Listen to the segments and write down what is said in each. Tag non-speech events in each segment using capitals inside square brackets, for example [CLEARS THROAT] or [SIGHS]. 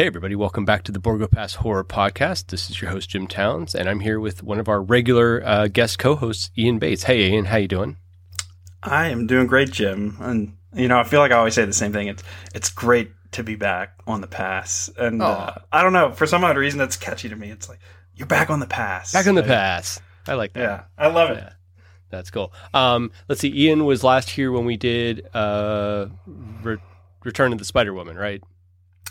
Hey, everybody, welcome back to the Borgo Pass Horror Podcast. This is your host, Jim Towns, and I'm here with one of our regular uh, guest co hosts, Ian Bates. Hey, Ian, how you doing? I am doing great, Jim. And, you know, I feel like I always say the same thing. It's, it's great to be back on the pass. And uh, I don't know, for some odd reason, that's catchy to me. It's like, you're back on the pass. Back on the pass. I like that. Yeah, I love it. Yeah. That's cool. Um, let's see. Ian was last here when we did uh, Re- Return of the Spider Woman, right?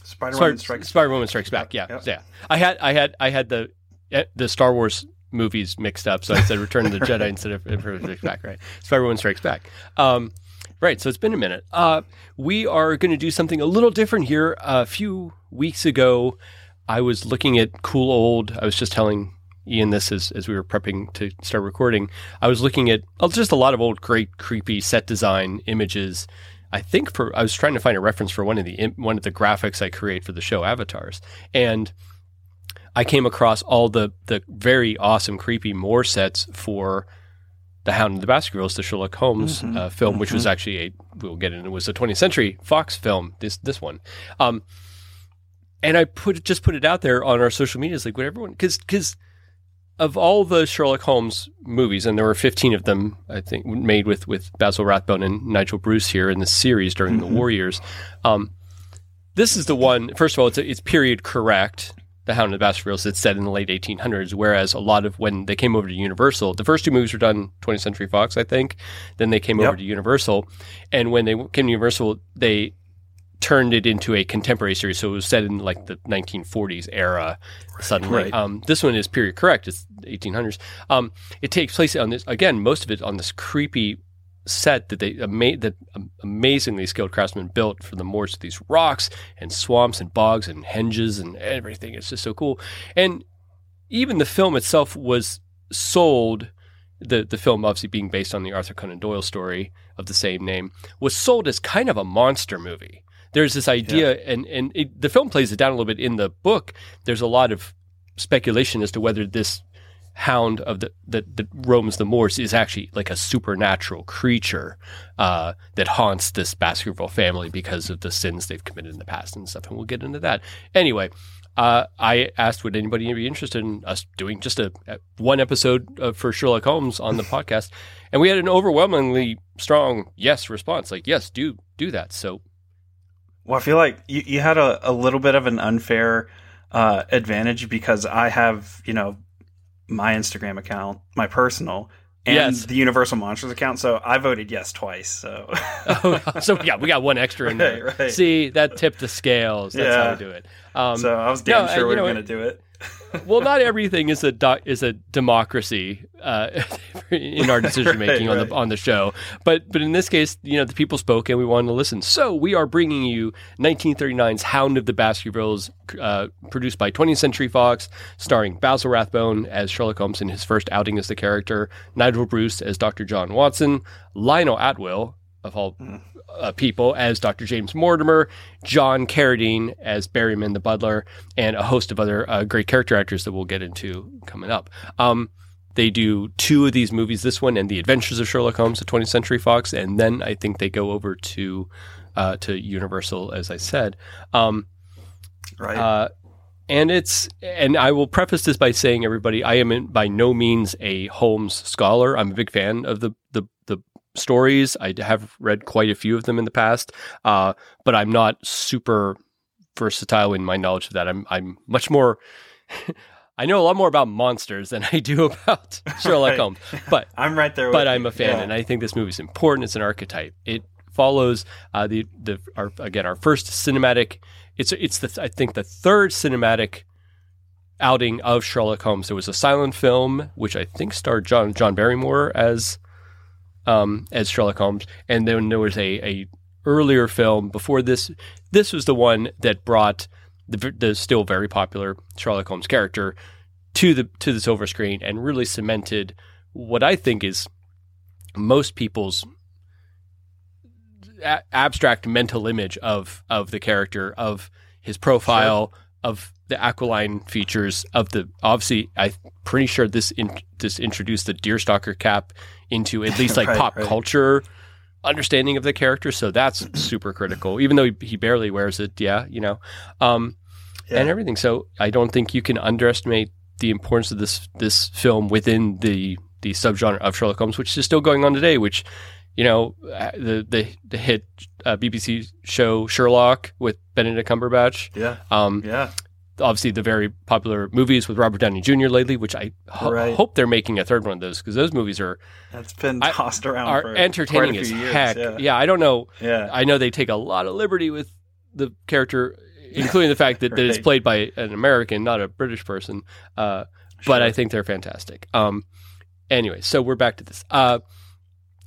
Spider Woman Strikes Spider Woman Strikes Back. Yeah, Yep. yeah. I had, I had, I had the eh, the Star Wars movies mixed up, so I said Return of the [LAUGHS] Jedi instead of Emperor Strikes Back. Right? Spider Woman Strikes Back. Um, right. So it's been a minute. Uh, we are going to do something a little different here. a few weeks ago, I was looking at cool old. I was just telling Ian this as, as we were prepping to start recording. I was looking at uh, just a lot of old, great, creepy set design images. I think for I was trying to find a reference for one of the one of the graphics I create for the show avatars, and I came across all the the very awesome, creepy moor sets for the Hound and the Baskervilles, the Sherlock Holmes uh, film, which was actually a we'll get into it was a 20th Century Fox film. This this one, um, and I put just put it out there on our social medias, like what everyone because because of all the Sherlock Holmes movies, and there were 15 of them, I think, made with, with Basil Rathbone and Nigel Bruce here in the series during the war years. Um, this is the one, first of all, it's, it's period correct, The Hound of the Baskervilles, it's set in the late 1800s, whereas a lot of when they came over to Universal, the first two movies were done 20th Century Fox, I think. Then they came over to Universal. And when they came to Universal, they turned it into a contemporary series. So it was set in like the 1940s era suddenly. right. Um, this one is period correct. It's 1800s. Um, it takes place on this, again, most of it on this creepy set that they ama- that amazingly skilled craftsmen built for the Moors. Of these rocks and swamps and bogs and henges and everything. It's just so cool. And even the film itself was sold. The the film obviously being based on the Arthur Conan Doyle story of the same name was sold as kind of a monster movie. There's this idea, and and it, the film plays it down a little bit in the book. There's a lot of speculation as to whether this hound of the that, that roams the moors is actually like a supernatural creature uh, that haunts this Baskerville family because of the sins they've committed in the past and stuff. And we'll get into that anyway. Uh, I asked would anybody be interested in us doing just a, a one episode uh, for Sherlock Holmes on the [LAUGHS] podcast, and we had an overwhelmingly strong yes response. Like yes, do do that. So Well, I feel like you, you had a, a little bit of an unfair uh, advantage because I have, you know, my Instagram account, my personal, and Yes. the Universal Monsters account. So I voted yes twice. So [LAUGHS] Oh, so yeah, we got one extra in [LAUGHS] there. Right, right. See, that tipped the scales. That's how Yeah. we do it. Um, so I was damn no, sure uh, we were going to do it. Well, not everything is a doc, is a democracy uh, [LAUGHS] in our decision making Right, on right. the on the show. But but in this case, you know, the people spoke and we wanted to listen. So we are bringing you 1939's Hound of the Baskervilles, uh, produced by 20th Century Fox, starring Basil Rathbone as Sherlock Holmes in his first outing as the character, Nigel Bruce as Dr. John Watson, Lionel Atwill of all uh, people as Dr. James Mortimer, John Carradine as Barryman the butler, and a host of other uh, great character actors that we'll get into coming up. Um, they do two of these movies, this one and The Adventures of Sherlock Holmes the 20th Century Fox, and then I think they go over to uh, to Universal, as I said. Um, Right. uh, and it's and I will preface this by saying, everybody, I am in, by no means a Holmes scholar. I'm a big fan of the the stories. I have read quite a few of them in the past, uh, but I'm not super versatile in my knowledge of that. I'm I'm much more. [LAUGHS] I know a lot more about monsters than I do [LAUGHS] about Sherlock. Holmes, but [LAUGHS] I'm right there. but I'm a fan, Yeah. and I think this movie is important. It's an archetype. It follows uh, the the our, again our first cinematic. It's it's the I think the third cinematic outing of Sherlock Holmes. There was a silent film which I think starred John John Barrymore as um, as Sherlock Holmes, and then there was a a earlier film before this. This was the one that brought the, the still very popular Sherlock Holmes character to the to the silver screen and really cemented what I think is most people's a- abstract mental image of of the character of his profile of the aquiline features of the obviously I'm pretty sure this in, this introduced the deerstalker cap into at [LAUGHS] least like Right, pop right. culture understanding of the character so that's super critical even though he, he barely wears it yeah you know um Yeah. and everything so I don't think you can underestimate the importance of this this film within the the subgenre of Sherlock Holmes which is still going on today which you know uh, the the the hit uh, BBC show Sherlock with Benedict Cumberbatch Yeah. um Yeah. Obviously the very popular movies with Robert Downey Jr. lately, which I ho- Right. hope they're making a third one of those because those movies are That's been I- tossed around are entertaining as years, heck. Yeah. Yeah. I don't know. Yeah. I know they take a lot of liberty with the character, including the [LAUGHS] fact that, that it's played by an American, not a British person. Uh, But I think they're fantastic. Um, anyway, so we're back to this. Uh,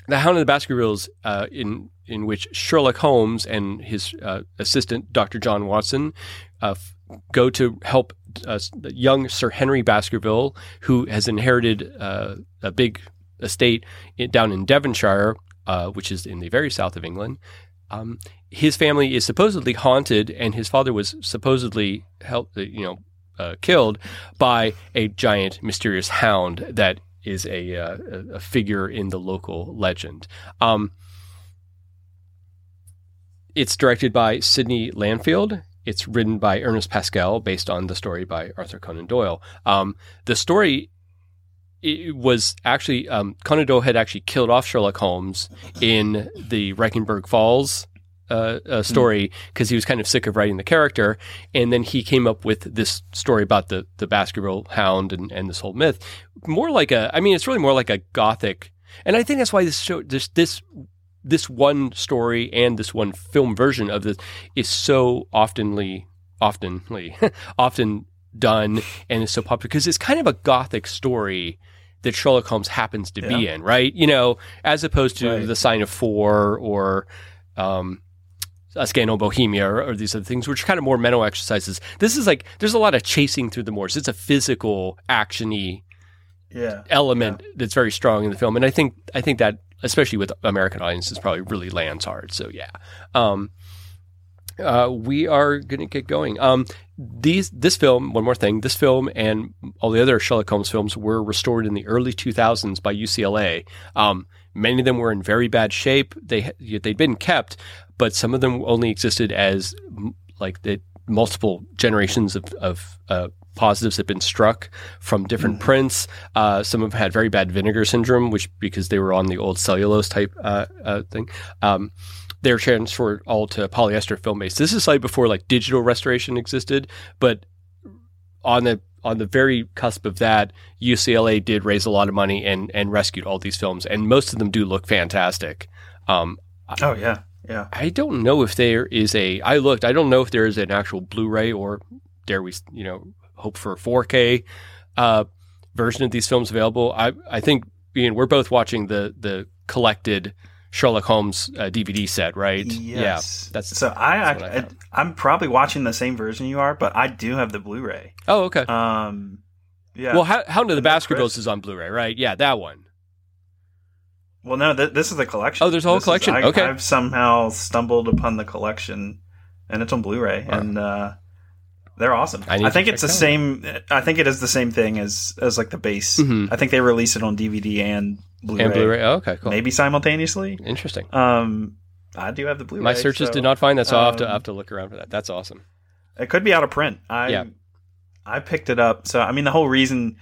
the Hound of the Baskervilles, uh, in in which Sherlock Holmes and his uh, assistant, Dr. John Watson, uh, f- go to help uh, young Sir Henry Baskerville, who has inherited uh, a big estate down in Devonshire, uh, which is in the very south of England. Um, his family is supposedly haunted, and his father was supposedly helped, you know, uh, killed by a giant mysterious hound that is a, uh, a- a figure in the local legend. Um, it's directed by Sidney Lanfield. It's written by Ernest Pascal, based on the story by Arthur Conan Doyle. Um, the story it was actually um, Conan Doyle had actually killed off Sherlock Holmes in the Reichenbach Falls uh, uh, story because he was kind of sick of writing the character, and then he came up with this story about the the Baskerville Hound and, and this whole myth. More like a, I mean, it's really more like a gothic, and I think that's why this show, this this this one story and this one film version of this is so oftenly, oftenly, [LAUGHS] often done and is so popular because it's kind of a gothic story that Sherlock Holmes happens to be in, right? You know, as opposed to Right. the Sign of Four or um, a Scandal Bohemia or, or these other things, which are kind of more mental exercises. This is like there's a lot of chasing through the moors. It's a physical, actiony Yeah. element that's very strong in the film, and I think I think that especially with American audiences probably really lands hard. So yeah, um, uh, we are going to get going. Um, these this film, one more thing, this film and all the other Sherlock Holmes films were restored in the early 2000s by UCLA. Um, many of them were in very bad shape. They they'd been kept, but some of them only existed as like the multiple generations of, of uh, positives had been struck from different prints. Uh, some have had very bad vinegar syndrome, which because they were on the old cellulose type uh, uh, thing. Um, they're transferred all to polyester film base. This is like before like digital restoration existed, but on the on the very cusp of that, UCLA did raise a lot of money and and rescued all these films, and most of them do look fantastic. Um, Oh yeah. Yeah. I don't know if there is a. I looked. I don't know if there is an actual Blu-ray or dare we, you know, hope for a 4K uh, version of these films available. I I think Ian, we're both watching the the collected Sherlock Holmes uh, DVD set, right? Yes. Yeah, that's so I, that's I, I I'm probably watching the same version you are, but I do have the Blu-ray. Oh, okay. Um, yeah. well, How- Hound of the And Baskervilles is on Blu-ray, right? Yeah, that one. well, no, th- this is a collection. Oh, there's a whole This is- collection? I, Okay. I've somehow stumbled upon the collection, and it's on Blu-ray, and uh, they're awesome. I I, think it's the out. same. I think it is the same thing as as like the base. Mhm. I think they release it on DVD and Blu-ray, And Blu-ray. Oh, okay, cool. maybe simultaneously. Interesting. Um, I do have the Blu-ray. My searches so- did not find that, so I'll have to, um, I'll have to look around for that. That's awesome. It could be out of print. I Yeah. I picked it up. So I mean, the whole reason,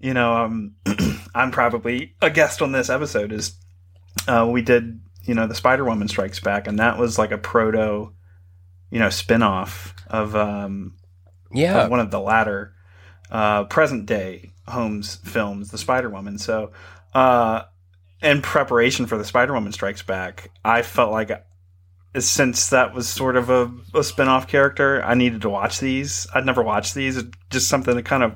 you know, um, [CLEARS THROAT] I'm probably a guest on this episode is uh, we did, you know, the Spider Woman Strikes Back, and that was like a proto, you know, spin off of um, Yeah. of one of the latter uh, present day Holmes films, The Spider Woman. So, uh, in preparation for The Spider Woman Strikes Back, I felt like since that was sort of a, a spin off character, I needed to watch these. I'd never watched these, just something that kind of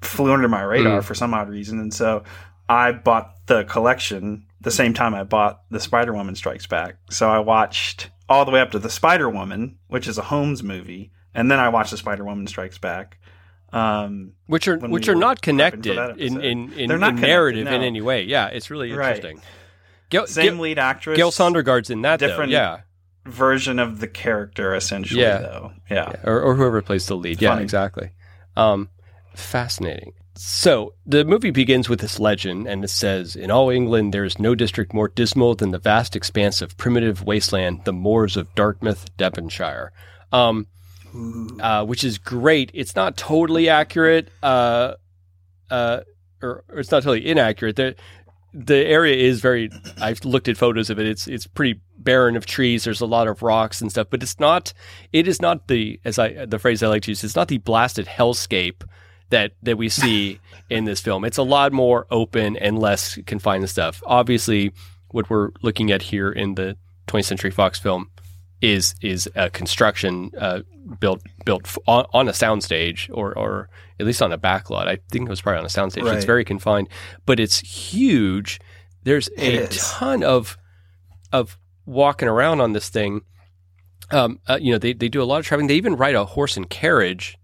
flew under my radar Mm. for some odd reason. And so, I bought the collection the same time I bought the Spider Woman Strikes Back. So I watched all the way up to the Spider Woman, which is a Holmes movie, and then I watched the Spider Woman Strikes Back. Um, which are which we are not connected in in, in, in narrative in any way. Yeah, it's really Right. interesting. Gale, same Gale, lead actress, Gale Sondergaard's in that different- though. Yeah. version of the character, essentially. Yeah. Though, yeah. or, or whoever plays the lead. Yeah, exactly. Um, fascinating. So the movie begins with this legend, and it says, "In all England, there is no district more dismal than the vast expanse of primitive wasteland, the moors of Dartmoor, Devonshire." Um, uh, which is great. It's not totally accurate, uh, uh, or, or it's not totally inaccurate. The the area is very. I've looked at photos of it. It's it's pretty barren of trees. There's a lot of rocks and stuff, but it's not. It is not the as I the phrase I like to use. It's not the blasted hellscape that that we see [LAUGHS] in this film. It's a lot more open and less confined to stuff. Obviously, what we're looking at here in the 20th Century Fox film is is a construction uh, built built on, on a soundstage or or at least on a backlot. I think it was probably on a soundstage. It's very confined, but it's huge. There's a ton of of walking around on this thing. Um, uh, you know, they, they do a lot of traveling. They even ride a horse and carriage,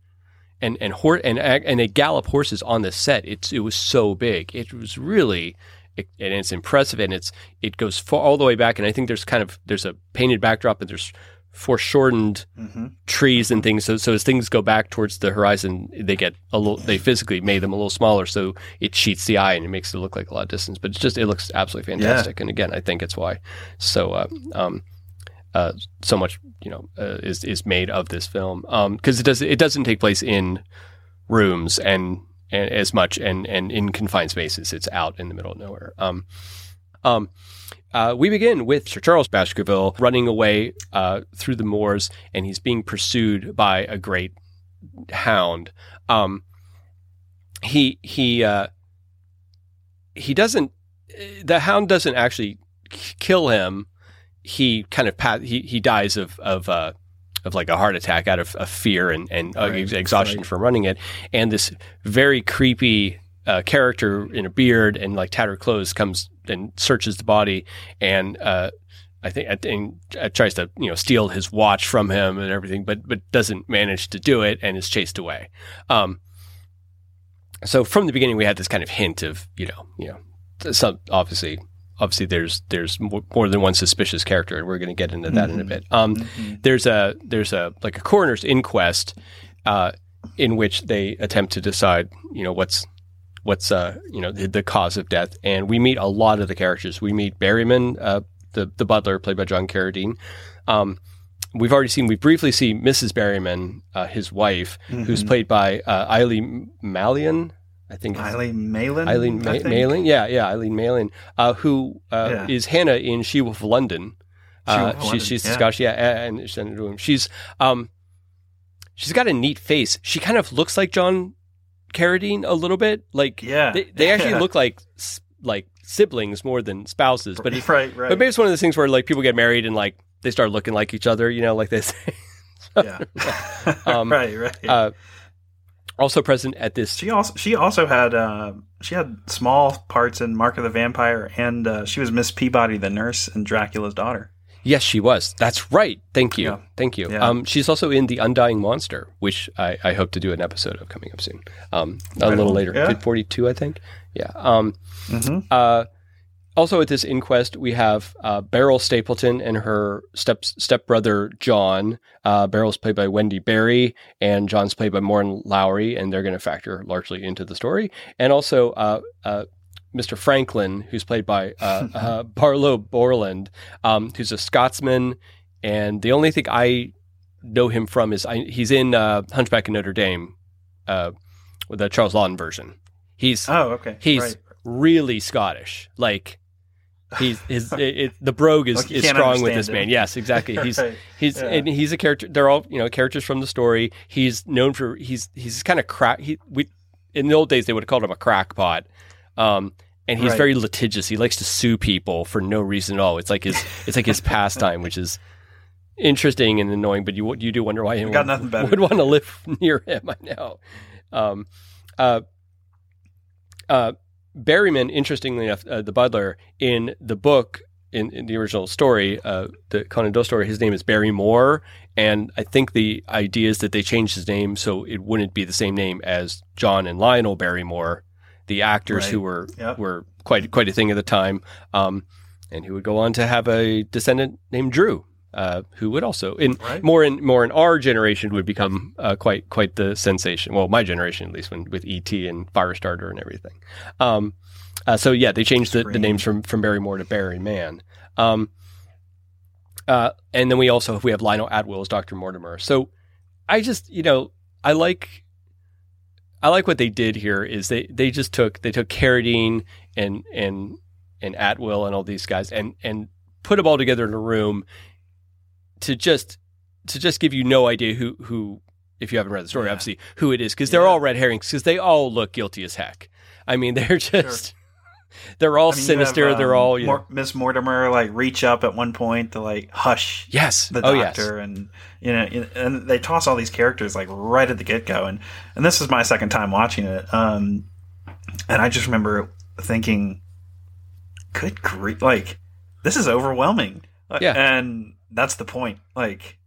and and hor- and and they gallop horses on the set. It's it was so big. It was really, it, and it's impressive, and it's it goes far, all the way back. And I think there's kind of there's a painted backdrop, and there's foreshortened hmm trees and things. So, so as things go back towards the horizon, they get a little. They physically made them a little smaller, so it cheats the eye and it makes it look like a lot of distance. But it's just it looks absolutely fantastic. And again, I think it's why so uh, um, uh, so much you know uh, is is made of this film because it does it doesn't take place in rooms and. And as much and, and in confined spaces, it's out in the middle of nowhere. Um, um, uh, we begin with Sir Charles Baskerville running away uh, through the moors, and he's being pursued by a great hound. Um, he he uh, he doesn't. The hound doesn't actually kill him. He kind of pa- he he dies of of uh, of like a heart attack out of, of fear and and uh, Right, ex- exhaustion right. from running it. And this very creepy uh, character in a beard and like tattered clothes comes and searches the body and uh, I think I think uh, tries to you know steal his watch from him and everything, but but doesn't manage to do it and is chased away. Um, so from the beginning, we had this kind of hint of you know you know some obviously obviously there's there's more, than one suspicious character, and we're going to get into that in a Mhm. bit. Um, Mhm. there's a there's a like a coroner's inquest uh, in which they attempt to decide you know what's what's uh you know the, the cause of death and we meet a lot of the characters we meet Barryman uh the the butler played by John Carradine um we've already seen we briefly see Mrs. Barryman uh, his wife who's Mhm. played by uh, Eileen Malyon I think Eileen Malyon. Eileen Ma- Malyon yeah yeah Eileen Malyon uh, who uh, Yeah. is Hannah in She Wolf London uh, of she's London, she's the yeah. Scottish, yeah, and and she's- she's um, she's got a neat face. She kind of looks like John Carradine a little bit. Like, Yeah. they, they actually Yeah. [LAUGHS] look like like siblings more than spouses. But it, right, right. but maybe it's one of those things where like people get married and like they start looking like each other. You know, like they [LAUGHS] say. yeah. [LAUGHS] Um, right, right. uh, also present at this. she also she also had uh, she had small parts in Mark of the Vampire, and uh, she was Miss Peabody, the nurse, and Dracula's daughter. Yes, she was. That's right. Thank you. Yeah. Thank you. Yeah. Um, she's also in The Undying Monster, which I, I hope to do an episode of coming up soon. Um, a Right little on. later. Yeah. 42, I think. Yeah. Um, Mm-hmm. Uh, also, at this inquest, we have uh, Beryl Stapleton and her step stepbrother John. Uh, Beryl's played by Wendy Barrie, and John's played by Morton Lowry, and they're going to factor largely into the story. And also, uh, uh, Mr. Frankland, who's played by uh, [LAUGHS] uh, Barlowe Borland, um, who's a Scotsman. And the only thing I know him from is I, he's in uh, Hunchback of Notre Dame, uh, with the Charles Laughton version. He's Oh, okay. He's right. really Scottish. Like he's his [LAUGHS] it, it, the brogue is, Like is strong with this man. Yes, exactly. He's [LAUGHS] Right. he's Yeah. and he's a character. They're all you know characters from the story. He's known for he's he's kind of crack. He we in the old days they would have called him a crackpot. Um, and he's Right. very litigious. He likes to sue people for no reason at all. It's like his it's like his [LAUGHS] pastime, which is interesting and annoying. But you you do wonder why anyone got nothing better. would want to live near him. I know. Um, uh, uh, Barryman, interestingly enough, uh, the butler in the book in, in the original story, uh, the Conan Doyle story, his name is Barrymore, and I think the idea is that they changed his name so it wouldn't be the same name as John and Lionel Barrymore, the actors Right. who were Yep. were quite quite a thing at the time, um, and who would go on to have a descendant named Drew. Uh, who would also in Right. more in more in our generation would become uh, quite quite the sensation. Well, my generation at least, when with ET and Firestarter and everything. Um, uh, so yeah, they changed the, the names from from Barrymore to Barryman. Um, uh, and then we also we have Lionel Atwill as Doctor Mortimer. So I just you know I like I like what they did here is they they just took they took Carradine and and and Atwill and all these guys and and put them all together in a room to just to just give you no idea who who if you haven't read the story Yeah. obviously who it is because they're all red herrings because they all look guilty as heck. I mean [LAUGHS] they're just they're all I mean, sinister. have, they're um, all you know, Miss Mortimer like reach up at one point to like hush yes the oh yes doctor and you know and they toss all these characters like right at the get-go and and this is my second time watching it um and i just remember thinking good grief like this is overwhelming Uh, Yeah. and that's the point. Like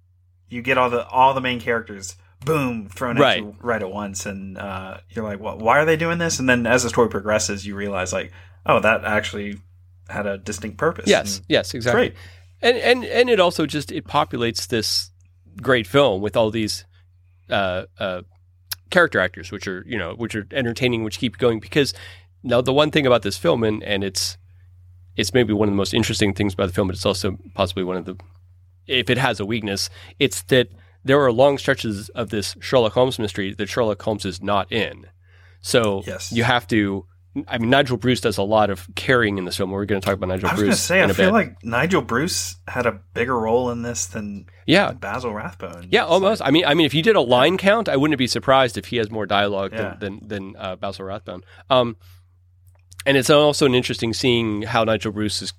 you get all the all the main characters boom thrown Right. at you right at once. And uh you're like well, why are they doing this? And then as the story progresses you realize like oh that actually had a distinct purpose. Yes And yes exactly. great. And and and it also just it populates this great film with all these uh, uh, character actors, which are you know which are entertaining, which keep going. Because now the one thing about this film, and and it's it's maybe one of the most interesting things about the film, but it's also possibly one of the if it has a weakness, it's that there are long stretches of this Sherlock Holmes mystery that Sherlock Holmes is not in. So Yes. you have to. I mean, Nigel Bruce does a lot of carrying in this film. We're going to talk about Nigel I was going to Bruce say, I feel bit. like Nigel Bruce had a bigger role in this than yeah, Basil Rathbone. Yeah, It's almost. like- I mean, I mean, if you did a line count, I wouldn't be surprised if he has more dialogue Yeah. than than, than uh, Basil Rathbone. Um, and it's also an interesting seeing how Nigel Bruce's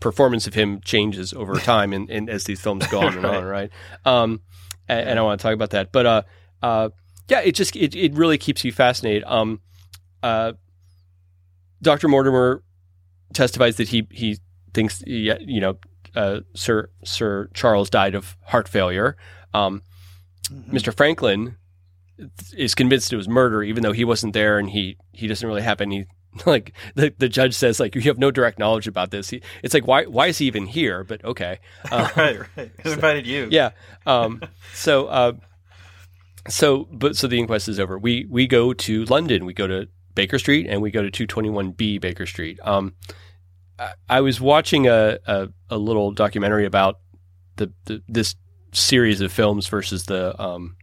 performance of him changes over [LAUGHS] time, and, and as these films go on and on, right? Um, and, and I want to talk about that, but uh, uh, yeah, it just it, it really keeps you fascinated. Um, uh, Doctor Mortimer testifies that he he thinks you know uh, Sir Sir Charles died of heart failure. Um, Mhm. Mr. Frankland is convinced it was murder, even though he wasn't there, and he he doesn't really have any. [LAUGHS] Like the, the judge says, like you have no direct knowledge about this. He, it's like why why is he even here? But okay, uh, [LAUGHS] right, right. Who invited you? yeah. Um, so, uh, so, but so the inquest is over. We we go to London. We go to Baker Street, and we go to two twenty one B Baker Street. Um, I, I was watching a, a a little documentary about the, the this series of films versus the um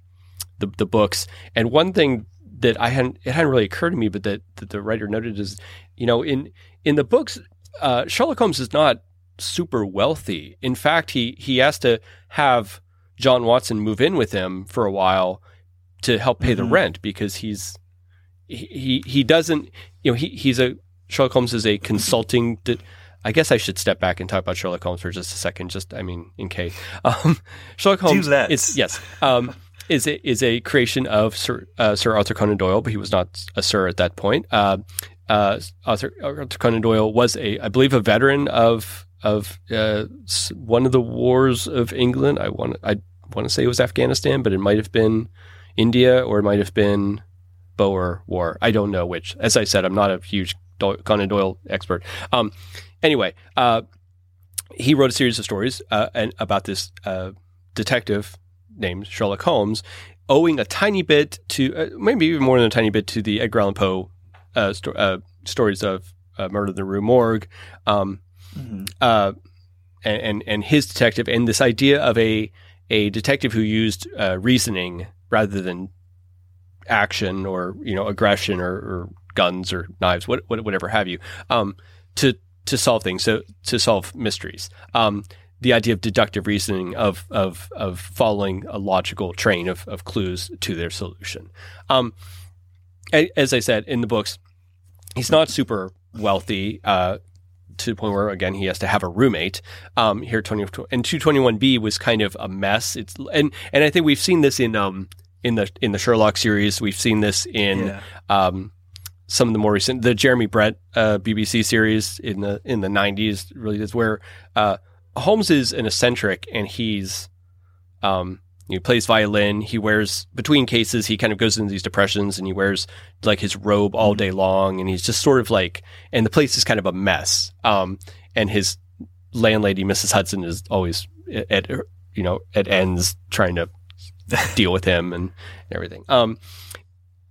the the books, and one thing that I hadn't it hadn't really occurred to me, but that, that the writer noted is, you know, in in the books, uh, Sherlock Holmes is not super wealthy. In fact, he he has to have John Watson move in with him for a while to help pay the Mhm. rent because he's he he, doesn't you know he he's a Sherlock Holmes is a consulting. di- I guess I should step back and talk about Sherlock Holmes for just a second. Just I mean, in case um, Sherlock Holmes that. is yes um, is a, is a creation of Sir uh, Sir Arthur Conan Doyle, but he was not a Sir at that point. Uh, uh, Arthur, Arthur Conan Doyle was a, I believe, a veteran of of uh, one of the wars of England. I want I want to say it was Afghanistan, but it might have been India or it might have been Boer War. I don't know which. As I said, I'm not a huge Doyle, Conan Doyle expert. Um, anyway, uh, he wrote a series of stories uh, and about this detective named Sherlock Holmes, owing a tiny bit to, uh, maybe even more than a tiny bit, to the Edgar Allan Poe uh, sto- uh, stories of uh, Murder in the Rue Morgue, um, Mhm. uh, and, and and his detective, and this idea of a a detective who used uh, reasoning rather than action or you know aggression or, or guns or knives, what, what, whatever have you, um, to to solve things, so to solve mysteries. Um, the idea of deductive reasoning of of of following a logical train of, of clues to their solution. Um, as I said in the books, he's not super wealthy uh, to the point where again he has to have a roommate. Um, here, twenty and two twenty one B was kind of a mess. It's and and I think we've seen this in um in the in the Sherlock series. We've seen this in Yeah. um, some of the more recent, the Jeremy Brett uh, BBC series in the in the '90s, really is where uh, Holmes is an eccentric, and he's um, he plays violin. He wears between cases. He kind of goes into these depressions, and he wears like his robe all day long, and he's just sort of like, and the place is kind of a mess. Um, and his landlady, Mrs. Hudson, is always at you know at ends trying to [LAUGHS] deal with him and everything. Um,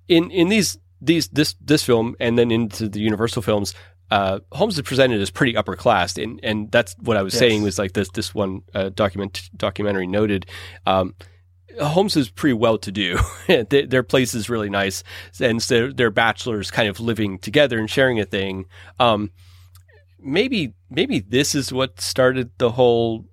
in in these these this this film and then into the Universal films, uh, Holmes is presented as pretty upper class, and and that's what I was Yes. saying was like this this one uh, document documentary noted. Um, Holmes is pretty well to do. [LAUGHS] their, their place is really nice, and so they're bachelors kind of living together and sharing a thing. Um, maybe maybe this is what started the whole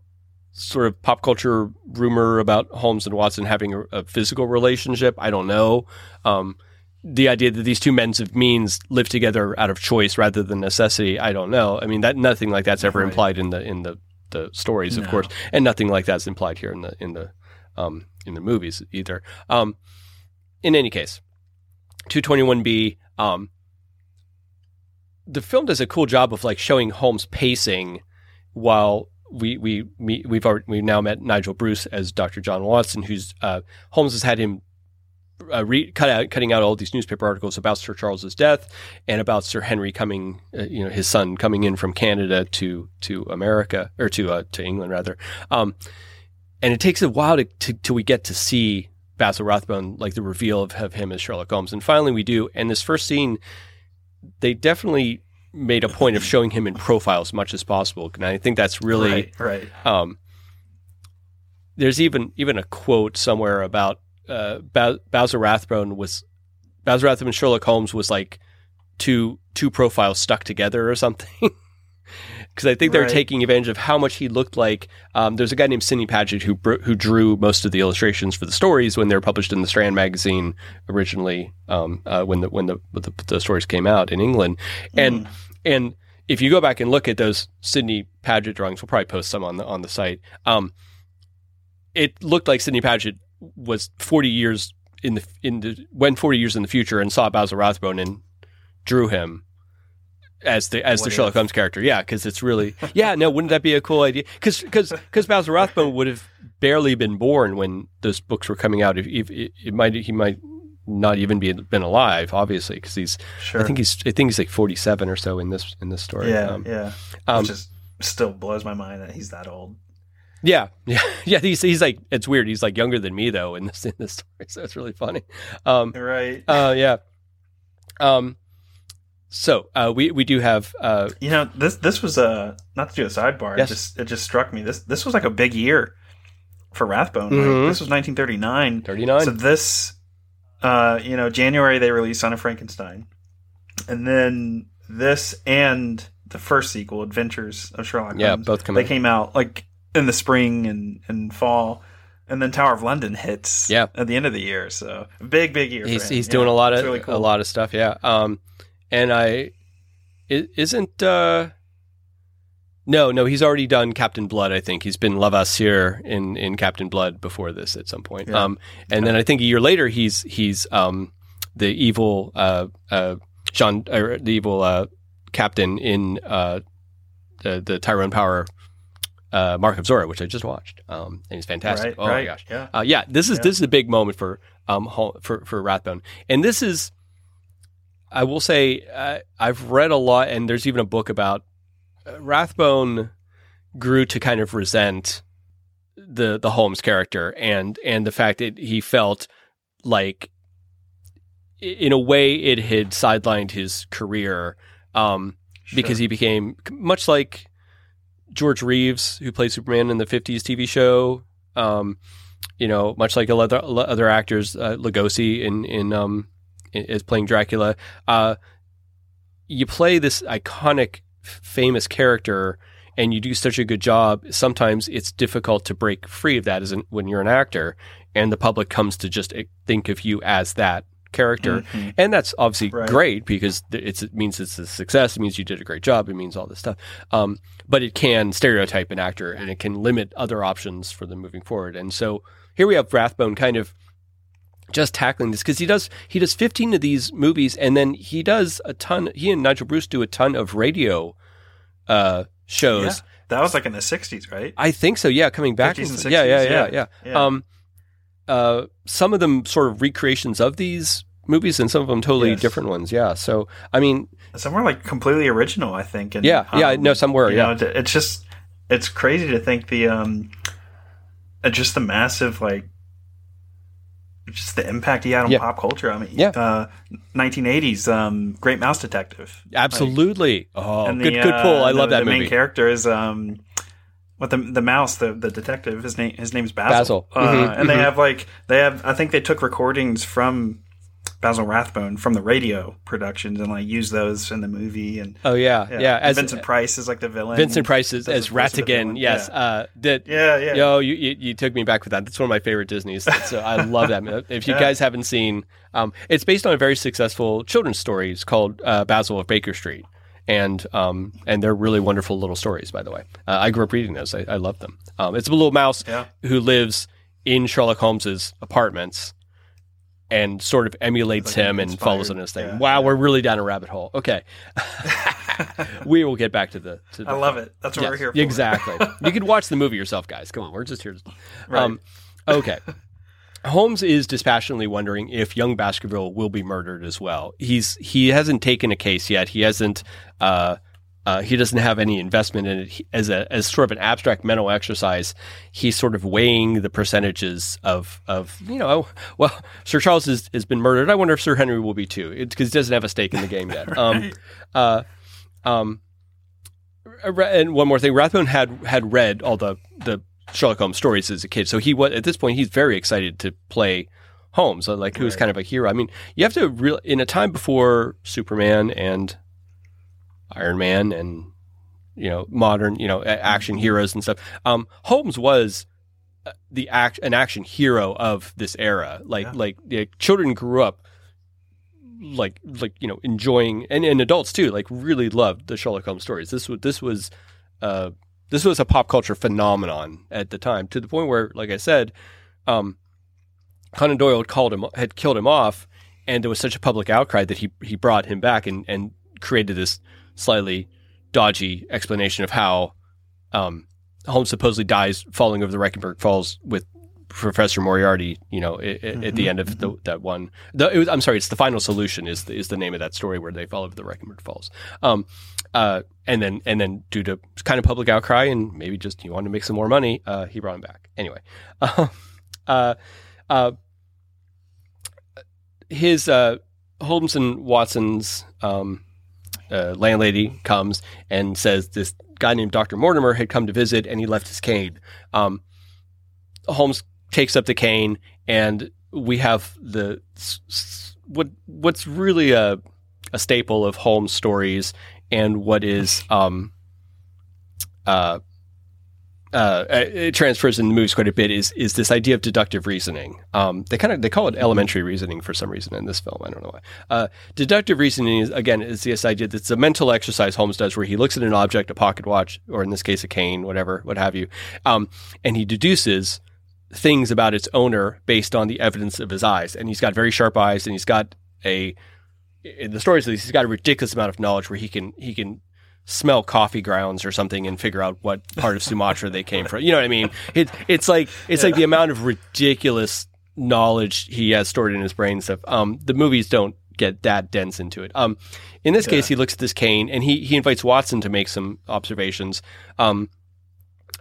sort of pop culture rumor about Holmes and Watson having a, a physical relationship. I don't know. Um, the idea that these two men's of means live together out of choice rather than necessity, I don't know. I mean, that nothing like that's ever Right. implied in the in the, the stories, of course, and nothing like that's implied here in the in the um, in the movies either. Um, in any case, two twenty one B. Um, the film does a cool job of like showing Holmes pacing while we we meet, we've already, we've now met Nigel Bruce as Dr. John Watson, who's uh, Holmes has had him uh, re- cut out cutting out all these newspaper articles about Sir Charles's death and about Sir Henry coming, uh, you know, his son coming in from Canada to to America or to uh, to England rather. Um, and it takes a while to, to till we get to see Basil Rathbone, like the reveal of, of him as Sherlock Holmes, and finally we do. And this first scene, they definitely made a point of showing him in profile as much as possible, and I think that's really right, right. um, there's even even a quote somewhere about uh, Basil Rathbone was Bowser Rathbone and Sherlock Holmes was like two two profiles stuck together or something. [LAUGHS] Because I think they're Right. taking advantage of how much he looked like. Um, there's a guy named Sidney Paget who who drew most of the illustrations for the stories when they were published in the Strand magazine originally. Um, uh, when the when the, the the stories came out in England, and and if you go back and look at those Sidney Paget drawings, we'll probably post some on the on the site. Um, it looked like Sidney Paget was 40 years in the in the went 40 years in the future and saw Basil Rathbone and drew him as the as the What Sherlock? Holmes character. Yeah, because it's really yeah. No, wouldn't that be a cool idea? Because because because Basil Rathbone would have barely been born when those books were coming out. If, if it, it might he might not even be been alive, obviously, because he's Sure. I think he's I think he's like 47 or so in this in this story. yeah, Um, yeah. um, Which just still blows my mind that he's that old. Yeah, [LAUGHS] yeah, yeah. He's he's like it's weird. He's like younger than me though in this in this story, [LAUGHS] so it's really funny. Um, Right. uh, yeah. Um, so uh, we we do have uh, You know, this this was a not to do a sidebar. Yes. It just it just struck me. This this was like a big year for Rathbone. Mhm. Like, this was 1939. 39. So this, uh, you know, January they released Son of Frankenstein, and then this and the first sequel, Adventures of Sherlock yeah, Holmes. both come they out. came out like in the spring and and fall, and then Tower of London hits. Yeah. at the end of the year. So big big year. for He's he's Yeah, doing a lot of really cool. a lot of stuff. Yeah. Um, and I isn't uh. No, no, he's already done Captain Blood. I think he's been Levasseur in, in Captain Blood before this at some point. Yeah. Um, and then I think a year later he's he's um, the evil uh, uh, Jean or the evil uh, captain in uh, the the Tyrone Power uh, Mark of Zorro, which I just watched. Um, and he's fantastic. Right, oh right. my gosh! Yeah. Uh, yeah, this is Yeah. this is a big moment for um for for Rathbone, and this is. I will say uh, I've read a lot, and there's even a book about uh, Rathbone grew to kind of resent the the Holmes character and and the fact that he felt like in a way it had sidelined his career um, because he became much like George Reeves who played Superman in the 50s TV show um, you know much like other other actors uh, Lugosi in in um is playing Dracula. Uh, you play this iconic famous character and you do such a good job sometimes it's difficult to break free of that as when you're an actor and the public comes to just eh, think of you as that character Mhm. and that's obviously Right. great because it's, it means it's a success it means you did a great job it means all this stuff um, but it can stereotype an actor and it can limit other options for them moving forward and so here we have Rathbone kind of just tackling this because he does he does 15 of these movies and then he does a ton he and Nigel Bruce do a ton of radio uh shows Yeah. That was like in the '60s, right? I think so yeah coming back 50s and from- yeah, yeah yeah yeah. yeah Yeah. um uh some of them sort of recreations of these movies and some of them totally Yes. different ones yeah so I mean Some were like completely original, I think. And, Yeah, yeah, no, some were, yeah. know, it's just it's crazy to think the um, uh, just the massive like, just the impact he had on Yeah. pop culture. I mean, Yeah. uh, 1980s, um, Great Mouse Detective. absolutely oh And good the, good pull uh, I love the, that the movie main character is um, what the the mouse, the the detective. His name his name's Basil. Basil. Uh, Mhm, and they mhm. have like they have. I think they took recordings from Basil Rathbone from the radio productions and like used those in the movie. And oh yeah yeah, and as Vincent Price is like the villain. Vincent Price is, as the voice of the Ratigan yes Yeah. uh that Yeah, yeah. Yo, you, you you took me back with that. That's one of my favorite Disney's. So I [LAUGHS] love that. If you Yeah. guys haven't seen, um, it's based on a very successful children's stories called uh, Basil of Baker Street, and um, and they're really wonderful little stories. By the way, uh, I grew up reading those. I, I love them. Um, it's a little mouse Yeah. who lives in Sherlock Holmes's apartments. And sort of emulates like him and follows in his thing. Yeah, wow, we're really down a rabbit hole. Okay, [LAUGHS] we will get back to the. To the I love it. That's what Yes, we're here for. Exactly. you could watch the movie yourself, guys. Come on, we're just here. To, Right. um, okay. Holmes is dispassionately wondering if young Baskerville will be murdered as well. He's he hasn't taken a case yet. He hasn't. Uh, uh, he doesn't have any investment in it He- as a as sort of an abstract mental exercise. He's sort of weighing the percentages of of you know. Well, Sir Charles has, has been murdered. I wonder if Sir Henry will be too, because he doesn't have a stake in the game yet. [LAUGHS] Um, uh, um, and one more thing, Rathbone had had read all the the Sherlock Holmes stories as a kid, so he was at this point he's very excited to play Holmes, so, like who's Right. kind of a hero. I mean, you have to real in a time before Superman and Iron Man and you know modern you know action heroes and stuff. Um, Holmes was uh, the act an action hero of this era. Like Yeah. like yeah, children grew up like like you know enjoying and, and adults too like really loved the Sherlock Holmes stories. This was this was uh this was a pop culture phenomenon at the time to the point where like I said, um, Conan Doyle had called him had killed him off, and there was such a public outcry that he he brought him back and and created this slightly dodgy explanation of how um, Holmes supposedly dies falling over the Reichenbach Falls with Professor Moriarty. You know, i- i- at the end of the, that one. The, it was, I'm sorry, it's the final solution is the, is the name of that story where they fall over the Reichenbach Falls. Um, uh, and then and then due to kind of public outcry and maybe just he wanted to make some more money, uh, he brought him back. Anyway, [LAUGHS] uh, uh, his uh, Holmes and Watson's um, uh, landlady comes and says this guy named Dr. Mortimer had come to visit and he left his cane. Um, Holmes takes up the cane and we have the what what's really a a staple of Holmes stories and what is um uh uh, it transfers in the movies quite a bit is is this idea of deductive reasoning. Um, they kind of they call it elementary reasoning for some reason in this film. I don't know why. Uh, deductive reasoning is again is this idea that it's a mental exercise Holmes does where he looks at an object, a pocket watch, or in this case a cane, whatever, what have you, um, and he deduces things about its owner based on the evidence of his eyes. And he's got very sharp eyes, and he's got a in the stories he's got a ridiculous amount of knowledge where he can he can smell coffee grounds or something and figure out what part of Sumatra they came from. You know what I mean? It, it's like it's like the amount of ridiculous knowledge he has stored in his brain and stuff. Um, the movies don't get that dense into it. Um, in this case, he looks at this cane and he he invites Watson to make some observations. Um,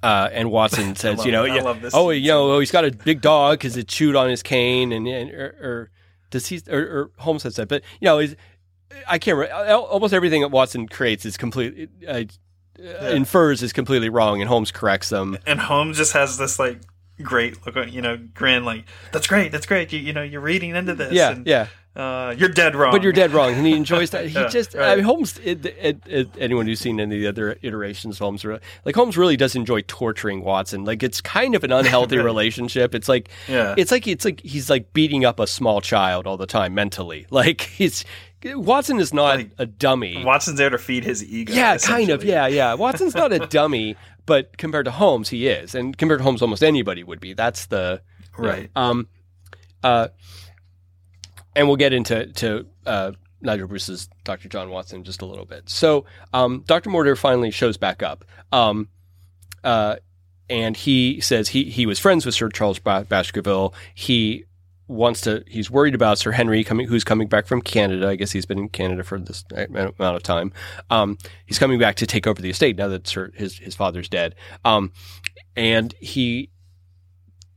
uh, and Watson [LAUGHS] says, you know, yeah, oh, you know, oh, he's got a big dog because it chewed on his cane, and, and or, or does he or, or Holmes says that, but you know, is I can't. Re- almost everything that Watson creates is complete. Uh, Infers is completely wrong, and Holmes corrects them. And Holmes just has this like great look, you know, grin, like that's great, that's great. You, you know, you're reading into this. Yeah, and, yeah. Uh, you're dead wrong. But you're dead wrong, and he enjoys that. [LAUGHS] He Yeah, just, I right. mean, Holmes. It, it, it, anyone who's seen any of the other iterations of Holmes, like Holmes, really does enjoy torturing Watson. Like it's kind of an unhealthy Right. [LAUGHS] relationship. It's like, Yeah. it's like it's like he's like beating up a small child all the time mentally. [LAUGHS] Like he's Watson is not Like, a dummy. Watson's there to feed his ego. Yeah, kind of. Yeah, yeah. Watson's not a dummy, but compared to Holmes, he is, and compared to Holmes, almost anybody would be. That's the Right. Um, uh, and we'll get into to uh, Nigel Bruce's Dr. John Watson just a little bit. So um, Dr. Mortimer finally shows back up. Um, uh, and he says he, he was friends with Sir Charles Baskerville. He wants to, he's worried about Sir Henry coming, who's coming back from Canada. I guess he's been in Canada for this amount of time. Um, he's coming back to take over the estate now that Sir, his, his father's dead. Um, and he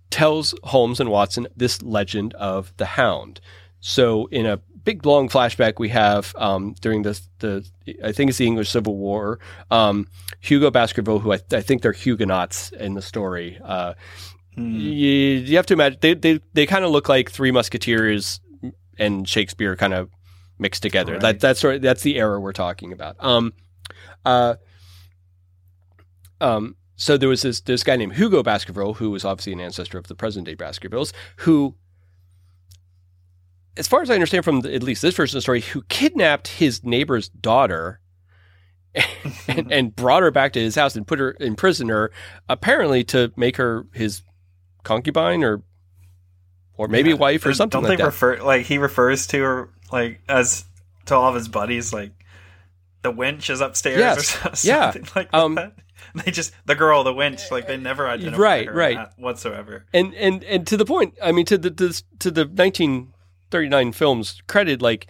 tells Holmes and Watson this legend of the hound. So in a big long flashback we have um, during the the I think it's the English Civil War. Um, Hugo Baskerville, who I, I, think they're Huguenots in the story. Uh, mm. you, you, have to imagine they they, they kind of look like Three Musketeers and Shakespeare kind of mixed together. Right. That that's sort of, that's the era we're talking about. Um, uh, um, so there was this this guy named Hugo Baskerville, who was obviously an ancestor of the present day Baskervilles, who as far as I understand from the, at least this version of the story, who kidnapped his neighbor's daughter [LAUGHS] and, and, brought her back to his house and put her in prison, her apparently to make her his concubine or or maybe yeah. wife or something. Don't like they that. refer like he refers to her like as to all of his buddies like the wench is upstairs yes. [LAUGHS] or something yeah. like um, that. [LAUGHS] They just the girl, the wench, like they never identified right, her right. whatsoever. And and and to the point, I mean, to the to, to the nineteen 39 films credit like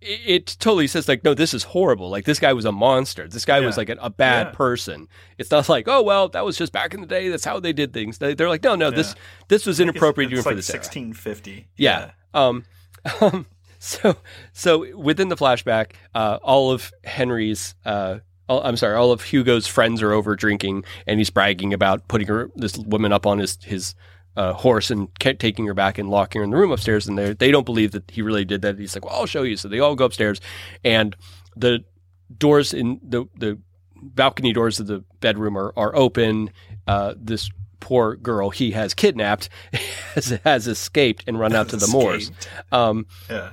it, it, totally says like no this is horrible. Like this guy was a monster. This guy yeah. was like a, a bad yeah. person. It's not like oh well that was just back in the day. That's how they did things. They, are like no no yeah. this this was inappropriate it's, it's like for this 1650 yeah, um, [LAUGHS] um so so within the flashback uh all of henry's uh I'm sorry, all of Hugo's friends are over drinking, and he's bragging about putting her, this woman up on his his uh, horse and taking her back and locking her in the room upstairs. And they they don't believe that he really did that. He's like, well, I'll show you. So they all go upstairs, and the doors in the the balcony doors of the bedroom are are open. Uh, this poor girl he has kidnapped [LAUGHS] has, has escaped and run out to the moors. Um, yeah.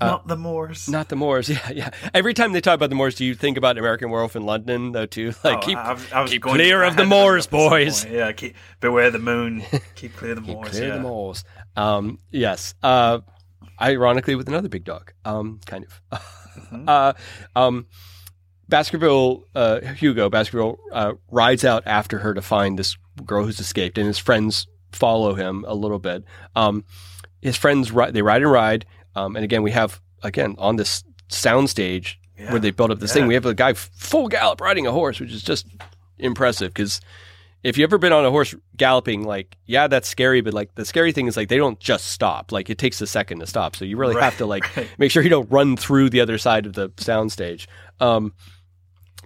Uh, not the Moors. Not the Moors. [LAUGHS] Yeah, yeah. Every time they talk about the Moors, do you think about American Werewolf in London, though? Too [LAUGHS] like oh, keep, I I was keep clear to, of [LAUGHS] the Moors, boys. Yeah, keep, beware the moon. Keep clear the Moors. clear yeah. the Moors. Um, yes. Uh, ironically, with another big dog. Um, kind of. mm-hmm. uh, um, Baskerville, uh, Hugo Baskerville, uh, rides out after her to find this girl who's escaped, and his friends follow him a little bit. Um, his friends they ride and ride. Um, and again, we have again on this soundstage yeah. where they built up this yeah. thing. We have a guy full gallop riding a horse, which is just impressive because if you've ever been on a horse galloping, like, yeah, that's scary, but like the scary thing is like they don't just stop. Like it takes a second to stop. So you really right. have to like right. make sure you don't run through the other side of the soundstage. Um,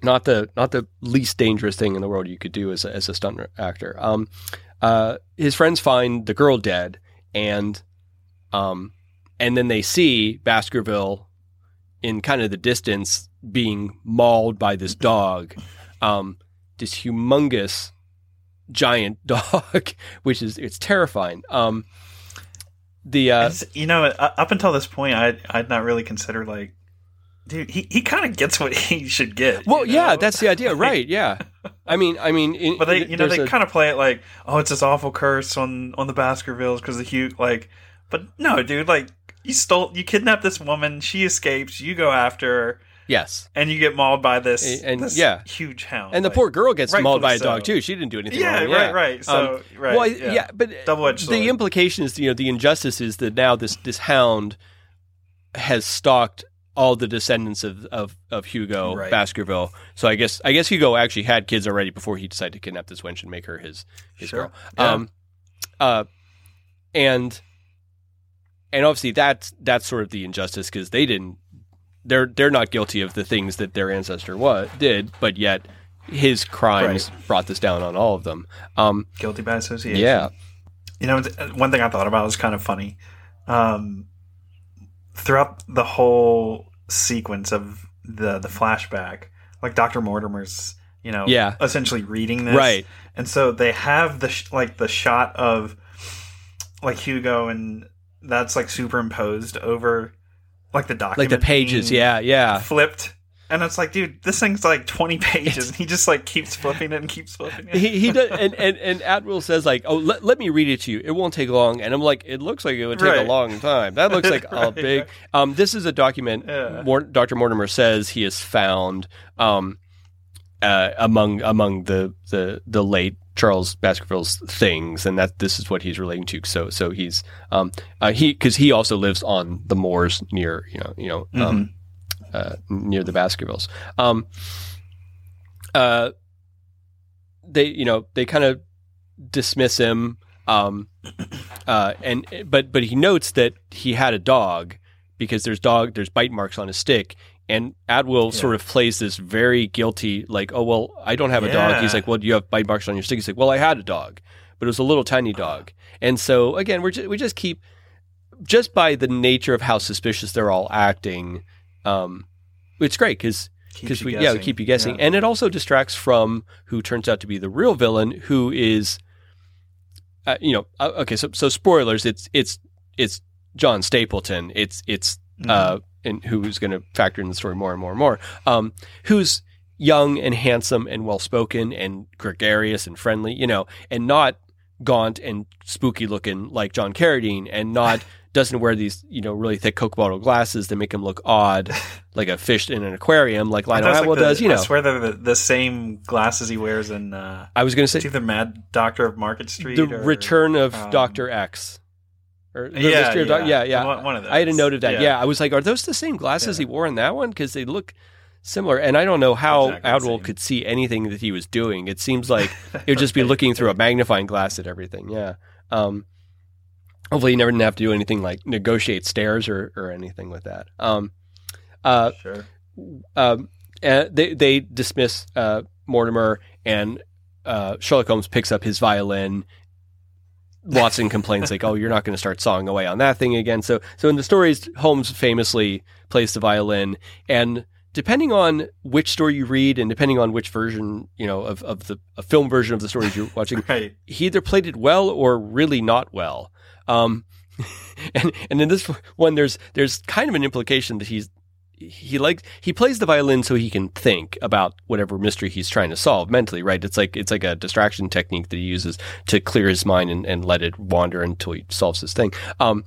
not the not the least dangerous thing in the world you could do as a, as a stunt actor. Um, uh, his friends find the girl dead, and um, and then they see Baskerville in kind of the distance being mauled by this dog, um, this humongous giant [LAUGHS] dog, which is it's terrifying. Um, the uh, you know up until this point, I I'd not really considered like. Dude, he, he kind of gets what he should get. Well, you know? yeah, that's the idea, [LAUGHS] right? Yeah, I mean, I mean, in, but they, you know, they a... kind of play it like, oh, it's this awful curse on on the Baskervilles because the Hugh, like, but no, dude, like you stole, you kidnapped this woman. She escapes. You go after her. Yes. And you get mauled by this, and, this yeah. huge hound. And the like, poor girl gets mauled by a dog too. She didn't do anything yeah, wrong. Yeah, right, right. So, um, right. Well, yeah. yeah but double-edged The implication is, you know, the injustice is that now this this hound has stalked all the descendants of of, of Hugo right. Baskerville. So I guess I guess Hugo actually had kids already before he decided to kidnap this wench and make her his his sure. girl. Yeah. Um, uh, and and obviously that's that's sort of the injustice because they didn't they're they're not guilty of the things that their ancestor was did, but yet his crimes right. brought this down on all of them. Um, guilty by association. Yeah. You know, one thing I thought about was kind of funny. Um, throughout the whole sequence of the the flashback, like Doctor Mortimer's, you know, yeah. essentially reading this, right? And so they have the sh- like the shot of like Hugo and that's like superimposed over like the document like the pages yeah yeah flipped and it's like, dude, this thing's like twenty [LAUGHS] pages, and he just like keeps flipping it and keeps flipping it. he, he does, and, and and Atwill says like, "Oh, let, let me read it to you. It won't take long." And I'm like, "It looks like it would take Right. a long time. That looks like [LAUGHS] a big." right. Um, this is a document. Yeah. Mor- Dr. Mortimer says he has found um, uh, among among the the the late Charles Baskerville's things, and that this is what he's relating to. So so he's um uh, he because he also lives on the moors near you know you know um uh, near the Baskervilles. Um, uh, they you know they kind of dismiss him. Um, uh, and but but he notes that he had a dog because there's dog there's bite marks on his stick. And Atwill Yeah. sort of plays this very guilty, like, oh well, I don't have a dog. He's like, well, do you have bite marks on your stick? He's like, well, I had a dog, but it was a little tiny dog. And so again, we're just, we just keep just by the nature of how suspicious they're all acting. Um, it's great because because we yeah we keep you guessing, Yeah. and it also distracts from who turns out to be the real villain, who is, uh, you know, uh, okay. So so spoilers. It's it's it's John Stapleton. It's it's Mm-hmm. uh, and who's going to factor in the story more and more and more. Um, who's young and handsome and well spoken and gregarious and friendly, you know, and not gaunt and spooky looking like John Carradine, and not [LAUGHS] doesn't wear these you know really thick Coke bottle glasses that make him look odd, [LAUGHS] like a fish in an aquarium, like Lionel Atwill like the- does. You know, I swear they're the, the same glasses he wears in. Uh, I was going to say the Mad Doctor of Market Street. the or, return of um, Doctor X. Or the Yeah, Mystery of Doc- yeah. yeah, yeah. One- one of I had a note of that. Yeah. Yeah. I was like, are those the same glasses Yeah. he wore in that one? Because they look similar. And I don't know how Exactly could see anything that he was doing. It seems like it would just be looking through a magnifying glass at everything. Yeah. Um, hopefully, he never didn't have to do anything like negotiate stairs or, or anything with that. Um, uh, Sure. um, and they they dismiss uh, Mortimer, and uh, Sherlock Holmes picks up his violin. Watson complains like, "Oh, you're not going to start sawing away on that thing again." So, so in the stories, Holmes famously plays the violin, and depending on which story you read, and depending on which version, you know, of, of the a film version of the stories you're watching, [LAUGHS] Right. he either played it well or really not well. Um, [LAUGHS] and and in this one, there's there's kind of an implication that he's he like he plays the violin so he can think about whatever mystery he's trying to solve mentally, right? It's like it's like a distraction technique that he uses to clear his mind and, and let it wander until he solves his thing. Um,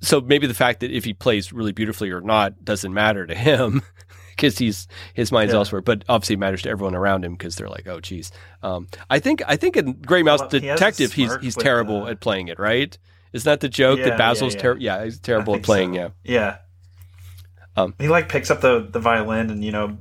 so maybe the fact that if he plays really beautifully or not doesn't matter to him [LAUGHS] because he's his mind's Yeah. elsewhere, but obviously it matters to everyone around him because they're like, oh, geez. Um, I think I think in Great Mouse Well, he Detective, he's he's terrible uh, at playing it, right? Isn't that the joke Yeah, that Basil's yeah? Yeah, he's terrible at playing. so. Yeah, Yeah. Um, he like picks up the the violin, and you know,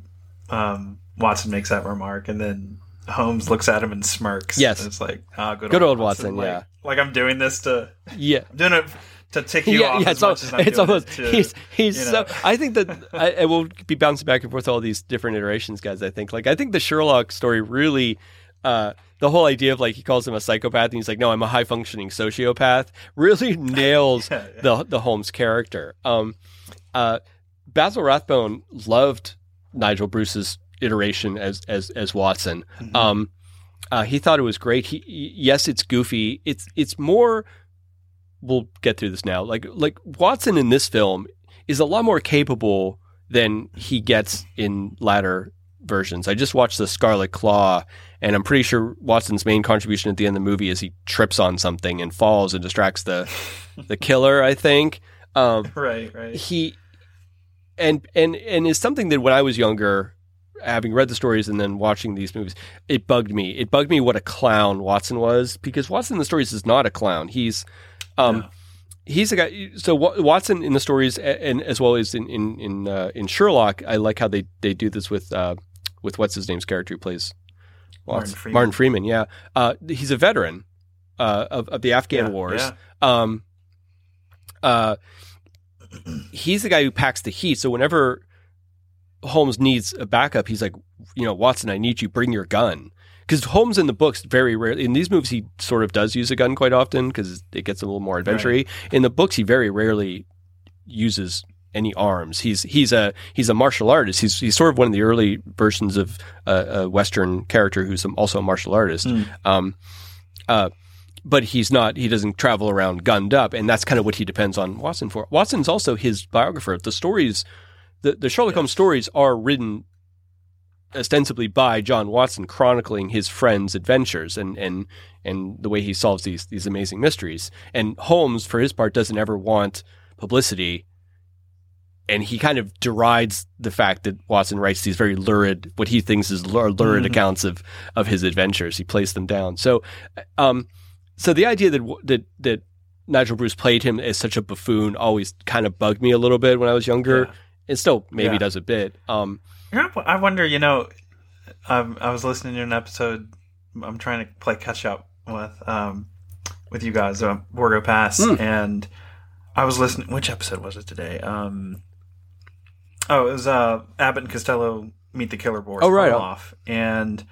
um, Watson makes that remark, and then Holmes looks at him and smirks. Yes. It's like ah, good, Good old old Watson, Like, yeah. like I'm doing this to yeah. I'm doing it to tick you yeah, off yeah, as it's, much al- as I'm it's almost it to, he's he's you so. I think that [LAUGHS] I, I will be bouncing back and forth all these different iterations, guys. I think like I think the Sherlock story really. Uh, the whole idea of like he calls him a psychopath and he's like, no, I'm a high functioning sociopath, [LAUGHS] really [LAUGHS] nails Yeah, yeah. the the Holmes character. Um, uh, Basil Rathbone loved Nigel Bruce's iteration as as as Watson. Mhm. Um, uh, he thought it was great. He, yes, it's goofy. It's it's more. We'll get through this now. Like like Watson in this film is a lot more capable than he gets in latter versions. I just watched the Scarlet Claw, and I'm pretty sure Watson's main contribution at the end of the movie is he trips on something and falls and distracts the the killer. I think. Um, [LAUGHS] right, right. he and and and is something that when I was younger, having read the stories and then watching these movies, it bugged me. It bugged me what a clown Watson was because Watson in the stories is not a clown. He's um he's a guy. So Watson in the stories and as well as in in in, uh, in Sherlock, I like how they they do this with uh, with what's his name's character who plays Martin Watson. Freeman. Martin Freeman. Yeah, uh, he's a veteran uh, of of the Afghan Yeah, wars. yeah. Um, uh, he's the guy who packs the heat. So whenever Holmes needs a backup, he's like, you know, Watson, I need you. Bring your gun. Because Holmes in the books very rarely in these movies he sort of does use a gun quite often because it gets a little more adventure In the books, he very rarely uses any arms. He's he's a he's a martial artist. He's he's sort of one of the early versions of a, a Western character who's also a martial artist. Mm. Um, uh, but he's not. He doesn't travel around gunned up, and that's kind of what he depends on Watson for. Watson's also his biographer. The stories the the Sherlock Holmes stories are written ostensibly by John Watson, chronicling his friend's adventures and and and the way he solves these these amazing mysteries. And Holmes, for his part, doesn't ever want publicity. And he kind of derides the fact that Watson writes these very lurid, what he thinks is lurid Mhm. accounts of of his adventures. He plays them down. So, um, so the idea that that that Nigel Bruce played him as such a buffoon always kind of bugged me a little bit when I was younger. Yeah. It still maybe Yeah. does a bit. Um, I wonder, you know, um, I was listening to an episode. I'm trying to play catch up with um, with you guys, uh, Borgo Pass, Mm. and I was listening. Which episode was it today? Um, oh, it was uh, Abbott and Costello meet the killer Boris. Oh, right. off, and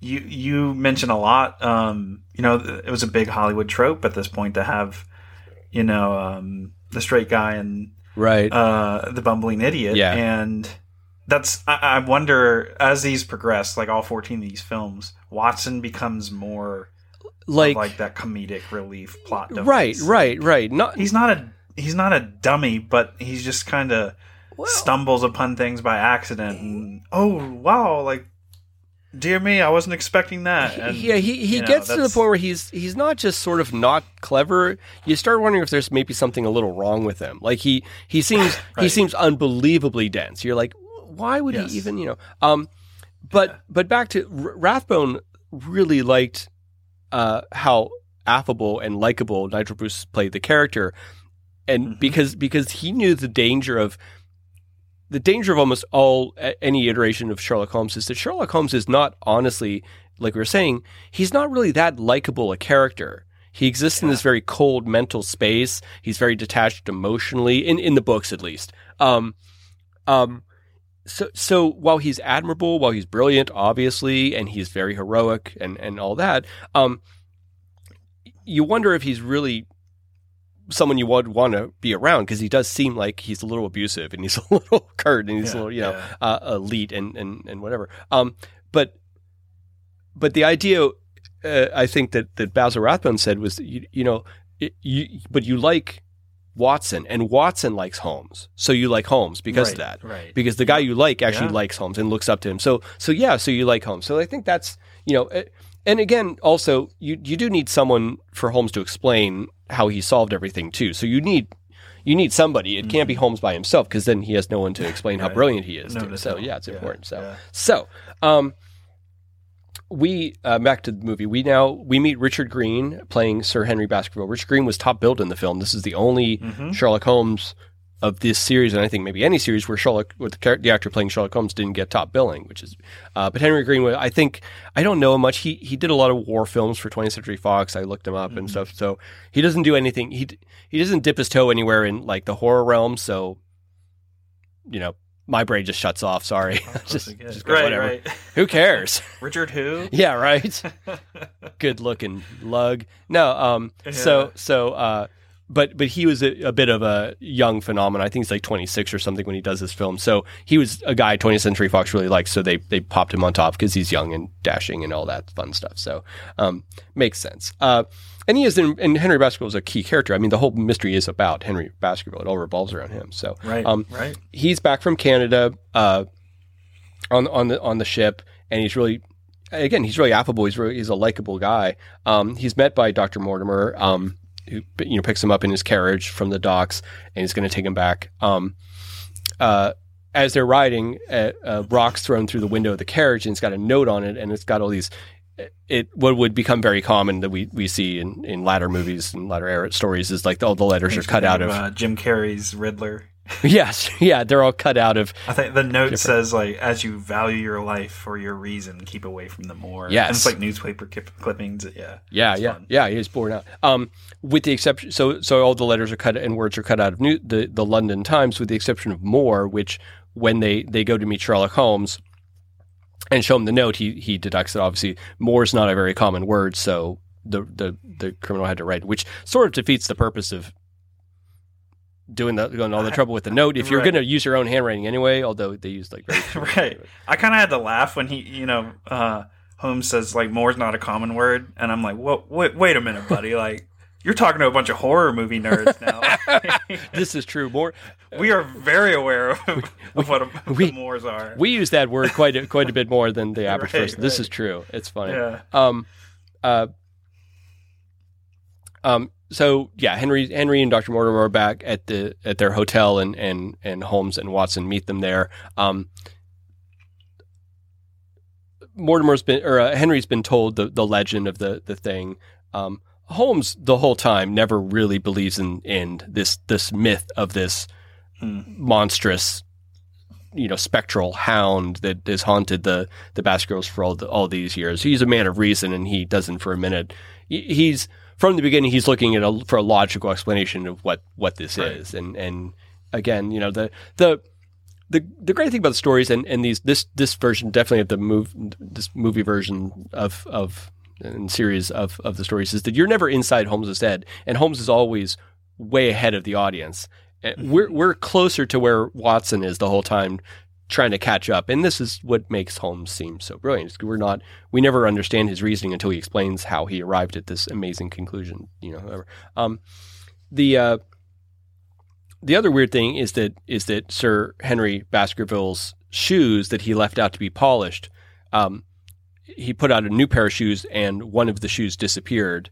you you mentioned a lot. Um, you know, it was a big Hollywood trope at this point to have, you know, um, the straight guy and right. uh, the bumbling idiot. Yeah. And that's, I, I wonder, as these progress, like all 14 of these films, Watson becomes more like, like, like that comedic relief plot device. right, right, right. Not He's not a, he's not a dummy, but he's just kind of well, stumbles upon things by accident. And, oh, wow, like, dear me, I wasn't expecting that. And, yeah, he, he you know, gets to the point where he's he's not just sort of not clever. You start wondering if there's maybe something a little wrong with him. Like he he seems [SIGHS] he seems unbelievably dense. You're like, why would Yes. he even you know? Um, but but back to R- Rathbone really liked uh, how affable and likable Nigel Bruce played the character, and Mhm. because because he knew the danger of the danger of almost all any iteration of Sherlock Holmes is that Sherlock Holmes is not honestly, like we were saying, he's not really that likable a character. He exists in this very cold mental space. He's very detached emotionally, in, in the books at least. Um, um, so, so while he's admirable, while he's brilliant, obviously, and he's very heroic and, and all that, um, you wonder if he's really someone you would want to be around because he does seem like he's a little abusive and he's [LAUGHS] a little curt and he's a little, you know, yeah. uh, elite and, and, and whatever. Um, but but the idea, uh, I think that that Basil Rathbone said was, you, you know, it, you but you like Watson and Watson likes Holmes, so you like Holmes because of that. Right. Because the guy you like actually Yeah. likes Holmes and looks up to him. So so yeah, so you like Holmes. So I think that's you know, uh, and again, also you you do need someone for Holmes to explain how he solved everything too. So you need you need somebody. It can't be Holmes by himself because then he has no one to explain how Mm-hmm. Brilliant he is. No So yeah, it's Yeah, important. So yeah. so um, we uh, back to the movie. We now we meet Richard Greene playing Sir Henry Baskerville. Richard Greene was top billed in the film. This is the only Mhm. Sherlock Holmes of this series, and I think maybe any series where Sherlock, with the, the actor playing Sherlock Holmes, didn't get top billing, which is. Uh, but Henry Greenwood, I think I don't know him much. He he did a lot of war films for 20th Century Fox. I looked him up and stuff. So he doesn't do anything. He he doesn't dip his toe anywhere in like the horror realm. So you know, my brain just shuts off. Sorry, [LAUGHS] just, just go, right, whatever. right. Who cares? [LAUGHS] Richard who? [LAUGHS] yeah, right. Good looking lug. No, um, so so, uh, but but he was a, a bit of a young phenomenon. I think he's like 26 or something when he does this film. So he was a guy 20th Century Fox really liked. So they they popped him on top because he's young and dashing and all that fun stuff. So um, makes sense. Uh, and he is, in, and Henry Baskerville is a key character. I mean, the whole mystery is about Henry Baskerville. It all revolves around him. So Right. um, right. he's back from Canada uh, on on the on the ship, and he's really again he's really affable. He's really he's a likable guy. Um, he's met by Doctor Mortimer, um, who you know picks him up in his carriage from the docks, and he's going to take him back. Um, uh, as they're riding, uh, uh, rocks thrown through the window of the carriage, and it's got a note on it, and it's got all these. It what would become very common that we, we see in, in latter movies and latter era stories is like all the letters are cut out of uh, Jim Carrey's Riddler. [LAUGHS] yes yeah they're all cut out of I think the note Different. says like, "As you value your life for your reason, keep away from the moor." Yes. and it's like newspaper clippings. Yeah, Yeah, yeah, fun. yeah. He was born out. Um, with the exception, so so all the letters are cut and words are cut out of new, the the London Times, with the exception of moor, which when they they go to meet Sherlock Holmes and show him the note, he he deducts that obviously moor is not a very common word, so the the the criminal had to write, which sort of defeats the purpose of doing the going all the [LAUGHS] trouble with the note if you're Right. going to use your own handwriting anyway. Although they use like [LAUGHS] right. I kind of had to laugh when he, you know, uh, Holmes says like "moor's not a common word," and I'm like, "Whoa, wait, wait a minute, buddy! [LAUGHS] Like, you're talking to a bunch of horror movie nerds now. this is true. More we are very aware of, of what a, we- the Moors are. we use that word quite a, quite a bit more than the average Right, person. This right. is true. It's funny. yeah. Um, uh, um, so yeah, Henry, Henry and Dr. Mortimer are back at the at their hotel, and and and Holmes and Watson meet them there. Um, Mortimer's been or uh, Henry's been told the the legend of the the thing. Um, Holmes the whole time never really believes in in this this myth of this Hmm. monstrous you know spectral hound that has haunted the the Baskervilles for all the, all these years. He's a man of reason, and he doesn't for a minute. He- He's from the beginning. He's looking at a, for a logical explanation of what what this Right. is, and and again, you know the the. The, the great thing about the stories and, and these this this version definitely of the move this movie version of of and series of, of the stories is that you're never inside Holmes's head and Holmes is always way ahead of the audience. We're mm-hmm. we're closer to where Watson is the whole time trying to catch up. And this is what makes Holmes seem so brilliant. We're not we never understand his reasoning until he explains how he arrived at this amazing conclusion, you know, whatever. Um the uh the other weird thing is that is that Sir Henry Baskerville's shoes that he left out to be polished, um, he put out a new pair of shoes and one of the shoes disappeared,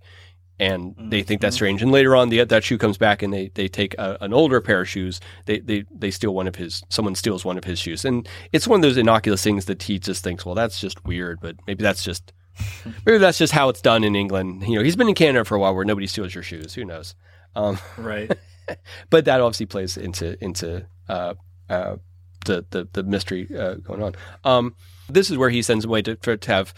and they think that's strange. And later on, the that shoe comes back and they they take a, an older pair of shoes. They they they steal one of his. Someone steals one of his shoes, and it's one of those innocuous things that he just thinks, well, that's just weird, but maybe that's just. [LAUGHS] Maybe that's just how it's done in England. You know, he's been in Canada for a while where nobody steals your shoes. Who knows? Um, Right. [LAUGHS] but that obviously plays into into uh, uh, the, the the mystery uh, going on. Um, this is where he sends away to, to have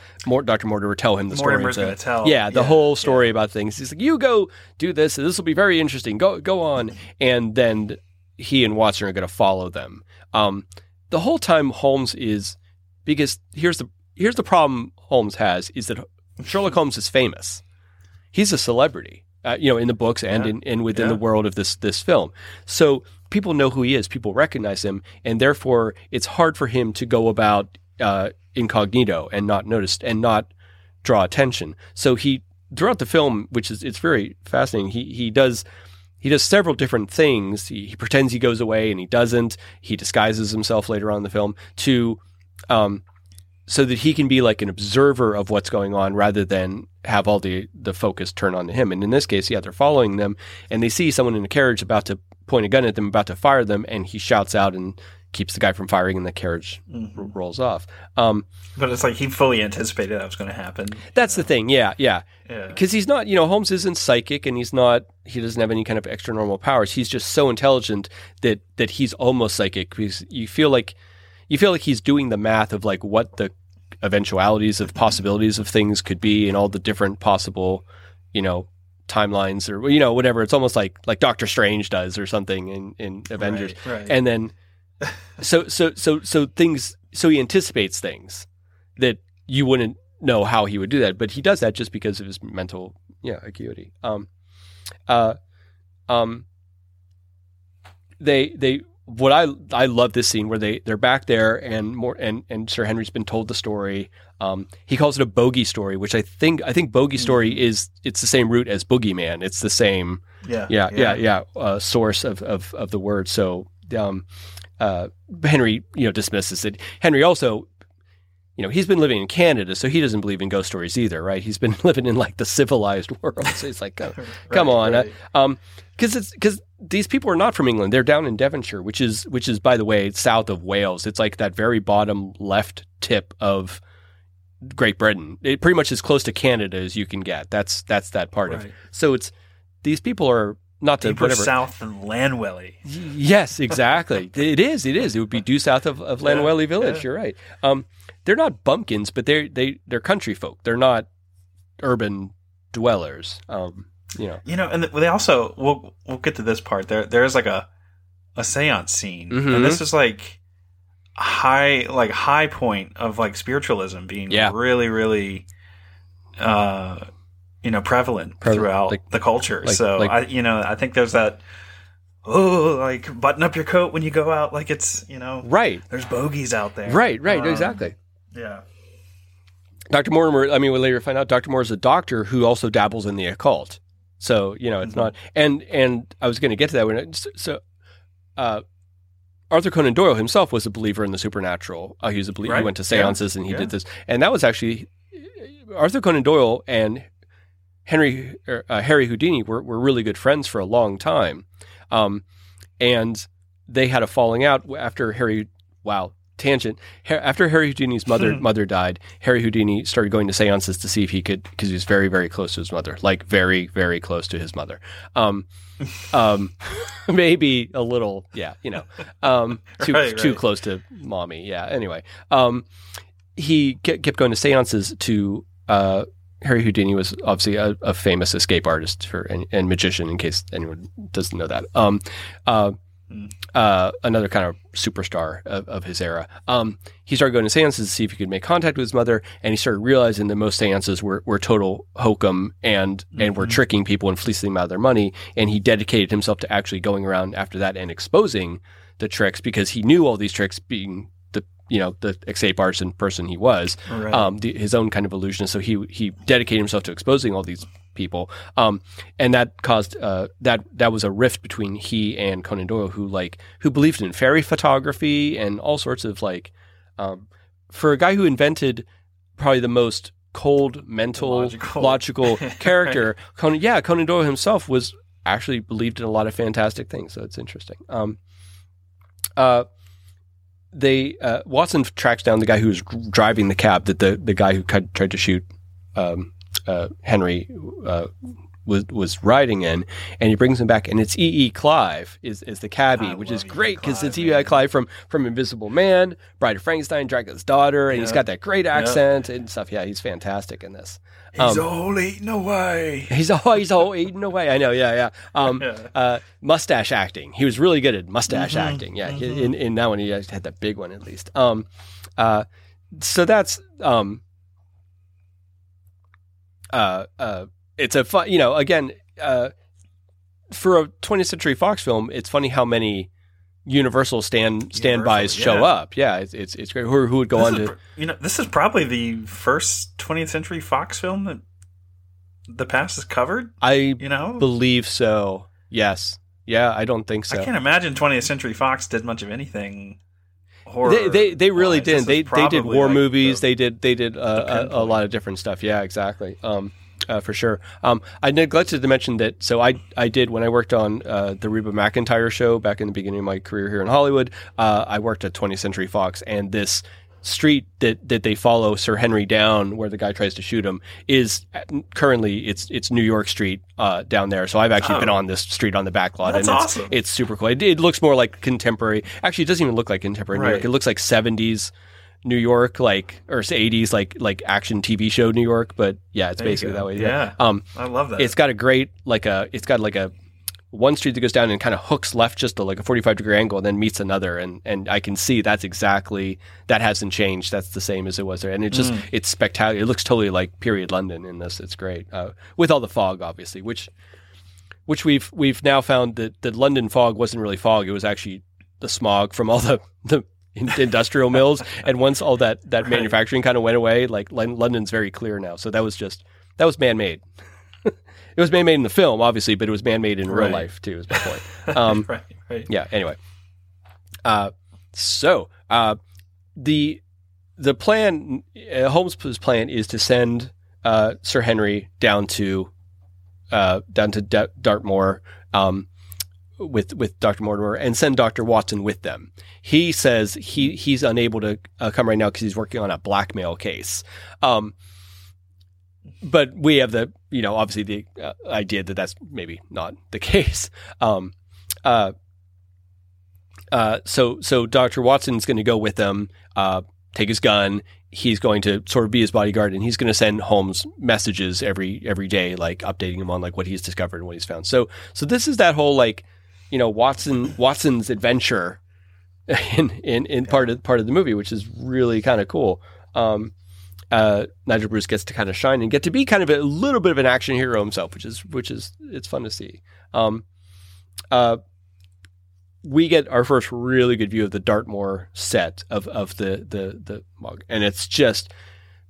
Dr. Mortimer tell him the Mortimer's story. gonna tell. Yeah, the Yeah, whole story about things. He's like, "You go do this. This will be very interesting. Go go on." And then he and Watson are going to follow them. Um, the whole time Holmes is because here's the here's the problem Holmes has is that Sherlock Holmes is famous. He's a celebrity, uh, you know, in the books and Yeah. in and within Yeah. the world of this this film. So people know who he is. People recognize him, and therefore it's hard for him to go about uh, incognito and not noticed and not draw attention. So he throughout the film, which is it's very fascinating. He he does he does several different things. He, he pretends he goes away and he doesn't. He disguises himself later on in the film to um, so that he can be like an observer of what's going on rather than have all the the focus turn on to him. And in this case, yeah, they're following them and they see someone in a carriage about to point a gun at them, about to fire them, and he shouts out and keeps the guy from firing, and the carriage Mm-hmm. r- rolls off. Um, But it's like he fully anticipated that was going to happen. that's the thing, yeah, yeah. Yeah. because he's not you know holmes isn't psychic and he's not he doesn't have any kind of extra normal powers he's just so intelligent that that he's almost psychic because you feel like you feel like he's doing the math of like what the eventualities of possibilities of things could be and all the different possible you know timelines or you know whatever it's almost like like doctor strange does or something in in avengers Right, right. and then so so so so things so he anticipates things that you wouldn't know how he would do that but he does that just because of his mental yeah acuity um uh um they they what I I love this scene where they they're back there and more and and Sir Henry's been told the story. Um, he calls it a bogey story, which I think I think bogey story is it's the same root as boogeyman. It's the same yeah. yeah yeah yeah, uh, source of, of of the word. So um, uh, Henry you know dismisses it. Henry also. You know, he's been living in Canada, so he doesn't believe in ghost stories either, right? He's been [LAUGHS] living in like the civilized [LAUGHS] world. So he's like, [LAUGHS] come, come Right, on, right. uh, um, because it's because these people are not from England; they're down in Devonshire, which is which is by the way south of Wales. It's like that very bottom left tip of Great Britain. It pretty much as close to Canada as you can get. That's that's that part of. Right. So it's these people are not to Deeper whatever. south than Llanwelly. Yes, exactly. [LAUGHS] it is. It is. It would be due south of, of Llanwelly Village. yeah. You're right. Um, they're not bumpkins, but they're they they're country folk. They're not urban dwellers. Um, you know. You know, and they also we'll we'll get to this part. There there is like a a séance scene, Mhm. and this is like high like high point of like spiritualism being Yeah. really really uh you know prevalent Prevalent, throughout like- the culture. like- so like- I you know I think there's that oh like button up your coat when you go out like it's you know Right. there's bogeys out there. Right. Right. Um, exactly. Yeah. Dr. Mortimer, I mean, we'll later find out Dr. Moore is a doctor who also dabbles in the occult. So you know, it's Mhm. not. And and I was going to get to that when it, so. Uh, Arthur Conan Doyle himself was a believer in the supernatural. Uh, he was a believer. He went to Yeah. seances and he Yeah. did this, and that was actually Arthur Conan Doyle and Henry er, uh, Harry Houdini were, were really good friends for a long time, um, and they had a falling out after Harry. Wow, tangent. After Harry Houdini's mother mother died, Harry Houdini started going to seances to see if he could, because he was very very close to his mother, like very very close to his mother. Um, [LAUGHS] um, [LAUGHS] maybe a little, yeah, you know, um, [LAUGHS] too Right, too right. close to mommy. Yeah. Anyway, um, he kept going to seances to. Uh, Harry Houdini was obviously a, a famous escape artist for and, and magician. In case anyone doesn't know that, um, uh, Hmm. uh, another kind of superstar of, of his era. Um, he started going to seances to see if he could make contact with his mother, and he started realizing that most seances were, were total hokum and and were Mhm. tricking people and fleecing them out of their money. And he dedicated himself to actually going around after that and exposing the tricks because he knew all these tricks being you know the escape artist person he was Right. um, the, his own kind of illusionist. So he he dedicated himself to exposing all these people, um, and that caused uh, that that was a rift between he and Conan Doyle, who like who believed in fairy photography and all sorts of like, um, for a guy who invented probably the most cold mental Logical. logical, [LAUGHS] character, Conan. Yeah, Conan Doyle himself was actually believed in a lot of fantastic things. So it's interesting. Um, uh, they uh, Watson tracks down the guy who was driving the cab that the the guy who tried to shoot um, uh, Henry uh, was was riding in, and he brings him back, and it's E. E. Clive is is the cabbie, I which is great because it's E. E. Clive from from Invisible Man, Bride of Frankenstein, Dracula's daughter, and he's got that great accent and stuff. Yeah, he's fantastic in this. He's um, all eaten away. He's all he's all eaten away. I know. Yeah, yeah. Um, [LAUGHS] uh, mustache acting. He was really good at mustache Mhm, acting. Yeah, he- in in that one he had that big one at least. Um, uh, so that's um, uh, uh, it's a fun. You know, again, uh, for a 20th Century Fox film, it's funny how many Universal stand standbys Universal, show up. Yeah, it's it's, it's great. Who, who would go This on is to? you know, this is probably the first 20th Century Fox film that the past is covered. I You know, believe so. Yes. Yeah, I don't think so. I can't imagine 20th Century Fox did much of anything. Horror. They, they they really wise. This did. They they did war like movies. the- they did they did uh, a, a lot of different stuff. Yeah, exactly. Um, uh, for sure. Um, I neglected to mention that. So I I did when I worked on uh, the Reba McEntire show back in the beginning of my career here in Hollywood. Uh, I worked at 20th Century Fox, and this street that that they follow Sir Henry down, where the guy tries to shoot him, is currently it's it's New York Street uh, down there. So I've actually Oh. been on this street on the back lot, That's and it's awesome. it's super cool. It, it looks more like contemporary. Actually, it doesn't even look like contemporary New York. It looks like 70s New York, like or 80s, like like action TV show New York. But yeah, it's There basically that way. Yeah. Um, I love that. it's got a great like a it's got like a one street that goes down and kind of hooks left just to like a 45 degree angle and then meets another and and I can see that's exactly that hasn't changed that's the same as it was there and it just Mm. it's spectacular it looks totally like period London in this it's great uh, with all the fog obviously which which we've we've now found that the London fog wasn't really fog it was actually the smog from all the the [LAUGHS] industrial mills. And once all that that Right. manufacturing kind of went away like London's very clear now. So that was just that was man made [LAUGHS] it was man made in the film obviously but it was man made in real life too is my point. [LAUGHS] Um, right, right. yeah anyway. Uh, so uh, the the plan uh, Holmes' plan is to send uh, Sir Henry down to uh, down to D- Dartmoor um, with with Doctor Mortimer and send Doctor Watson with them. He says he he's unable to uh, come right now because he's working on a blackmail case. Um, but we have the you know obviously the uh, idea that that's maybe not the [LAUGHS] case. Um, uh, uh, so so Doctor Watson's going to go with them, uh, take his gun. He's going to sort of be his bodyguard, and he's going to send Holmes messages every every day, like updating him on like what he's discovered and what he's found. So so this is that whole like you know Watson Watson's adventure [LAUGHS] in in, in part of part of the movie, which is really kind of cool. Um, uh, Nigel Bruce gets to kind of shine and get to be kind of a little bit of an action hero himself, which is which is it's fun to see. Um, uh, we get our first really good view of the Dartmoor set of of the the the mug, and it's just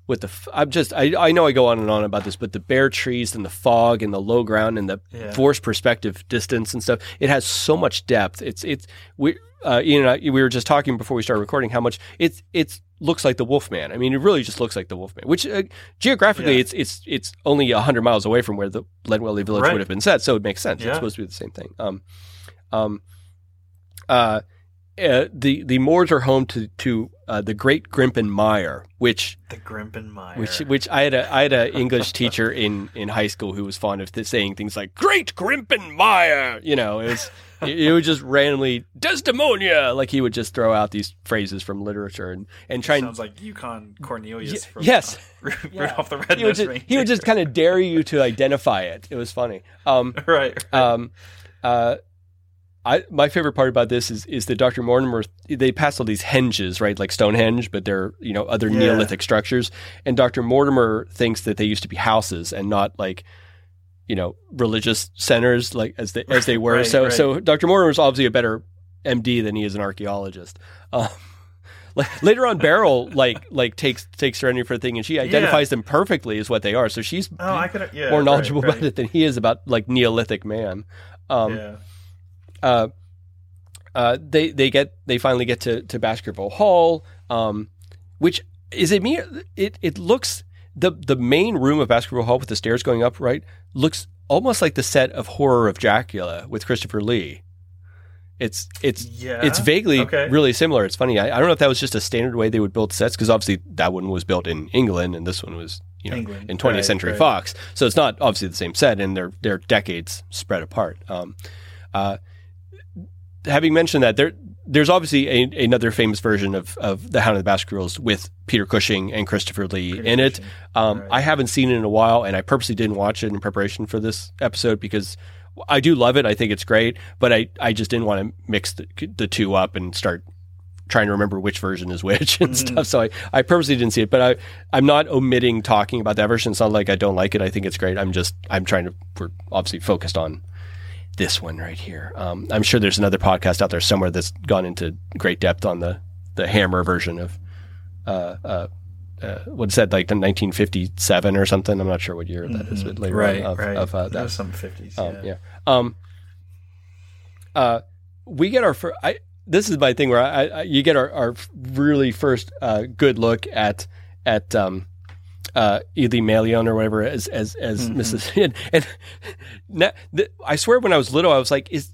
with the f- I'm just I I know I go on and on about this, but the bare trees and the fog and the low ground and the Yeah. forced perspective distance and stuff. It has so much depth. It's it's we uh, and I, we were just talking before we started recording how much it's it's looks like the Wolfman. I mean, it really just looks like the Wolfman. Which uh, geographically, Yeah. it's it's it's only hundred miles away from where the Llanwelly village Right. would have been set, so it makes sense. Yeah. It's supposed to be the same thing. Um, um, uh, uh, the the Moors are home to to uh, the Great Grimpen Mire, which The Grimpen Mire. which which I had a I had an English teacher in in high school who was fond of th- saying things like "Great Grimpen Mire," you know, it was it, it would just randomly Desdemonia, like he would just throw out these phrases from literature and and try and sounds like Yukon Cornelius. Ye- from, yes. uh, [LAUGHS] Rudolph the Red he would Nosed just he would just kind of dare you to identify it. It was funny. Um, [LAUGHS] right. right. um, uh, I my favorite part about this is is that Dr. Mortimer they pass all these henges right like Stonehenge, but they're you know other Yeah. Neolithic structures, and Dr. Mortimer thinks that they used to be houses and not like you know religious centers like as they as they [LAUGHS] were. Right, so right. so Dr. Mortimer is obviously a better MD than he is an archaeologist. Um, [LAUGHS] later on, Beryl like like takes takes Sir Henry for a thing, and she identifies them perfectly as what they are. So she's oh, could. Yeah. more right, knowledgeable right. about it than he is about like Neolithic man. Um, yeah. Uh, uh, they they get they finally get to to Baskerville Hall, um, which is it me? It it looks the the main room of Baskerville Hall with the stairs going up right looks almost like the set of Horror of Dracula with Christopher Lee. It's it's Yeah. it's vaguely Okay. really similar. It's funny. I, I don't know if that was just a standard way they would build sets because obviously that one was built in England and this one was you know England, in 20th right, Century right. Fox. So it's not obviously the same set and they're they're decades spread apart. Um, uh, having mentioned that, there there's obviously a, another famous version of, of the Hound of the Baskervilles with Peter Cushing and Christopher Lee Peter in it. Um, Right. I haven't seen it in a while, and I purposely didn't watch it in preparation for this episode because I do love it. I think it's great, but I, I just didn't want to mix the, the two up and start trying to remember which version is which [LAUGHS] and Mm-hmm. stuff. So I, I purposely didn't see it, but I, I'm not omitting talking about that version. It's not like I don't like it. I think it's great. I'm just, I'm trying to, we're obviously focused on this one right here. Um, I'm sure there's another podcast out there somewhere that's gone into great depth on the, the Hammer version of, uh, uh, uh, what's that like the 1957 or something? I'm not sure what year that is, but later Mm-hmm. Right. on of, right. of uh, That that. was some fifties. Um, yeah. yeah. Um, uh, we get our first. I this is my thing where I, I you get our, our really first uh, good look at at um, uh, Eily Malyon or whatever as as as Mm-hmm. Mrs. [LAUGHS] And, and the, I swear when I was little I was like is.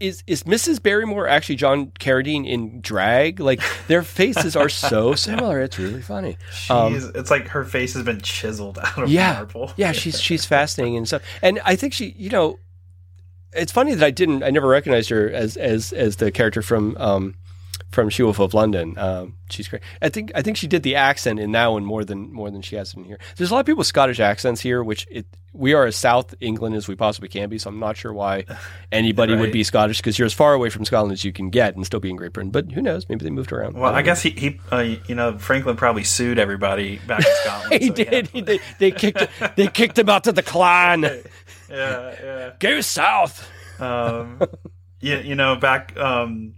Is, is Mrs. Barrymore actually John Carradine in drag? Like their faces are so [LAUGHS] similar. It's really funny. Um, it's like her face has been chiseled out of yeah, marble. yeah, she's she's fascinating and stuff. And I think she, you know, it's funny that I didn't, I never recognized her as as as the character from um from She Wolf of London. Um, she's great. I think I think she did the accent in that one more than more than she has in here. There's a lot of people with Scottish accents here, which it we are as South England as we possibly can be. So I'm not sure why [LAUGHS] anybody would be Scottish because you're as far away from Scotland as you can get and still be in Great Britain. But who knows? Maybe they moved around. Well, don't I guess he, he uh, you know, Frankland probably sued everybody back in [LAUGHS] Scotland. he so did. He, they, they kicked they kicked him out to the clan. [LAUGHS] yeah, yeah. Go south. Um, yeah, you know, back um,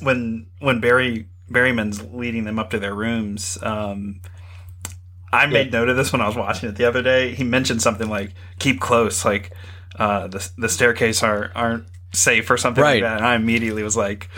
when when Barry Barryman's leading them up to their rooms. Um, I made note of this when I was watching it the other day. He mentioned something like "keep close," like uh, the the staircase are aren't safe or something Right. like that. And I immediately was like.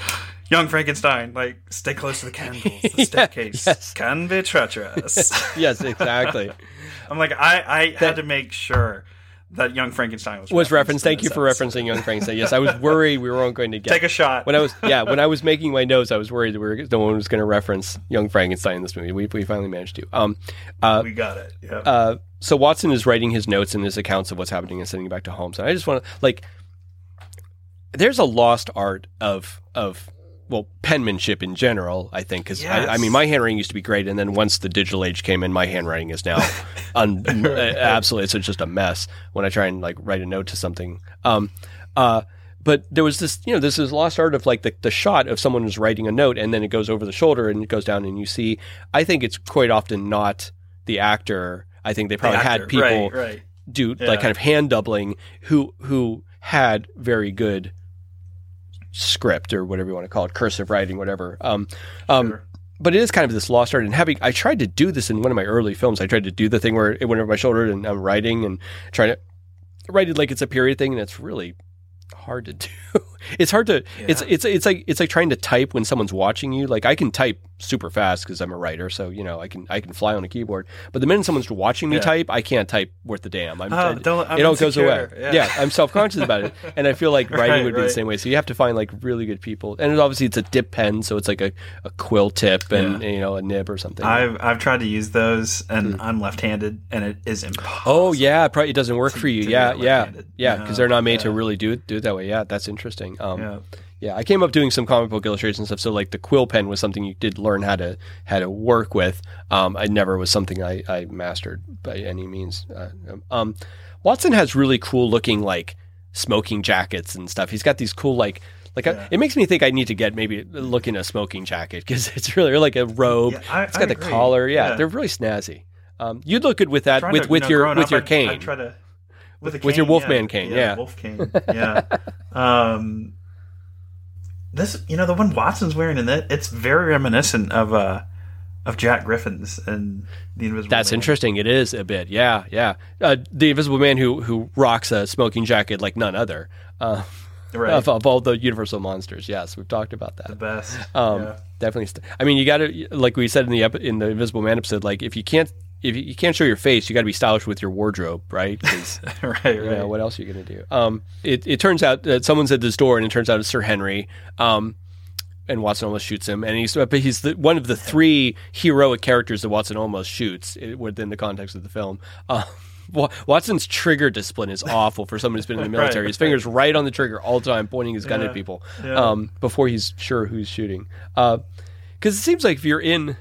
Young Frankenstein, like stay close to the candles. The Yeah, [LAUGHS] staircase yes. can be treacherous. [LAUGHS] yes, exactly. [LAUGHS] I'm like, I, I had to make sure that Young Frankenstein was was referenced. Thank you for referencing Young Frankenstein. Yes, I was [LAUGHS] worried we weren't going to get. Take a shot. when I was yeah when I was [LAUGHS] making my notes, I was worried that we were, no one was going to reference Young Frankenstein in this movie. We, we finally managed to. Um, uh, we got it. Yeah. uh, so Watson is writing his notes and his accounts of what's happening and sending it back to Holmes. And I just want to like, there's a lost art of of well penmanship in general. I think because I, I mean my handwriting used to be great, and then once the digital age came in, my handwriting is now [LAUGHS] un, absolutely it's just a mess when I try and like write a note to something. Um, uh, but there was this, you know, this is lost art of like the, the shot of someone who's writing a note and then it goes over the shoulder and it goes down and you see. I think it's quite often not the actor. I think they The probably actor. had people Right, right. do Yeah. like kind of hand doubling who who had very good script or whatever you want to call it, cursive writing, whatever. Um, um, Sure. but it is kind of this lost art. And having, I tried to do this in one of my early films. I tried to do the thing where it went over my shoulder and I'm writing and trying to write it like it's a period thing, and it's really hard to [LAUGHS] do. It's hard to. It's it's it's like it's like trying to type when someone's watching you. Like I can type super fast because I'm a writer, so you know I can I can fly on a keyboard. But the minute someone's watching me Yeah. type, I can't type worth the damn. I'm, Oh, I- don't- I'm it all goes away. Yeah. Yeah. I'm self conscious about it, and I feel like [LAUGHS] writing Right, would be the same way. So you have to find like really good people, and obviously it's a dip pen, so it's like a, a quill tip and you know a nib or something. I've I've tried to use those, and hmm. I'm left-handed, and it is impossible. Oh yeah, it probably it doesn't work for you. Yeah, yeah, yeah, because No, they're not made to really do it do it that way. Yeah, that's interesting. Um, Yeah. yeah, I came up doing some comic book illustration stuff. So like the quill pen was something you did learn how to how to work with. Um, I never was something I, I mastered by any means. Uh, um, Watson has really cool looking like smoking jackets and stuff. He's got these cool like. Like I, it makes me think I need to get maybe look in a smoking jacket because [LAUGHS] it's really like a robe. Yeah, I- it's I got the agree. collar. Yeah, Yeah. they're really snazzy. Um, you'd look good with that with to, with you know, your with your I- cane. I try to with, a With your Wolfman yeah. cane, yeah. wolf cane, yeah. [LAUGHS] um, this, you know, the one Watson's wearing in it, it's very reminiscent of uh of Jack Griffin's and the Invisible. That's Man. interesting. It is a bit. Yeah, yeah. Uh, the Invisible Man who who rocks a smoking jacket like none other. Uh, right? of, of all the Universal monsters. Yes, we've talked about that. the best. Um, yeah. Definitely. St- I mean, you got to like we said in the epi- in the Invisible Man episode. Like, if you can't if you, can't show your face, you got to be stylish with your wardrobe, right? [LAUGHS] right, right. you know, what else are you going to do? Um, it, it turns out that someone's at this door, and it turns out it's Sir Henry. Um, and Watson almost shoots him, and he's but he's the, one of the three heroic characters that Watson almost shoots within the context of the film. Uh, [LAUGHS] Watson's trigger discipline is awful for someone who's been in the [LAUGHS] Right, military. His fingers right on the trigger all the time, pointing his gun Yeah, at people yeah. um, before he's sure who's shooting. Because it seems like if you're in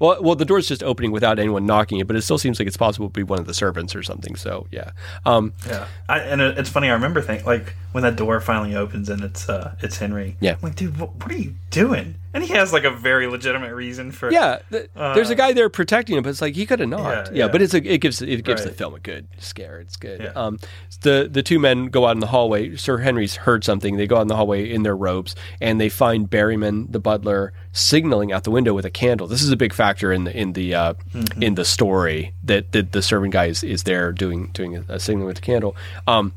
well, well, the door's just opening without anyone knocking it, but it still seems like it's possible to be one of the servants or something. So yeah, um, Yeah, I, and it, it's funny. I remember thinking like when that door finally opens and it's uh it's Henry. Yeah. I'm like, dude, what, what are you doing? And he has like a very legitimate reason for. yeah. th- there's a guy there protecting him, but it's like he could have knocked. Uh, Yeah, Yeah, yeah. but it's a, it gives it gives the film a good scare. It's good. Yeah. Um, the the two men go out in the hallway. Sir Henry's heard something. They go out in the hallway in their robes, and they find Barryman, the butler, signaling out the window with a candle. This is a big factor in the in the uh, Mm-hmm. in the story that, that the servant guy is, is there doing doing a, a signaling with a candle. Um,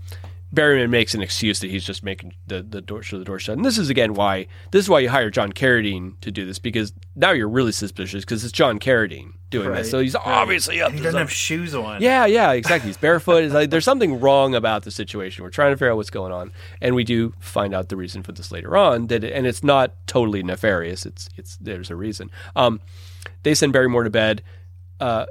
Barryman makes an excuse that he's just making the, the door sure the door shut. And this is again why this is why you hire John Carradine to do this because now you're really suspicious because it's John Carradine doing Right, this. So he's right. obviously up And he doesn't have shoes on. Yeah, yeah, exactly. He's barefoot. It's like there's something wrong about the situation. We're trying to figure out what's going on, and we do find out the reason for this later on. That and it's not totally nefarious. It's it's there's a reason. Um, they send Barryman to bed. Uh,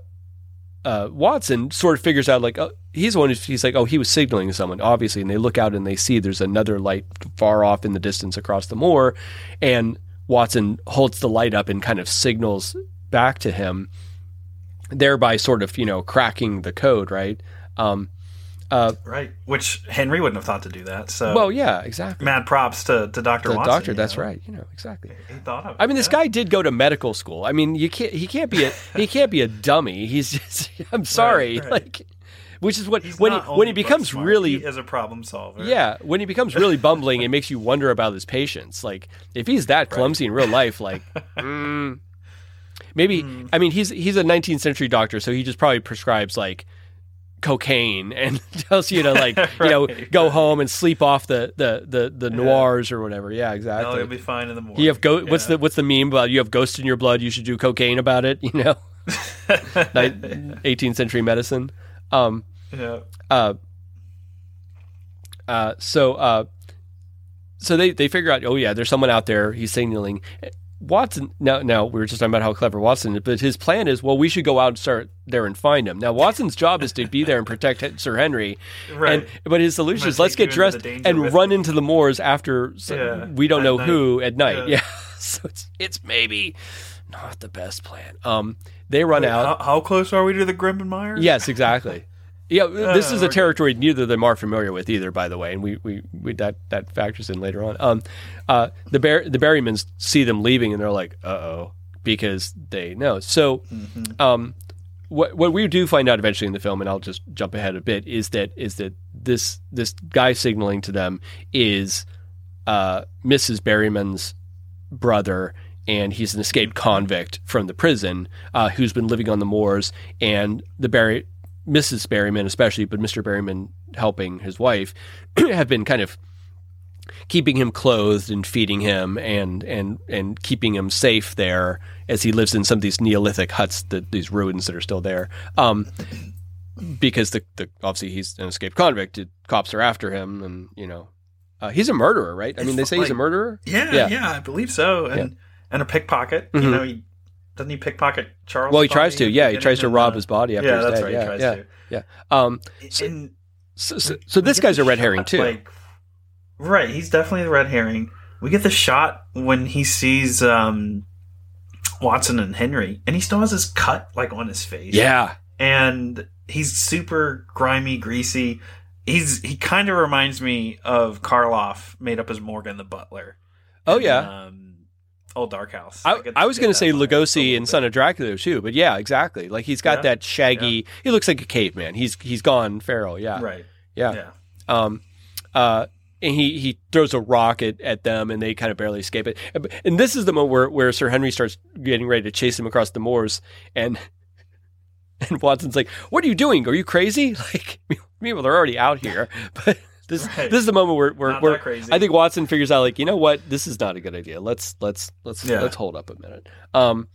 uh, Watson sort of figures out like oh, he's the one who's he's like oh he was signaling to someone obviously, and they look out and they see there's another light far off in the distance across the moor, and Watson holds the light up and kind of signals back to him thereby sort of you know cracking the code right um uh Right. Which Henry wouldn't have thought to do that. So well yeah exactly mad props to, to Dr. the Watson. doctor that's know. right you know exactly He thought of i mean this yeah. guy did go to medical school i mean you can't he can't be a he can't be a [LAUGHS] dummy he's just i'm sorry right. like which is what He's when he when he becomes smart, really he is a problem solver. yeah when he becomes really [LAUGHS] bumbling it makes you wonder about his patience. Like if he's that clumsy in real life [LAUGHS] like mm, maybe Hmm. i mean he's he's a 19th century doctor so he just probably prescribes like cocaine [LAUGHS] and tells you to like you know go right. home and sleep off the the the, the noirs or whatever. Yeah No, exactly. he'll be fine in the morning. you have go- what's the what's the meme about you have ghosts in your blood you should do cocaine about it you know? 18th century medicine. Um yeah. uh, uh, so uh, so they they figure out, oh yeah, there's someone out there. He's signaling. Watson. Now, now we were just talking about how clever Watson is, but his plan is, well, we should go out and start there and find him. Now, Watson's job is to be there and protect Sir Henry, Right. And but his solution is let's get dressed and run me. into the moors after Yeah, we don't know night. who at night. Yeah. Yeah, [LAUGHS] so it's it's maybe not the best plan. Um, they run out. How, how close are we to the Grimpen Mires? Yes, exactly. Yeah, this is a okay. territory neither of them are familiar with either, by the way, and we, we, we that that factors in later on. Um, uh, the Bar- the Barrymans see them leaving, and they're like, "Uh oh," because they know. So, um, what what we do find out eventually in the film, and I'll just jump ahead a bit, is that is that this this guy signaling to them is uh, Mrs. Barryman's brother, and he's an escaped convict from the prison uh, who's been living on the moors. And the Barry, Mrs. Barryman especially, but Mr. Barryman helping his wife, [CLEARS THROAT] have been kind of keeping him clothed and feeding him and and and keeping him safe there as he lives in some of these Neolithic huts, that these ruins that are still there. Um, because the, the obviously he's an escaped convict, cops are after him, and you know uh, he's a murderer, right? I mean, they say he's a murderer. Yeah, yeah, yeah, I believe so, and yeah. and a pickpocket. Mm-hmm. You know, he doesn't he pickpocket Charles? Well, he tries to. Yeah, he tries to rob his body after yeah, he's dead. Right, yeah, yeah, to. yeah. Um, so, and so, so, so this guy's a red herring too. Like, right, he's definitely the red herring. We get the shot when he sees um, Watson and Henry, and he still has his cut like on his face. Yeah, and he's super grimy, greasy. He's he kind of reminds me of Karloff, made up as Morgan the Butler. Oh yeah. Um, Old Dark House. I, I, I was going to say Lugosi and Son of Dracula too, but yeah, exactly. Like he's got yeah. that shaggy. Yeah. He looks like a caveman. He's he's gone feral. Yeah. Right. Yeah. Yeah. Um. Uh and he he throws a rock at, at them and they kind of barely escape it. And this is the moment where, where Sir Henry starts getting ready to chase him across the moors and [LAUGHS] and Watson's like, "What are you doing? Are you crazy?" [LAUGHS] Like, meanwhile they're already out here, [LAUGHS] but this right. this is the moment where where, where I think Watson figures out like, you know what, this is not a good idea. Let's let's let's yeah. let's hold up a minute. Um,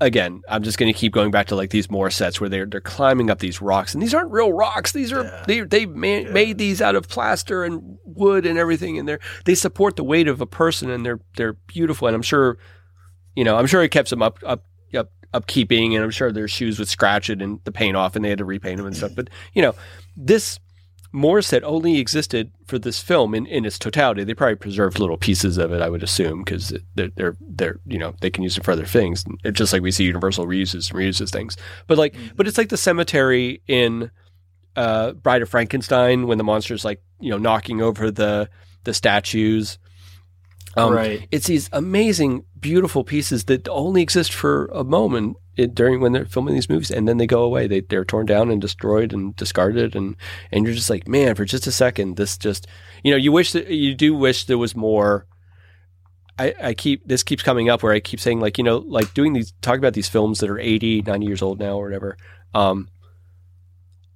again, I'm just going to keep going back to like these more sets where they're they're climbing up these rocks, and these aren't real rocks. These are yeah. they they man, yeah. made these out of plaster and wood and everything, and they they support the weight of a person, and they're they're beautiful. And I'm sure, you know, I'm sure it kept them up up up upkeeping, and I'm sure their shoes would scratch it and the paint off, and they had to repaint them and stuff. But you know, this Moors set only existed for this film in, in its totality. They probably preserved little pieces of it, I would assume, because they're, they're, they're, you know, they can use it for other things. It's just like we see Universal reuses and reuses things. But like, mm-hmm. but it's like the cemetery in uh, Bride of Frankenstein when the monster's like, you know, knocking over the the statues. Um, right. It's these amazing, beautiful pieces that only exist for a moment it, during when they're filming these movies, and then they go away. They they're torn down and destroyed and discarded, and and you're just like, man, for just a second, this just you know, you wish that you do wish there was more. I, I keep this keeps coming up where I keep saying like you know like doing these talk about these films that are 80 90 years old now or whatever um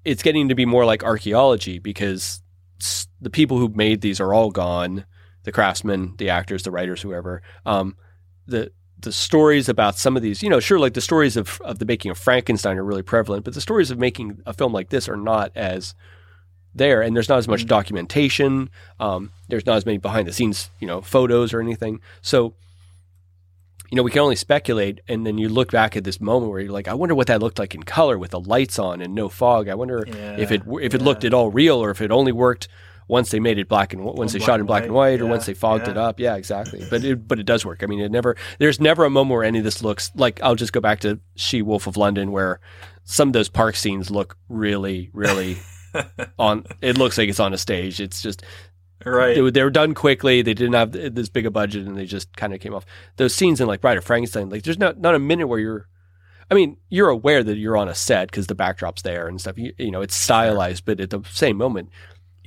it's getting to be more like archaeology because the people who made these are all gone the craftsmen the actors the writers whoever um the the stories about some of these, you know, sure, like the stories of, of the making of Frankenstein are really prevalent, but the stories of making a film like this are not as there. And there's not as much mm-hmm. documentation. Um, there's not as many behind the scenes, you know, photos or anything. So, you know, we can only speculate. And then you look back at this moment where you're like, I wonder what that looked like in color with the lights on and no fog. I wonder yeah, if it if it looked at all real or if it only worked once they made it black and once they shot in black and white, yeah, or once they fogged yeah. it up. Yeah, exactly. But it, but it does work. I mean, it never. There's never a moment where any of this looks like. I'll just go back to She Wolf of London, where some of those park scenes look really, really [LAUGHS] on. It looks like it's on a stage. It's just Right. They, they, were done quickly. They didn't have this big a budget, and they just kind of came off. Those scenes in like Bride of Frankenstein, like there's not not a minute where you're. I mean, you're aware that you're on a set because the backdrop's there and stuff. You, you know, it's stylized, but at the same moment,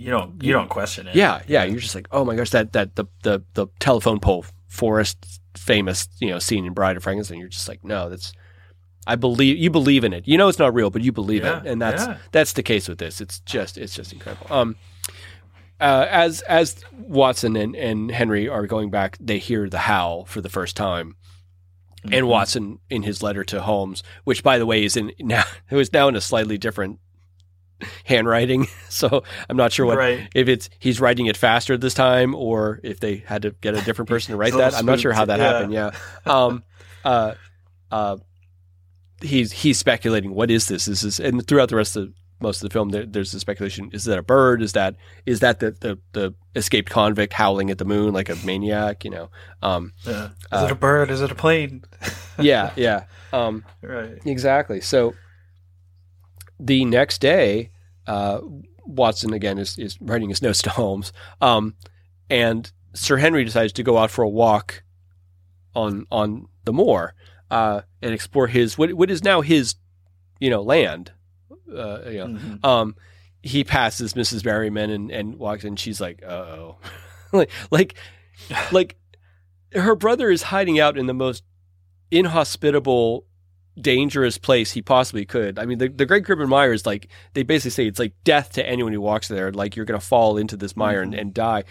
you don't you don't question it. Yeah, yeah. You're just like, oh my gosh, that that the the the telephone pole forest famous you know scene in Bride of Frankenstein. You're just like, no, that's I believe you believe in it. You know it's not real, but you believe yeah, it, and that's yeah. that's the case with this. It's just it's just incredible. Um, uh, as as Watson and, and Henry are going back, they hear the howl for the first time. Mm-hmm. And Watson, in his letter to Holmes, which by the way is in [LAUGHS] now it was now in a slightly different [LAUGHS] handwriting. [LAUGHS] So I'm not sure what right. if it's he's writing it faster this time or if they had to get a different [LAUGHS] person to write that. I'm not sure how that yeah. happened. Yeah. Um, uh, uh, he's he's speculating what is this? This is and throughout the rest of most of the film there, there's the speculation is that a bird is that is that the, the, the escaped convict howling at the moon like a maniac you know um, yeah. is uh, it a bird is it a plane yeah yeah um, right exactly so the next day, uh, Watson again is, is writing his notes [LAUGHS] to Holmes, um, and Sir Henry decides to go out for a walk on on the moor uh, and explore his what what is now his you know land. Uh, you know, mm-hmm. um, he passes Mrs. Barryman and, and walks in. She's like, "Oh, [LAUGHS] like like like." her brother is hiding out in the most inhospitable dangerous place he possibly could. I mean, the, the Great Grimpen Mire is like, they basically say it's like death to anyone who walks there. Like, you're going to fall into this mire and, and die.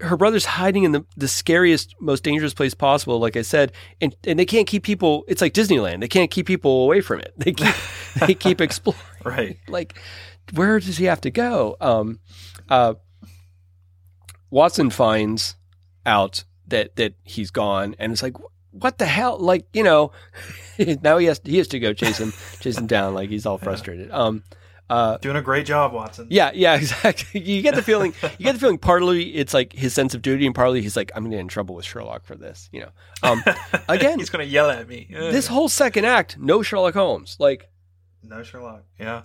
Her brother's hiding in the, the scariest, most dangerous place possible, like I said, and, and they can't keep people, it's like Disneyland. They can't keep people away from it. [LAUGHS] They keep, they keep [LAUGHS] exploring. Right. Like, where does he have to go? Um, uh, Watson finds out that, that he's gone and it's like, what the hell? Like, you know, [LAUGHS] now he has he has to go chase him chase him down. Like he's all frustrated. Um, uh, Doing a great job, Watson. yeah, yeah, [LAUGHS] exactly. You get the feeling you get the feeling partly it's like his sense of duty, and partly he's like, I'm gonna get in trouble with Sherlock for this. You know, um, [LAUGHS] again, He's going to yell at me. this whole second act, no Sherlock Holmes. Like No Sherlock. Yeah.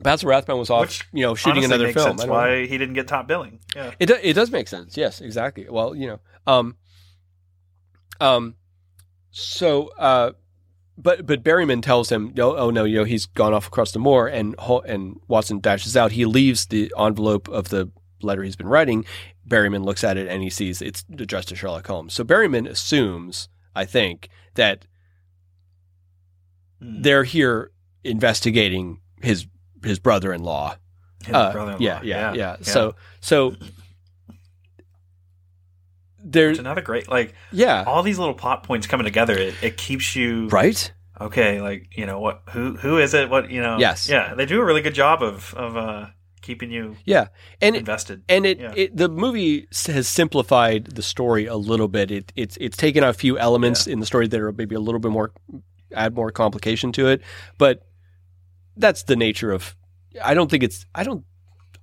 Basil Rathbone was off, Which you know, shooting another film. I don't know. why he didn't get top billing. Yeah. It do, it does make sense. Yes, exactly. Well, you know, um, um, so uh, but but Barryman tells him, no, oh no, you know, he's gone off across the moor, and and Watson dashes out. He leaves the envelope of the letter he's been writing. Barryman looks at it and he sees it's addressed to Sherlock Holmes. So Barryman assumes, I think, that Hmm. they're here investigating his his brother-in-law. His Uh, brother-in-law. yeah, yeah, yeah, So so it's there's another great like yeah, all these little plot points coming together. It, it keeps you right. okay. Like you know what? Who who is it? What you know? Yes. Yeah, they do a really good job of of uh, keeping you Yeah, and it, invested. and it, Yeah. it the movie has simplified the story a little bit. It it's it's taken out a few elements in the story that are maybe a little bit more add more complication to it, but that's the nature of. I don't think it's. I don't.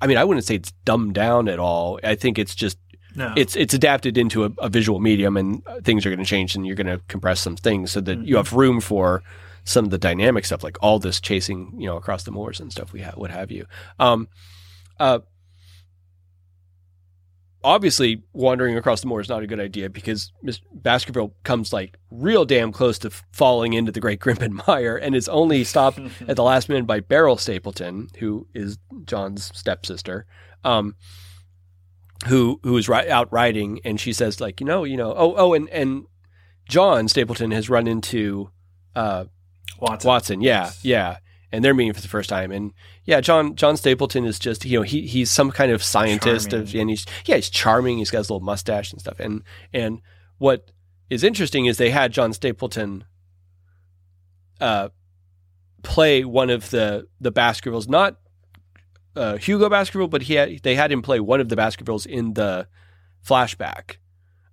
I mean, I wouldn't say it's dumbed down at all. I think it's just no, it's it's adapted into a, a visual medium, and uh, things are going to change, and you're going to compress some things so that you have room for some of the dynamic stuff, like all this chasing, you know, across the moors and stuff. We have what have you. Um, uh, obviously, wandering across the moor is not a good idea because Miss Baskerville comes like real damn close to falling into the Great Grimpen [LAUGHS] Mire, and is only stopped at the last minute by Beryl Stapleton, who is John's stepsister. Um, who who is ri- out riding, and she says like, you know, you know, oh, oh, and and John Stapleton has run into uh, Watson. Watson, yeah, yeah, and they're meeting for the first time, and yeah, John John Stapleton is just you know he he's some kind of scientist of, Charming. and he's yeah he's charming, he's got his little mustache and stuff, and and what is interesting is they had John Stapleton uh play one of the the Baskervilles, not uh, Hugo Baskerville, but he had they had him play one of the Baskervilles in the flashback.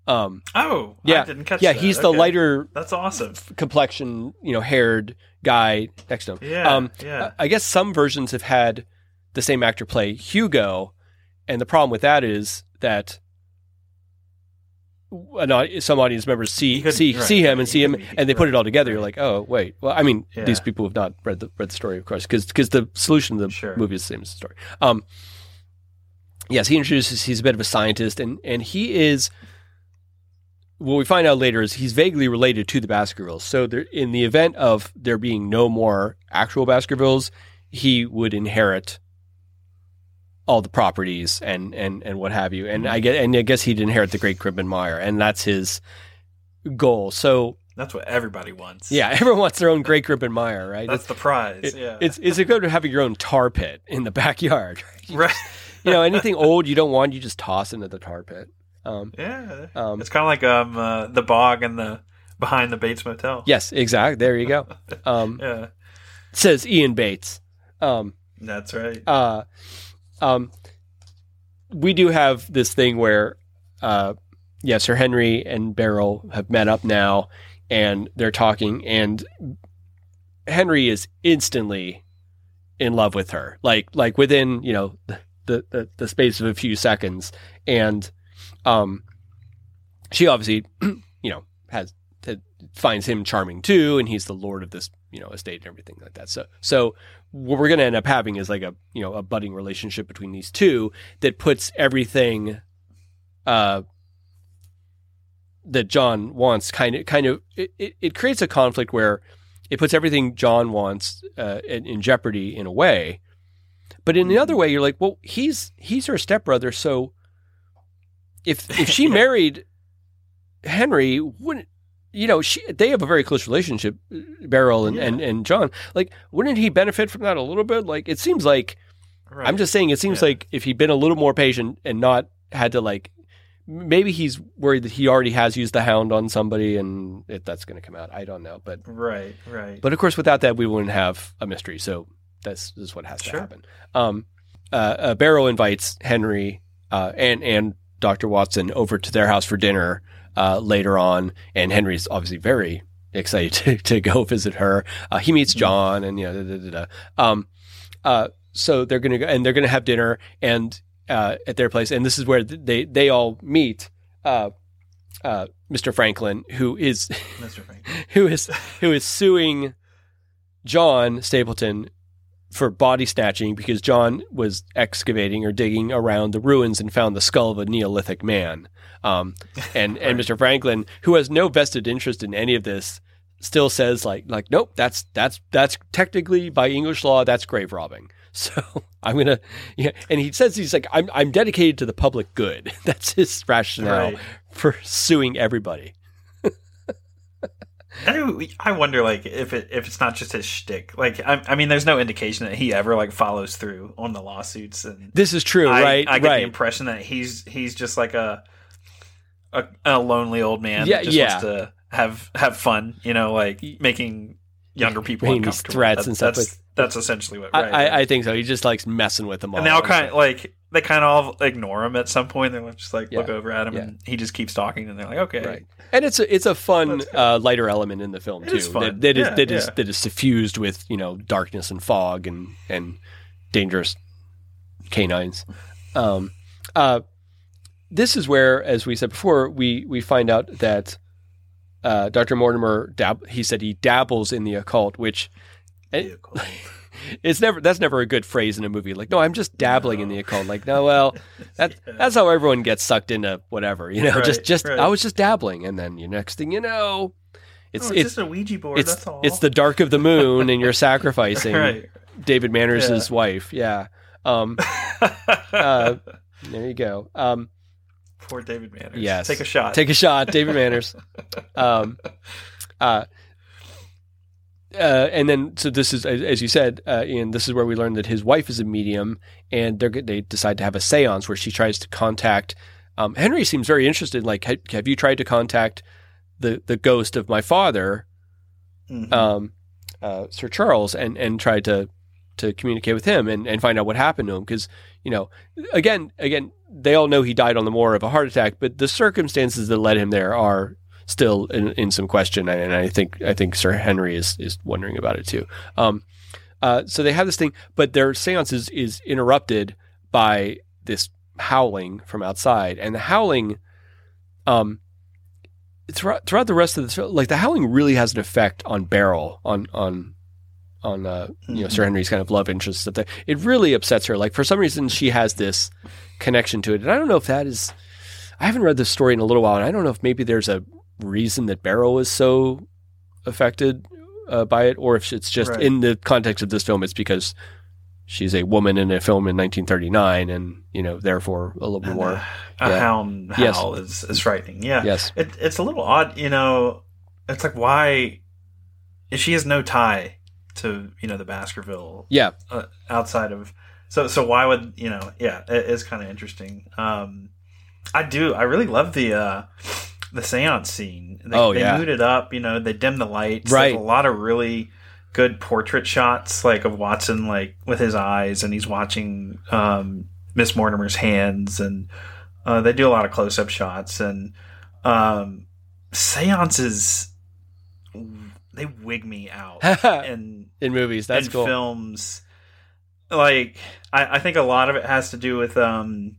Um, Oh, Yeah. I didn't catch yeah, that. he's the lighter That's awesome. complexion, you know, haired guy next to him. Yeah, Um, yeah. I guess some versions have had the same actor play Hugo, and the problem with that is that an, some audience members see could- see right, see him and see him, and they put it all together. You're like, oh wait, well, I mean, Yeah. these people have not read the read the story, of course, because because the solution of the Sure. movie is the same as the story. Um, yes, he introduces he's a bit of a scientist, and and he is. What we find out later is he's vaguely related to the Baskervilles. So, there, in the event of there being no more actual Baskervilles, he would inherit all the properties and and and what have you. And I get and I guess he'd inherit the Great Grimpen Mire, and that's his goal. So, That's what everybody wants. yeah, [LAUGHS] everyone wants their own Great Grimpen Mire, right? That's the prize. It- yeah. It's it's a good to having your own tar pit in the [LAUGHS] backyard. right. You know, anything old you don't want, you just toss into the tar pit. Um, Yeah. Um, it's kind of like um uh, the bog and the behind the Bates Motel. yes, exactly. There you go. [LAUGHS] Um, Yeah. says Ian Bates. Um, That's right. uh, um, we do have this thing where, uh, yeah, Sir Henry and Beryl have met up now, and they're talking, and Henry is instantly in love with her, like like within you know the the, the space of a few seconds, and um, she obviously [CLEARS THROAT] you know has finds him charming too, and he's the lord of this you know estate and everything like that. So so what we're going to end up having is like a you know a budding relationship between these two that puts everything uh that John wants kind of kind of it, it, it creates a conflict where it puts everything John wants uh, in, in jeopardy in a way but in the other way you're like well he's he's her stepbrother so if if she [LAUGHS] married Henry wouldn't. You know, she, they have a very close relationship, Beryl and, Yeah. and, and John. Like, wouldn't he benefit from that a little bit? Like, it seems like Right. I'm just saying, it seems Yeah. like if he'd been a little more patient and not had to like, maybe he's worried that he already has used the hound on somebody and if that's going to come out. I don't know, but right, right. but of course, without that, we wouldn't have a mystery. So that's this is what has Sure. to happen. Um, uh, uh, Beryl invites Henry uh, and and Doctor Watson over to their house for dinner uh, later on, and Henry's obviously very excited [LAUGHS] to, to go visit her. Uh, he meets John, and you know, da, da, da, da. Um, uh, so they're gonna go and they're gonna have dinner and uh, at their place, and this is where they they all meet. Uh, uh, Mr. Frankland, who is Mr. Frank. [LAUGHS] who is who is suing John Stapleton for body snatching because John was excavating or digging around the ruins and found the skull of a Neolithic man. Um, and and [LAUGHS] Mr. Frankland, who has no vested interest in any of this, still says like like nope, that's that's that's technically by English law that's grave robbing. [LAUGHS] So I'm gonna yeah, and he says he's like I'm I'm dedicated to the public good. [LAUGHS] That's his rationale Right. for suing everybody. I, do- I wonder, like, if it if it's not just his shtick. Like, I, I mean, there's no indication that he ever like follows through on the lawsuits, and This is true, I, right? I get right. the impression that he's he's just like a a, a lonely old man Yeah, that just yeah. wants to have have fun, you know, like making younger people Making these uncomfortable. threats That- and stuff, That's, that's essentially what. I, Right, I, right. I think so. He just likes messing with them all. and they all kind of like they kind of all ignore him at some point. They're just like look over at him, Yeah. and he just keeps talking, and they're like, okay, right. And it's a it's a fun uh, lighter element in the film It too. is fun. That, that is Yeah, that is yeah. that is suffused with you know darkness and fog and and dangerous canines. Um, uh, this is where, as we said before, we we find out that uh, Dr. Mortimer dab- he said he dabbles in the occult, which Vehicle. [LAUGHS] it's never that's never a good phrase in a movie. Like, no, I'm just dabbling in the occult. Like, no, well, [LAUGHS] that that's how everyone gets sucked into whatever. You know, Right, just just right. I was just dabbling, and then you next thing you know, it's Oh, it's just a Ouija board. it's that's all. it's the dark of the moon, and you're sacrificing [LAUGHS] right. David Manners' wife. Yeah. Um, uh, there you go. Um, Poor David Manners. Yes. Take a shot. Take a shot, David Manners. Um, uh, uh, and then, so this is, as as you said, uh, Ian, this is where we learn that his wife is a medium, and they're, they decide to have a seance where she tries to contact. Um, Henry seems very interested. Like, ha- have you tried to contact the the ghost of my father, Mhm. um, uh, Sir Charles, and and tried to to communicate with him and, and find out what happened to him? Because you know, again, again, they all know he died on the moor of a heart attack, but the circumstances that led him there are still in, in some question, and I think I think Sir Henry is is wondering about it too. Um, uh, so they have this thing, but their seance is, is interrupted by this howling from outside, and the howling, um, throughout, throughout the rest of the show, like the howling really has an effect on Beryl, on on on uh, you know Sir Henry's kind of love interest. That it really upsets her. Like for some reason, she has this connection to it, and I don't know if that is. I haven't read this story in a little while, and I don't know if maybe there's a reason that Beryl is so affected uh, by it, or if it's just Right. in the context of this film, it's because she's a woman in a film in 1939, and you know, therefore a little And, more. uh, a yeah. hound Yes. howl is, is frightening. Yeah. Yes, It, it's a little odd, you know. It's like why if she has no tie to you know the Baskerville yeah, uh, outside of so so why would you know yeah it is kind of interesting. Um, I do I really love the uh, the seance scene. They, Oh, they yeah. it up. You know they dim the lights. Right. There's a lot of really good portrait shots like of Watson like with his eyes and he's watching um, Miss Mortimer's hands and uh, they do a lot of close up shots and um, seances they wig me out [LAUGHS] and in movies, that's in cool. films like I, I think a lot of it has to do with um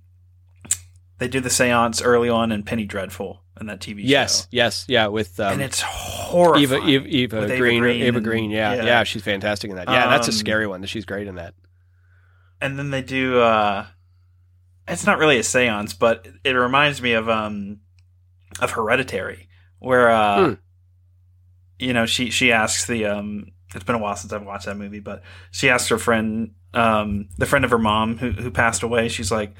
they do the seance early on in penny dreadful in that tv yes, show yes, yeah, with um, and it's horrifying Eva, Eva, Eva with Eva Green, Green and- Green, yeah, yeah, yeah. she's fantastic in that. Yeah, that's a Um, scary one. She's great in that. and then they do uh it's not really a seance but it reminds me of um of hereditary where uh Hmm. you know she she asks the um it's been a while since i've watched that movie but she asks her friend um the friend of her mom who who passed away she's like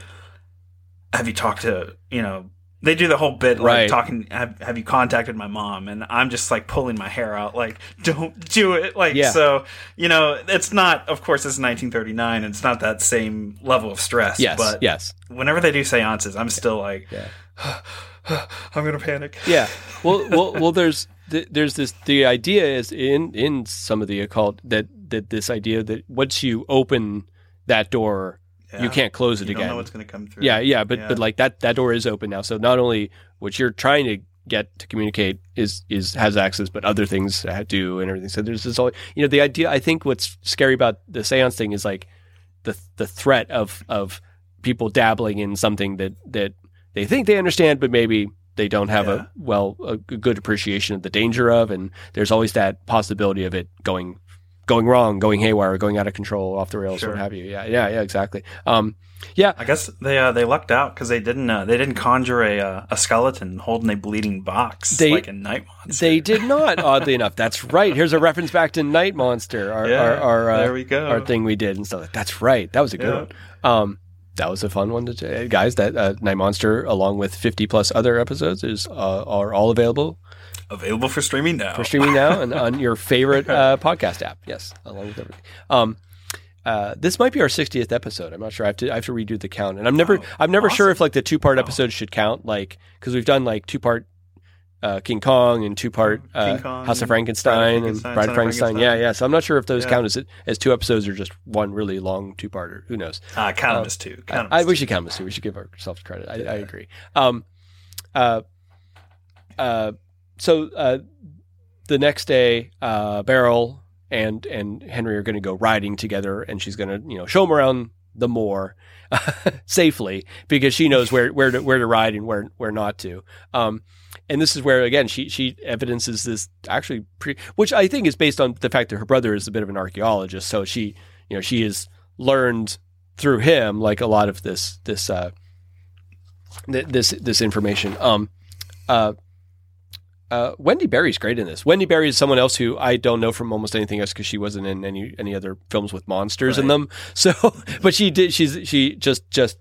have you talked to you know they do the whole bit like Right. talking have, have you contacted my mom and i'm just like pulling my hair out like [LAUGHS] don't do it like Yeah. so you know it's not of course it's 1939 and it's not that same level of stress Yes, but yes, whenever they do seances i'm still like yeah. [SIGHS] i'm gonna panic Yeah. [LAUGHS] Well, well, well. There's th- there's this. The idea is in in some of the occult that that this idea that once you open that door, Yeah. you can't close it again. you don't know what's gonna come through yeah, yeah. But Yeah. but like that that door is open now. So not only what you're trying to get to communicate is is has access, but other things do and everything. So there's this all. You know, the idea. I think what's scary about the seance thing is like the the threat of of people dabbling in something that that they think they understand, but maybe they don't have Yeah. a well a good appreciation of the danger of, and there's always that possibility of it going going wrong, going haywire, going out of control, off the rails, Sure. what have you. Yeah, yeah, yeah, exactly. Um, yeah, I guess they uh, they lucked out because they didn't uh, they didn't conjure a uh, a skeleton holding a bleeding box They- like in Night Monster. they did not. Oddly enough, that's right. Here's a reference back to Night Monster, our Yeah, our, our, uh, there we go. our thing we did and stuff. That's right. That was a good Yeah. one. Um, that was a fun one to uh, guys. That uh, Night Monster, along with 50 plus other episodes, is uh, are all available Available for streaming now. for streaming now and on your favorite [LAUGHS] uh, podcast app. Yes, along with everything. Um, uh, this might be our 60th episode. I'm not sure. I have to I have to redo the count, and I'm never Oh, I'm never sure if like the two part episodes should count, like because we've done like two part. Uh, King Kong and two part uh, House of Bride Frankenstein, and Frankenstein, Bride of of Frankenstein. Yeah, yeah. So I'm not sure if those Yeah. count as as two episodes or just one really long two parter. Who knows? Uh, count Uh, them as two. Count I, as we two. should count them as two. We should give ourselves credit. I, I agree. Um, uh, uh, so uh, the next day, uh, Beryl and and Henry are going to go riding together, and she's going to you know show him around the moor [LAUGHS] safely because she knows where where to where to ride and where where not to. Um, and this is where again she she evidences this actually pre, which I think is based on the fact that her brother is a bit of an archaeologist, so she you know she has learned through him like a lot of this this uh th- this this information. Um, uh, uh, Wendy Barrie's great in this. Wendy Barrie is someone else who I don't know from almost anything else because she wasn't in any any other films with monsters in them. [LAUGHS] So, but she did. She's she just just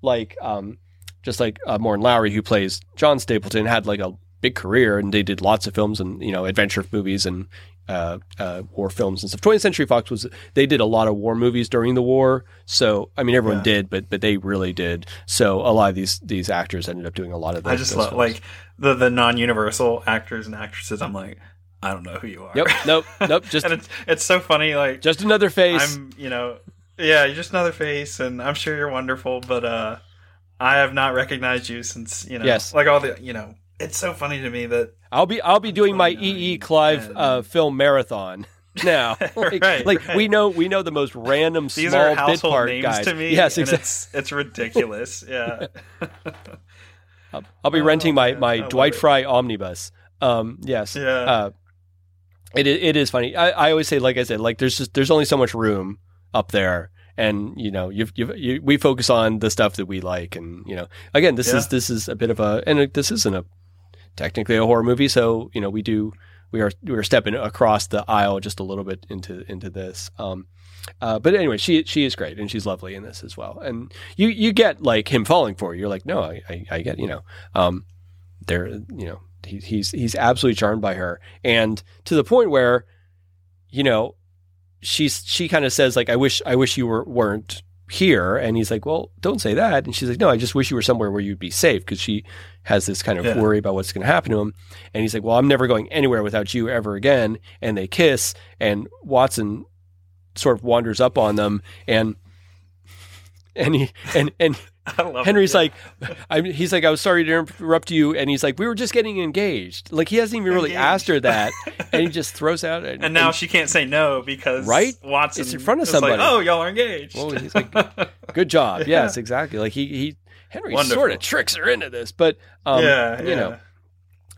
like um just like uh, Morton Lowry who plays John Stapleton had like a big career and they did lots of films and you know adventure movies and uh, uh, war films and stuff. 20th Century Fox was they did a lot of war movies during the war. So I mean everyone Yeah. did, but but they really did. So a lot of these these actors ended up doing a lot of. Those, I just love like the the non universal actors and actresses. I'm like, I don't know who you are. Yep. Nope. Nope. [LAUGHS] Just and it's it's so funny. Like just another face. I'm, you know, yeah, you're just another face, and I'm sure you're wonderful, but uh, I have not recognized you since you know, Yes. like all the you know. It's so funny to me that I'll be I'll be doing my EE E. Clive and- uh, film marathon [LAUGHS] now. [LAUGHS] like, Right, like right. we know we know the most random these small are bit household part names guys. to me. Yes, exactly. It's it's ridiculous. Yeah. [LAUGHS] I'll, I'll be Oh, renting my man, my Dwight. Frye omnibus. Um, yes. Yeah. Uh, it it is funny. I, I always say, like I said, like there's just there's only so much room up there, and you know, you've, you've you we focus on the stuff that we like, and you know, again, this Yeah. is this is a bit of a, and this isn't a technically a horror movie, so you know, we do we are we are stepping across the aisle just a little bit into into this. Um, uh, but anyway, she she is great and she's lovely in this as well. And you you get like him falling for you. You're like, no, I I, I get you know, um, there you know he, he's he's absolutely charmed by her, and to the point where, you know, she's she kind of says like, I wish I wish you were weren't here, and he's like, well, don't say that, and she's like, no, I just wish you were somewhere where you'd be safe because she has this kind of Yeah. worry about what's going to happen to him, and he's like, well, I'm never going anywhere without you ever again, and they kiss, and Watson sort of wanders up on them and and he and and [LAUGHS] I love Henry's it. like I'm, he's like I was sorry to interrupt you and he's like we were just getting engaged like he hasn't even really Engaged. asked her that and he just throws out and, [LAUGHS] and now she can't say no because Right? Watson It's in front of is like, somebody. oh, y'all are engaged. well he's like good job Yeah. [LAUGHS] yes exactly like he he Henry Wonderful. sort of tricks her into this but um yeah, you yeah. know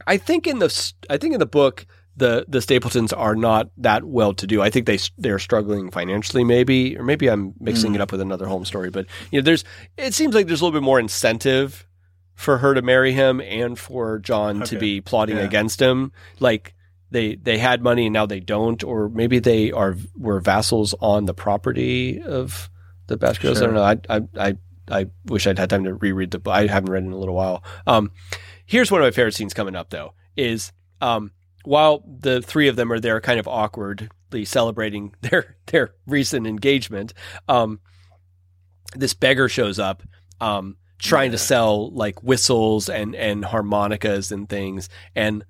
I think in the I think in the book the the Stapletons are not that well to do. I think they they're struggling financially, maybe, or maybe I'm mixing Mm. it up with another Holmes story. But you know, there's it seems like there's a little bit more incentive for her to marry him and for John to be plotting Yeah. against him. Like they they had money and now they don't, or maybe they are were vassals on the property of the Baskervilles. I don't know. I I, I I wish I'd had time to reread the. Book. I haven't read it in a little while. Um, here's one of my favorite scenes coming up though. Is um, while the three of them are there, kind of awkwardly celebrating [LAUGHS] their their recent engagement, um, this beggar shows up. Um, trying yeah. to sell like whistles and and harmonicas and things and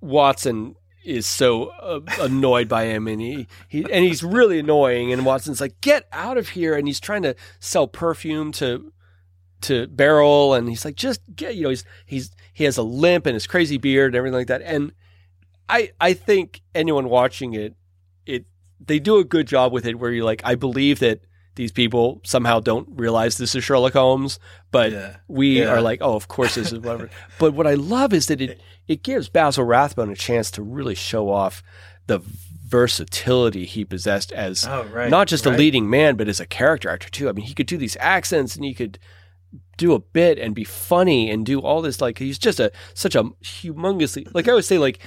Watson is so uh, annoyed by him and he, he and he's really annoying and Watson's like get out of here and he's trying to sell perfume to to Beryl and he's like just get you know he's he's he has a limp and his crazy beard and everything like that and I I think anyone watching it it they do a good job with it where you're like I believe that these people somehow don't realize this is Sherlock Holmes, but yeah. we yeah. are like, oh, of course this is whatever. [LAUGHS] but what I love is that it it gives Basil Rathbone a chance to really show off the versatility he possessed as oh, right, not just right. a leading man, but as a character actor too. I mean, he could do these accents and he could do a bit and be funny and do all this. Like he's just a such a humongously like I always say like.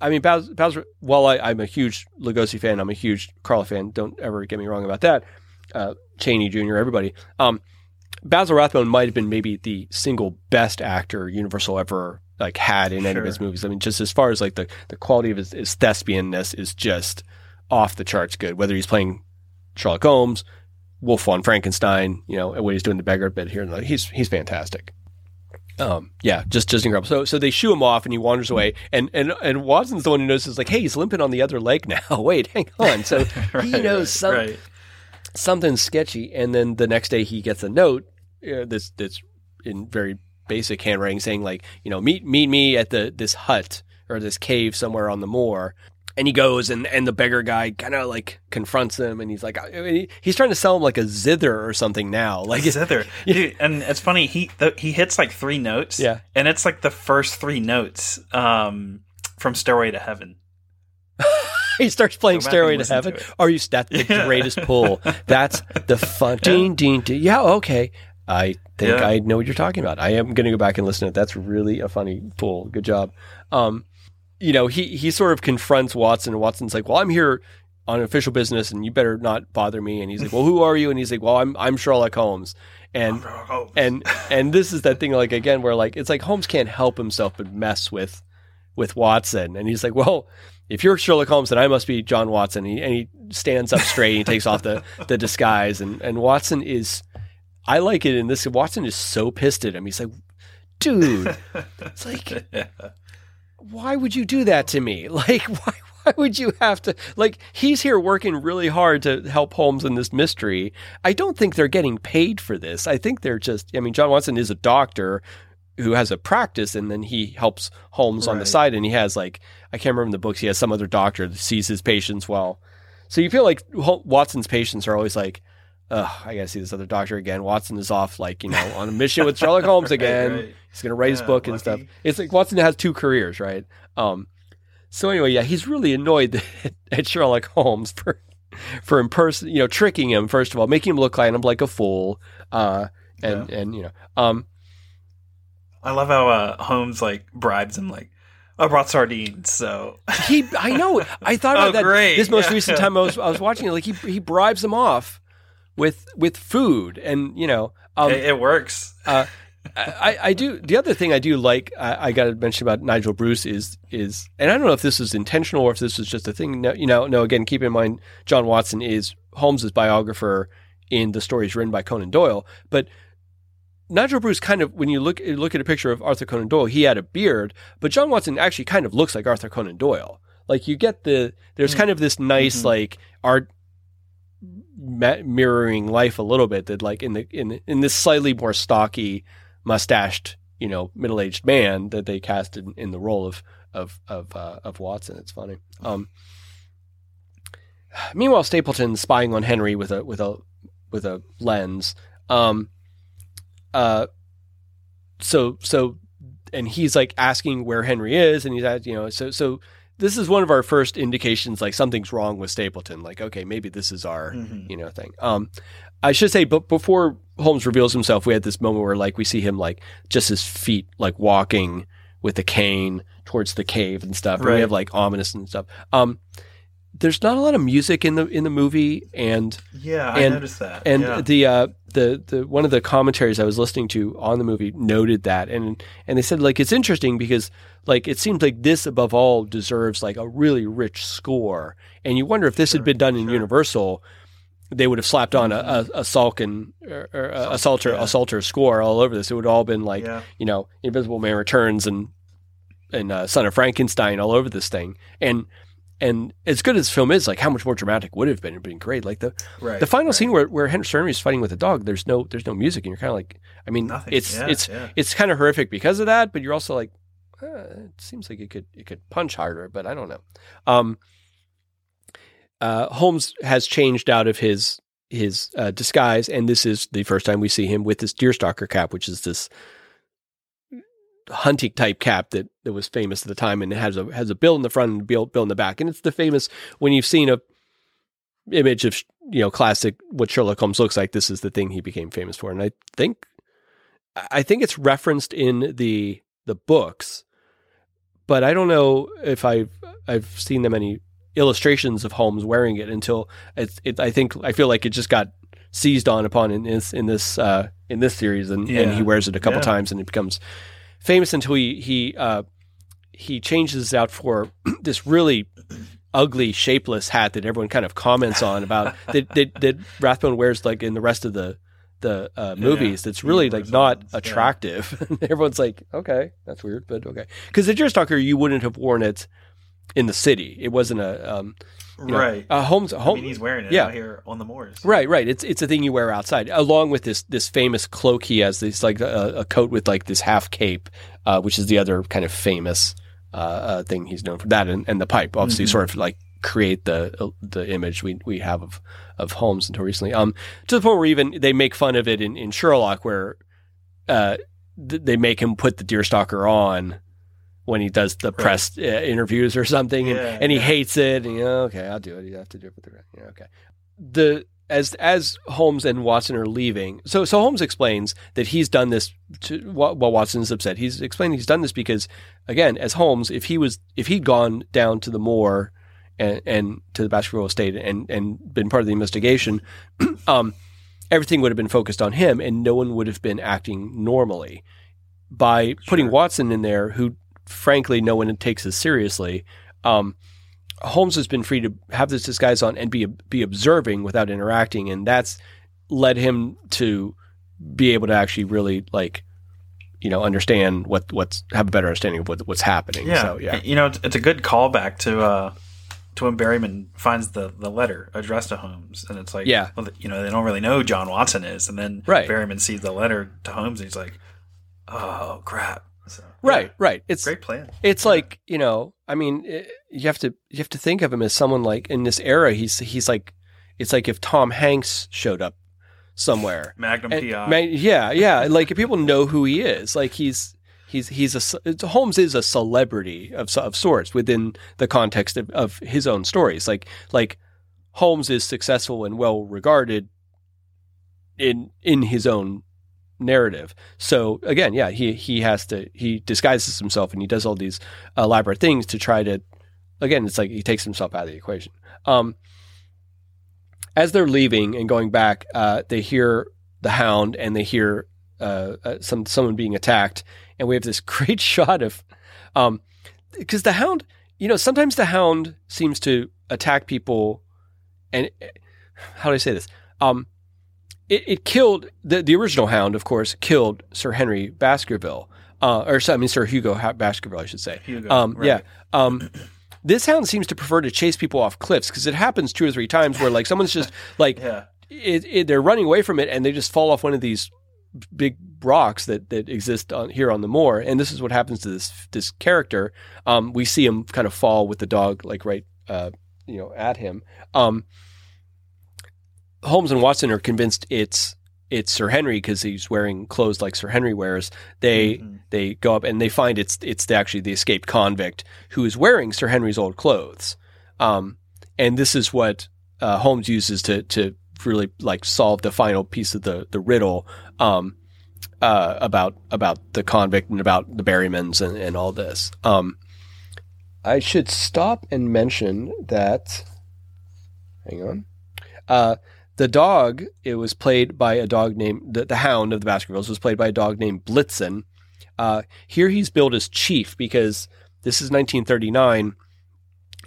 I mean, Basil while I, I'm a huge Lugosi fan, I'm a huge Karloff fan. Don't ever get me wrong about that uh, Chaney Jr., everybody. Um, Basil Rathbone might have been maybe the single best actor Universal ever like had in sure. any of his movies. I mean, just as far as like the, the quality of his, his thespianness is just off the charts good. Whether he's playing Sherlock Holmes, Wolf von Frankenstein, you know, when he's doing the beggar bit here, he's he's fantastic. Um, yeah, just just incredible. So so they shoo him off, and he wanders away. And and and Watson's the one who notices, like, hey, he's limping on the other leg now. [LAUGHS] Wait, hang on. So [LAUGHS] right, he knows some, right something sketchy. And then the next day he gets a note uh, that's that's in very basic handwriting saying like, you know, meet meet me at the this hut or this cave somewhere on the moor. And he goes, and, and the beggar guy kind of like confronts him, and he's like, I mean, he's trying to sell him like a zither or something now, like a [LAUGHS] zither. Dude, and it's funny he the, he hits like three notes, yeah, and it's like the first three notes um, from Stairway to Heaven. [LAUGHS] he starts playing Stairway to Heaven. To Are you? That's the yeah. [LAUGHS] greatest pull. That's the fun. Ding, ding, ding. Yeah, okay. I think yeah. I know what you're talking about. I am going to go back and listen to it. That's really a funny pull. Good job. Um, you know, he he sort of confronts Watson, and Watson's like, "Well, I'm here on official business, and you better not bother me." And he's like, "Well, who are you?" And he's like, "Well, I'm I'm Sherlock Holmes." And Holmes. and and this is that thing like again where like it's like Holmes can't help himself but mess with with Watson, and he's like, "Well." if you're Sherlock Holmes, then I must be John Watson. And he, and he stands up straight and he takes off the, the disguise. And, and Watson is, I like it in this. Watson is so pissed at him. He's like, dude, it's like, [LAUGHS] why would you do that to me? [LAUGHS] Like, why, why would you have to, like, he's here working really hard to help Holmes in this mystery. I don't think they're getting paid for this. I think they're just, I mean, John Watson is a doctor who has a practice and then he helps Holmes right. on the side and he has like I can't remember in the books he has some other doctor that sees his patients well. So you feel like Watson's patients are always like, Ugh, I gotta see this other doctor again. Watson is off like, you know, on a mission with Sherlock Holmes [LAUGHS] again. right, right. He's gonna write yeah, his book and stuff. It's like Watson has two careers, right? Um so anyway, yeah, he's really annoyed [LAUGHS] at Sherlock Holmes for for imperson you know, tricking him, first of all, making him look kind of like a fool. Uh and yeah. and you know, um I love how uh, Holmes like bribes him like I brought sardines, so he. I know. I thought [LAUGHS] about oh, that. Great. This most yeah. recent time I was I was watching it, like he he bribes him off with with food, and you know, um, it, it, works. Uh, I, I do. The other thing I do like, I, I got to mention about Nigel Bruce is is, and I don't know if this is intentional or if this was just a thing. No, you know, no. Again, keep in mind, John Watson is Holmes's biographer in the stories written by Conan Doyle, but Nigel Bruce kind of, when you look look at a picture of Arthur Conan Doyle, he had a beard, but John Watson actually kind of looks like Arthur Conan Doyle. Like you get the, there's mm-hmm. kind of this nice mm-hmm. like art mirroring life a little bit that like in the in in this slightly more stocky, mustached, you know, middle aged man that they cast in, in the role of of of uh, of Watson. It's funny. Um, meanwhile, Stapleton's spying on Henry with a with a with a lens. Um, uh, so so, and he's like asking where Henry is, and he's at you know so so. This is one of our first indications, like something's wrong with Stapleton. Like, okay, maybe this is our, mm-hmm. you know, thing. Um, I should say, but before Holmes reveals himself, we had this moment where like we see him like just his feet like walking with the cane towards the cave and stuff. Right. And we have like ominous and stuff. Um, there's not a lot of music in the in the movie, and Yeah, I noticed that. and yeah. the uh, the the one of the commentaries I was listening to on the movie noted that, and and they said like it's interesting because like it seems like this above all deserves like a really rich score, and you wonder if this had been done in Universal, they would have slapped on a, a, a Salkin or, or a, a Salter yeah. a Salter score all over this. It would have all been like yeah. you know Invisible Man Returns and and uh, Son of Frankenstein all over this thing, and. And as good as the film is, like how much more dramatic would have been? It'd been great. Like the Right. the final right. scene where where Henry is fighting with the dog, there's no there's no music, and you're kind of like, I mean, Nothing. it's Yeah, it's yeah. it's kind of horrific because of that, but you're also like, uh, it seems like it could it could punch harder, but I don't know. Um, uh, Holmes has changed out of his his uh, disguise, and this is the first time we see him with this deerstalker cap, which is this hunting type cap that, that was famous at the time, and it has a has a bill in the front and a bill, bill in the back, and it's the famous when you've seen a image of you know classic what Sherlock Holmes looks like. This is the thing he became famous for, and I think I think it's referenced in the the books, but I don't know if I've I've seen them any illustrations of Holmes wearing it until it's it. I think I feel like it just got seized on upon in this in this uh, in this series, and, and he wears it a couple Yeah. times, and it becomes famous until he he uh, he changes out for [CLEARS THROAT] this really ugly, shapeless hat that everyone kind of comments on about [LAUGHS] that, that that Rathbone wears like in the rest of the the uh, movies. That's really like not ones, yeah. attractive. [LAUGHS] Everyone's like, okay, that's weird, but okay, because the Deerstalker you wouldn't have worn it in the city. It wasn't a um, you know, right. Uh, Holmes. I Home, mean, he's wearing it yeah. out here on the moors. Right, right. It's it's a thing you wear outside, along with this this famous cloak he has. This like a, a coat with like this half cape, uh, which is the other kind of famous uh, uh, thing he's known for. That and, and the pipe, obviously, Mhm. sort of like create the the image we we have of of Holmes until recently. Um, to the point where even they make fun of it in, in Sherlock, where uh, th- they make him put the deerstalker on. When he does the press uh, interviews or something, and, Yeah, and he yeah. hates it, and you know, okay, I'll do it. You have to do it with the yeah, okay the as as Holmes and Watson are leaving, so so Holmes explains that he's done this to, while while Watson's upset. He's explaining he's done this because, again, as Holmes, if he was if he'd gone down to the moor and, and to the Baskerville estate and and been part of the investigation, [CLEARS THROAT] um, everything would have been focused on him, and no one would have been acting normally. By putting Sure. Watson in there, who frankly no one takes as seriously, um, Holmes has been free to have this disguise on and be be observing without interacting, and that's led him to be able to actually really like, you know, understand what what's have a better understanding of what, what's happening. Yeah. So yeah, You know, it's, it's a good callback to uh to when Barryman finds the the letter addressed to Holmes, and it's like, Yeah. well, you know, they don't really know who John Watson is, and then Right. Barryman sees the letter to Holmes, and he's like, oh crap. So, right, yeah, right. It's great plan. It's like you know, I mean, eh, you have to you have to think of him as someone like in this era. He's he's like, it's like if Tom Hanks showed up somewhere. Magnum And- PI. ma- yeah, yeah. Like if people know who he is. Like he's he's he's a Holmes is a celebrity of of sorts within the context of, of his own stories. Like like Holmes is successful and well regarded in in his own narrative. So again, yeah, he he has to he disguises himself and he does all these elaborate things to try to again, it's like he takes himself out of the equation. Um, as they're leaving and going back, uh, they hear the hound and they hear uh, uh, some someone being attacked, and we have this [LAUGHS] great shot of um because the hound, you know, sometimes the hound seems to attack people, and how do I say this? Um, it, it killed the the original hound, of course, killed Sir Henry Baskerville, uh, or I mean Sir Hugo Ha- Baskerville, I should say. Hugo, Um, right. Yeah. Um, this hound seems to prefer to chase people off cliffs because it happens two or three times where like someone's just [LAUGHS] like Yeah. it, it, they're running away from it and they just fall off one of these big rocks that, that exist on, here on the moor. And this is what happens to this this character. Um, we see him kind of fall with the dog like right uh, you know at him. Um, Holmes and Watson are convinced it's it's Sir Henry because he's wearing clothes like Sir Henry wears. They Mhm. they go up and they find it's it's the, actually the escaped convict who is wearing Sir Henry's old clothes. Um, and this is what uh, Holmes uses to to really like solve the final piece of the the riddle um, uh, about about the convict and about the Barrymans and, and all this. Um, I should stop and mention that Hang on. Uh, the dog, it was played by a dog named, the, the hound of the Baskervilles was played by a dog named Blitzen. Uh, here he's billed as chief because this is 1939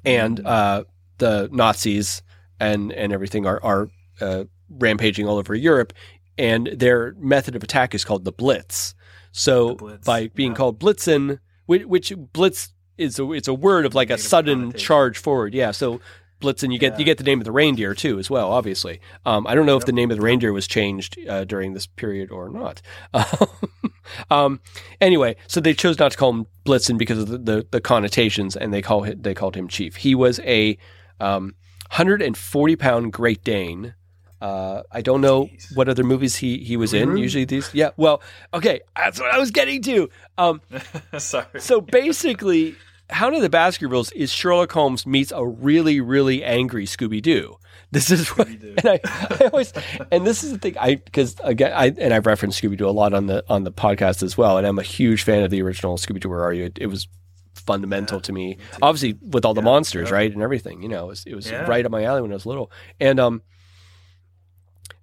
and uh, the Nazis and, and everything are, are uh, rampaging all over Europe. And their method of attack is called the Blitz. So The Blitz, by being yeah. called Blitzen, which, which Blitz is a, it's a word of like a sudden charge forward. Yeah. So Blitzen, you get Yeah. you get the name of the reindeer too, as well. Obviously, um, I don't know if the name of the reindeer was changed uh, during this period or not. [LAUGHS] um, anyway, so they chose not to call him Blitzen because of the, the, the connotations, and they call it, they called him Chief. He was a um, 140 pound Great Dane. Uh, I don't know Jeez. what other movies he, he was in. Usually these, yeah. Well, okay, that's what I was getting to. Um, [LAUGHS] Sorry. so basically, Hound of the Baskervilles is Sherlock Holmes meets a really, really angry Scooby Doo. This is what, [LAUGHS] and I, I always, and this is the thing, I because again, I and I've referenced Scooby Doo a lot on the on the podcast as well, and I'm a huge fan of the original Scooby Doo. Where are you? It, it was fundamental Yeah, to me, obviously with all the Yeah, monsters, right, and everything. You know, it was, it was Yeah. right up my alley when I was little, and um,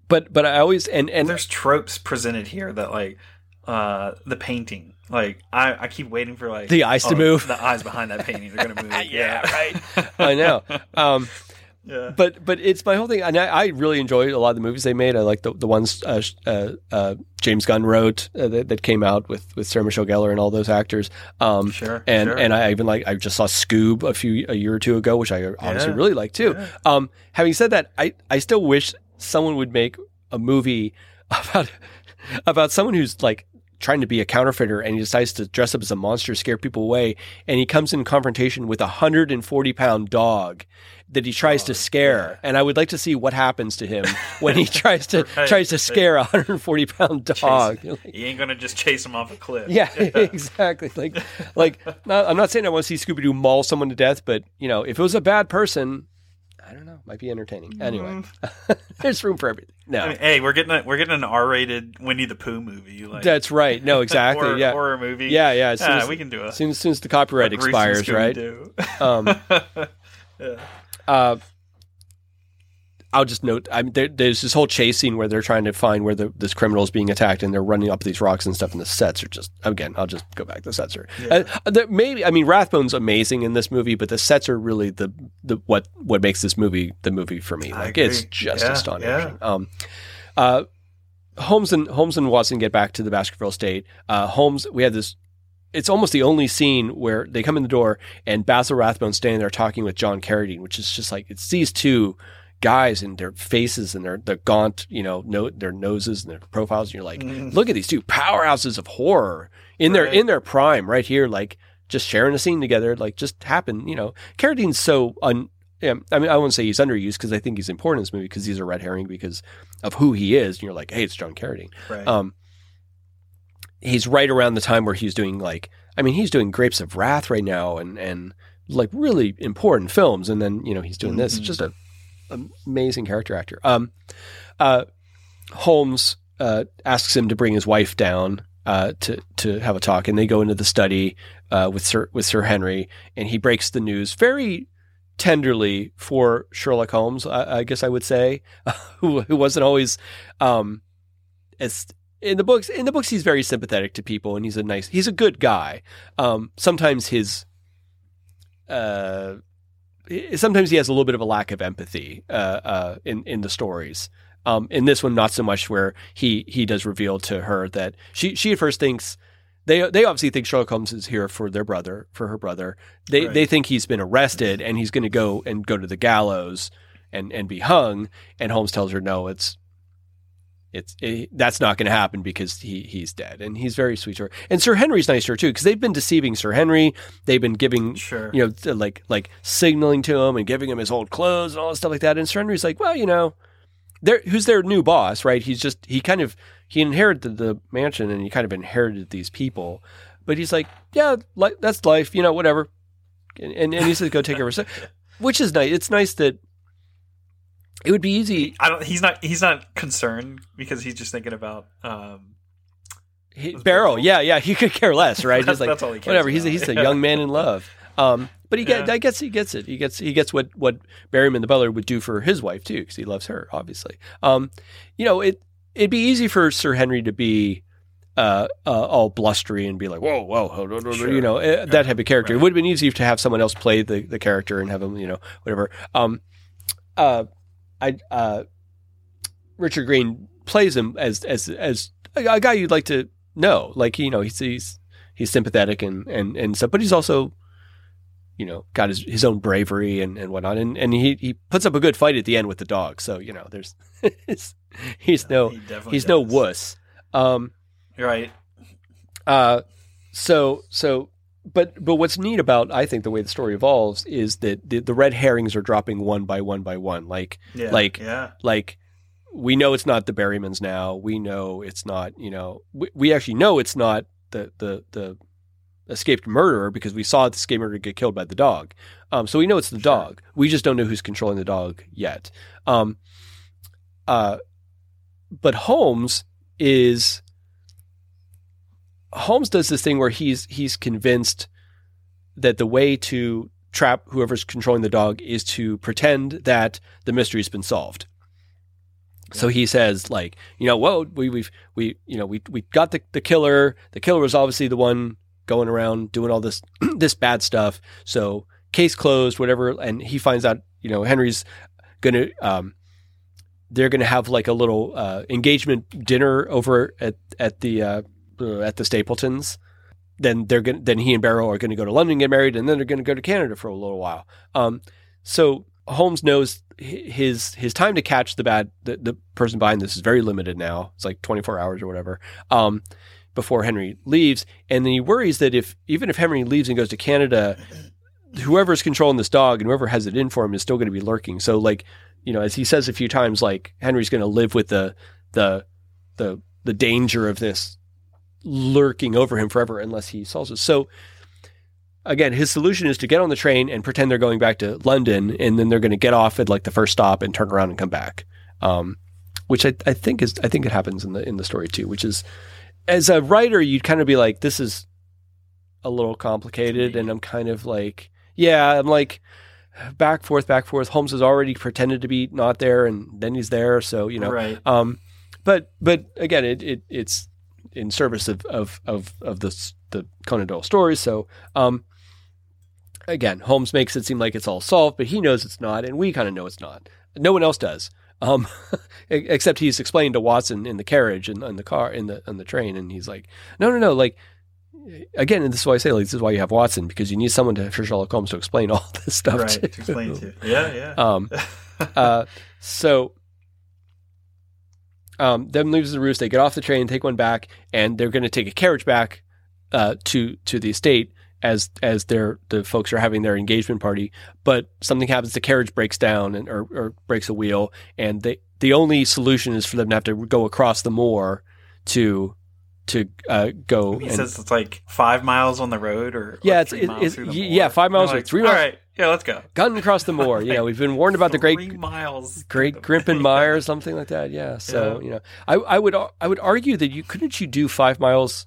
but but I always and and there's tropes presented here that like uh the painting like i i keep waiting for like The eyes to oh, move. the eyes behind that painting they're gonna move [LAUGHS] Yeah, right [LAUGHS] I know. Um, yeah but but it's my whole thing, and I, I really enjoyed a lot of the movies they made. I like the the ones uh, uh, uh, James Gunn wrote uh, that, that came out with with Sarah Michelle Gellar and all those actors. Um, sure and sure. and I even like I just saw Scoob a few a year or two ago, which I honestly Yeah. really like too. Yeah. Um, having said that, I I still wish someone would make a movie [LAUGHS] about about someone who's like trying to be a counterfeiter and he decides to dress up as a monster, scare people away, and he comes in confrontation with a hundred and forty pound dog that he tries to Oh, scare. yeah. And I would like to see what happens to him when he [LAUGHS] tries to Right, tries to scare a hundred and forty pound dog. Chase- he ain't gonna just chase him off a cliff Yeah, [LAUGHS] [LAUGHS] exactly. Like, like not, I'm not saying I want to see Scooby Doo maul someone to death, but you know, if it was a bad person, I don't know, might be entertaining. Anyway, [LAUGHS] there's room for everything. No, Mm. I mean, hey, we're getting a, we're getting an R-rated Winnie the Pooh movie. Like that's right. No, [LAUGHS] exactly. horror, yeah, horror movie. yeah, yeah. As soon yeah, as, we can do it. as soon as, soon as the copyright expires, right? Scooby-Doo. Um, [LAUGHS] Yeah. uh, I'll just note. I mean, there, there's this whole chase scene where they're trying to find where the, this criminal is being attacked, and they're running up these rocks and stuff. And the sets are just again. I'll just go back. The sets are Yeah. uh, there- maybe. I mean, Rathbone's amazing in this movie, but the sets are really the the what what makes this movie the movie for me. Like it's just Yeah, astonishing. Um, uh, Holmes and Holmes and Watson get back to the Baskerville estate. Uh, Holmes, we had this. It's almost the only scene where they come in the door and Basil Rathbone's standing there talking with John Carradine, which is just like it's these two guys and their faces and their their gaunt, you know, no, their noses and their profiles, and you're like, Mm. look at these two powerhouses of horror in their in their prime, right here, like just sharing a scene together, like just happen, you know. Carradine's so un. Yeah, I mean, I won't say he's underused because I think he's important in this movie because he's a red herring because of who he is. And you're like, hey, it's John Carradine. Right. Um, he's right around the time where he's doing like, I mean, he's doing Grapes of Wrath right now, and and like really important films, and then you know he's doing this. It's Mhm. just a amazing character actor. Um, uh, Holmes uh, asks him to bring his wife down uh, to to have a talk, and they go into the study uh, with Sir with Sir Henry, and he breaks the news very tenderly for Sherlock Holmes. I, I guess I would say, [LAUGHS] who who wasn't always um, as in the books. In the books, he's very sympathetic to people, and he's a nice, he's a good guy. Um, sometimes his uh, sometimes he has a little bit of a lack of empathy uh, uh, in in the stories. Um, in this one, not so much. Where he he does reveal to her that she she at first thinks they they obviously think Sherlock Holmes is here for their brother for her brother. They Right. they think he's been arrested and he's going to go and go to the gallows and and be hung. And Holmes tells her no, it's it's it, that's not going to happen because he he's dead. And he's very sweet to her. And Sir Henry's nice to her too because they've been deceiving Sir Henry. They've been giving sure. you know, like like signaling to him and giving him his old clothes and all that stuff like that. And Sir Henry's like, well, you know, who's their new boss, right? He's just he kind of he inherited the mansion and he kind of inherited these people, but he's like, yeah, like that's life, you know, whatever. And and, and he says, go take care of herself, which is nice. It's nice that it would be easy. I don't. He's not. He's not concerned because he's just thinking about. Um, He, Beryl. yeah, yeah, [LAUGHS] he could care less, right? That's- he's like, that's all he cares whatever. He's a, about. he's a [LAUGHS] Yeah. young man in love. Um, but he get, Yeah. I guess he gets it. He gets he gets what what Barryman the butler would do for his wife too, because he loves her, obviously. Um, you know, it it'd be easy for Sir Henry to be uh, uh, all blustery and be like, whoa, whoa, whoa, whoa, whoa," Sure. you know, uh, that type of character. It would have been easier to have someone else play the, the character and have him, you know, whatever. Um, uh, I, uh, Richard Greene plays him as, as, as a, guy you'd like to know. Like, you know, he's, he's, he's sympathetic and, and, and stuff, but he's also, you know, got his, his own bravery and, and whatnot. And, and he, he puts up a good fight at the end with the dog. So, you know, there's, [LAUGHS] he's, he's no, He definitely he's no wuss. Um, You're right. uh, so so, but but what's neat about I think the way the story evolves is that the, the red herrings are dropping one by one by one. Like Yeah. Like- yeah. like we know it's not the Barrymans now. We know it's not. You know, we, we actually know it's not the the the escaped murderer because we saw the escaped murderer get killed by the dog. Um, so we know it's the Sure. dog. We just don't know who's controlling the dog yet. Um, uh, but Holmes is Holmes does this thing where he's he's convinced that the way to trap whoever's controlling the dog is to pretend that the mystery's been solved. So he says, like, you know, whoa, we, we've, we, you know, we, we got the, the killer. The killer was obviously the one going around doing all this, [CLEARS THROAT] this bad stuff. So case closed, whatever. And he finds out, you know, Henry's going to, um, they're going to have like a little, uh, engagement dinner over at, at the, uh, uh, at the Stapletons. Then they're to, then he and Beryl are going to go to London get married and then they're going to go to Canada for a little while. Um, so Holmes knows his his time to catch the bad the, the person behind this is very limited now. It's like 24 hours or whatever. Um, before Henry leaves, and then he worries that if even if Henry leaves and goes to Canada, whoever's controlling this dog and whoever has it in for him is still going to be lurking. So like, you know, as he says a few times, like Henry's going to live with the the the the danger of this lurking over him forever unless he solves it. So again, his solution is to get on the train and pretend they're going back to London, and then they're going to get off at like the first stop and turn around and come back. Um, which I, I think is I think it happens in the in the story too. Which is, as a writer, you'd kind of be like, this is a little complicated, and I'm kind of like, yeah, I'm like back forth, back forth. Holmes has already pretended to be not there, and then he's there, so you know, right. um, but but again, it, it it's in service of of of of the the Conan Doyle stories. So um, again, Holmes makes it seem like it's all solved, but he knows it's not, and we kind of know it's not. No one else does, um, [LAUGHS] except he's explained to Watson in the carriage and in the car in the on the train, and he's like, no, no, no, like. Again, and this is why I say, like, this is why you have Watson because you need someone to for Sherlock Holmes to explain all [LAUGHS] this stuff. Right. to. To explain to. Yeah, yeah. Um, [LAUGHS] uh, so um, them leaves the roost. They get off the train, take one back, and they're going to take a carriage back uh, to to the estate as as their the folks are having their engagement party. But something happens. The carriage breaks down and or, or breaks a wheel, and they the only solution is for them to have to go across the moor to to uh, go. he and- says it's like five miles on the road, or Yeah, or it's- it- miles it's- through the moor. yeah, five miles or like, three miles. All right, yeah, let's go. Gun across the moor. You know, we've been warned about the great miles. [LAUGHS] Great Grimpen Mire or something like that. Yeah. So Yeah. you know, I, I would I would argue that you couldn't you do five miles.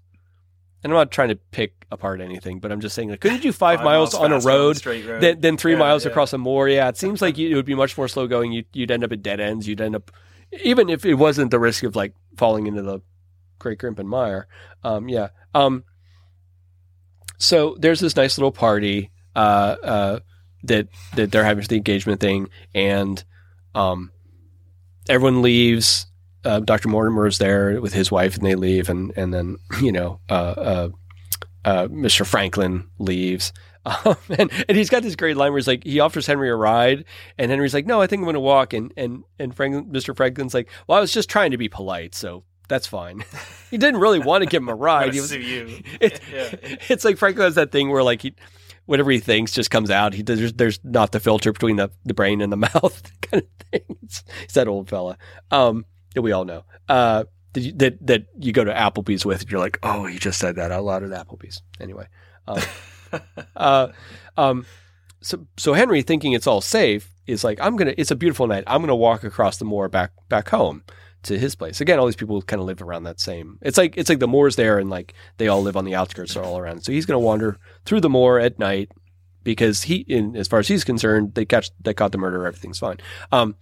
And I'm not trying to pick apart anything, but I'm just saying that couldn't you do five, [LAUGHS] miles, on a road, road. then then three Yeah, miles yeah. across a moor? Yeah, it seems like you, it would be much more slow going. You, you'd end up at dead ends. You'd end up, even if it wasn't the risk of like falling into the Great Grimpen Mire. Um, yeah. Um, so there's this nice little party uh, uh, that that they're having for the engagement thing, and um, everyone leaves. Uh, Dr. Mortimer is there with his wife, and they leave, and and then [LAUGHS] you know, uh, uh, uh, Mr. Frankland leaves. [LAUGHS] Um, and, and he's got this great line where he's like, he offers Henry a ride, and Henry's like, no, I think I'm going to walk. And and and Frankland, Mr. Frankland's like, well, I was just trying to be polite, so that's fine. [LAUGHS] he didn't really want to give him a [LAUGHS] ride. He was, you. [LAUGHS] it, Yeah. it's like Frankland has that thing where like he, whatever he thinks just comes out. He there's there's not the filter between the, the brain and the mouth kind of thing. It's, it's that old fella um, that we all know. Uh, that, you, that that you go to Applebee's with, and you're like, oh, he just said that out loud at Applebee's. Anyway, um, uh, um, so so Henry thinking it's all safe is like, I'm gonna. It's a beautiful night. I'm gonna walk across the moor back back home to his place. Again, all these people kind of live around that same. It's like it's like the moor's there, and like they all live on the outskirts, are all around. So he's going to wander through the moor at night, because he, in as far as he's concerned, they catch they caught the murderer, everything's fine. Um,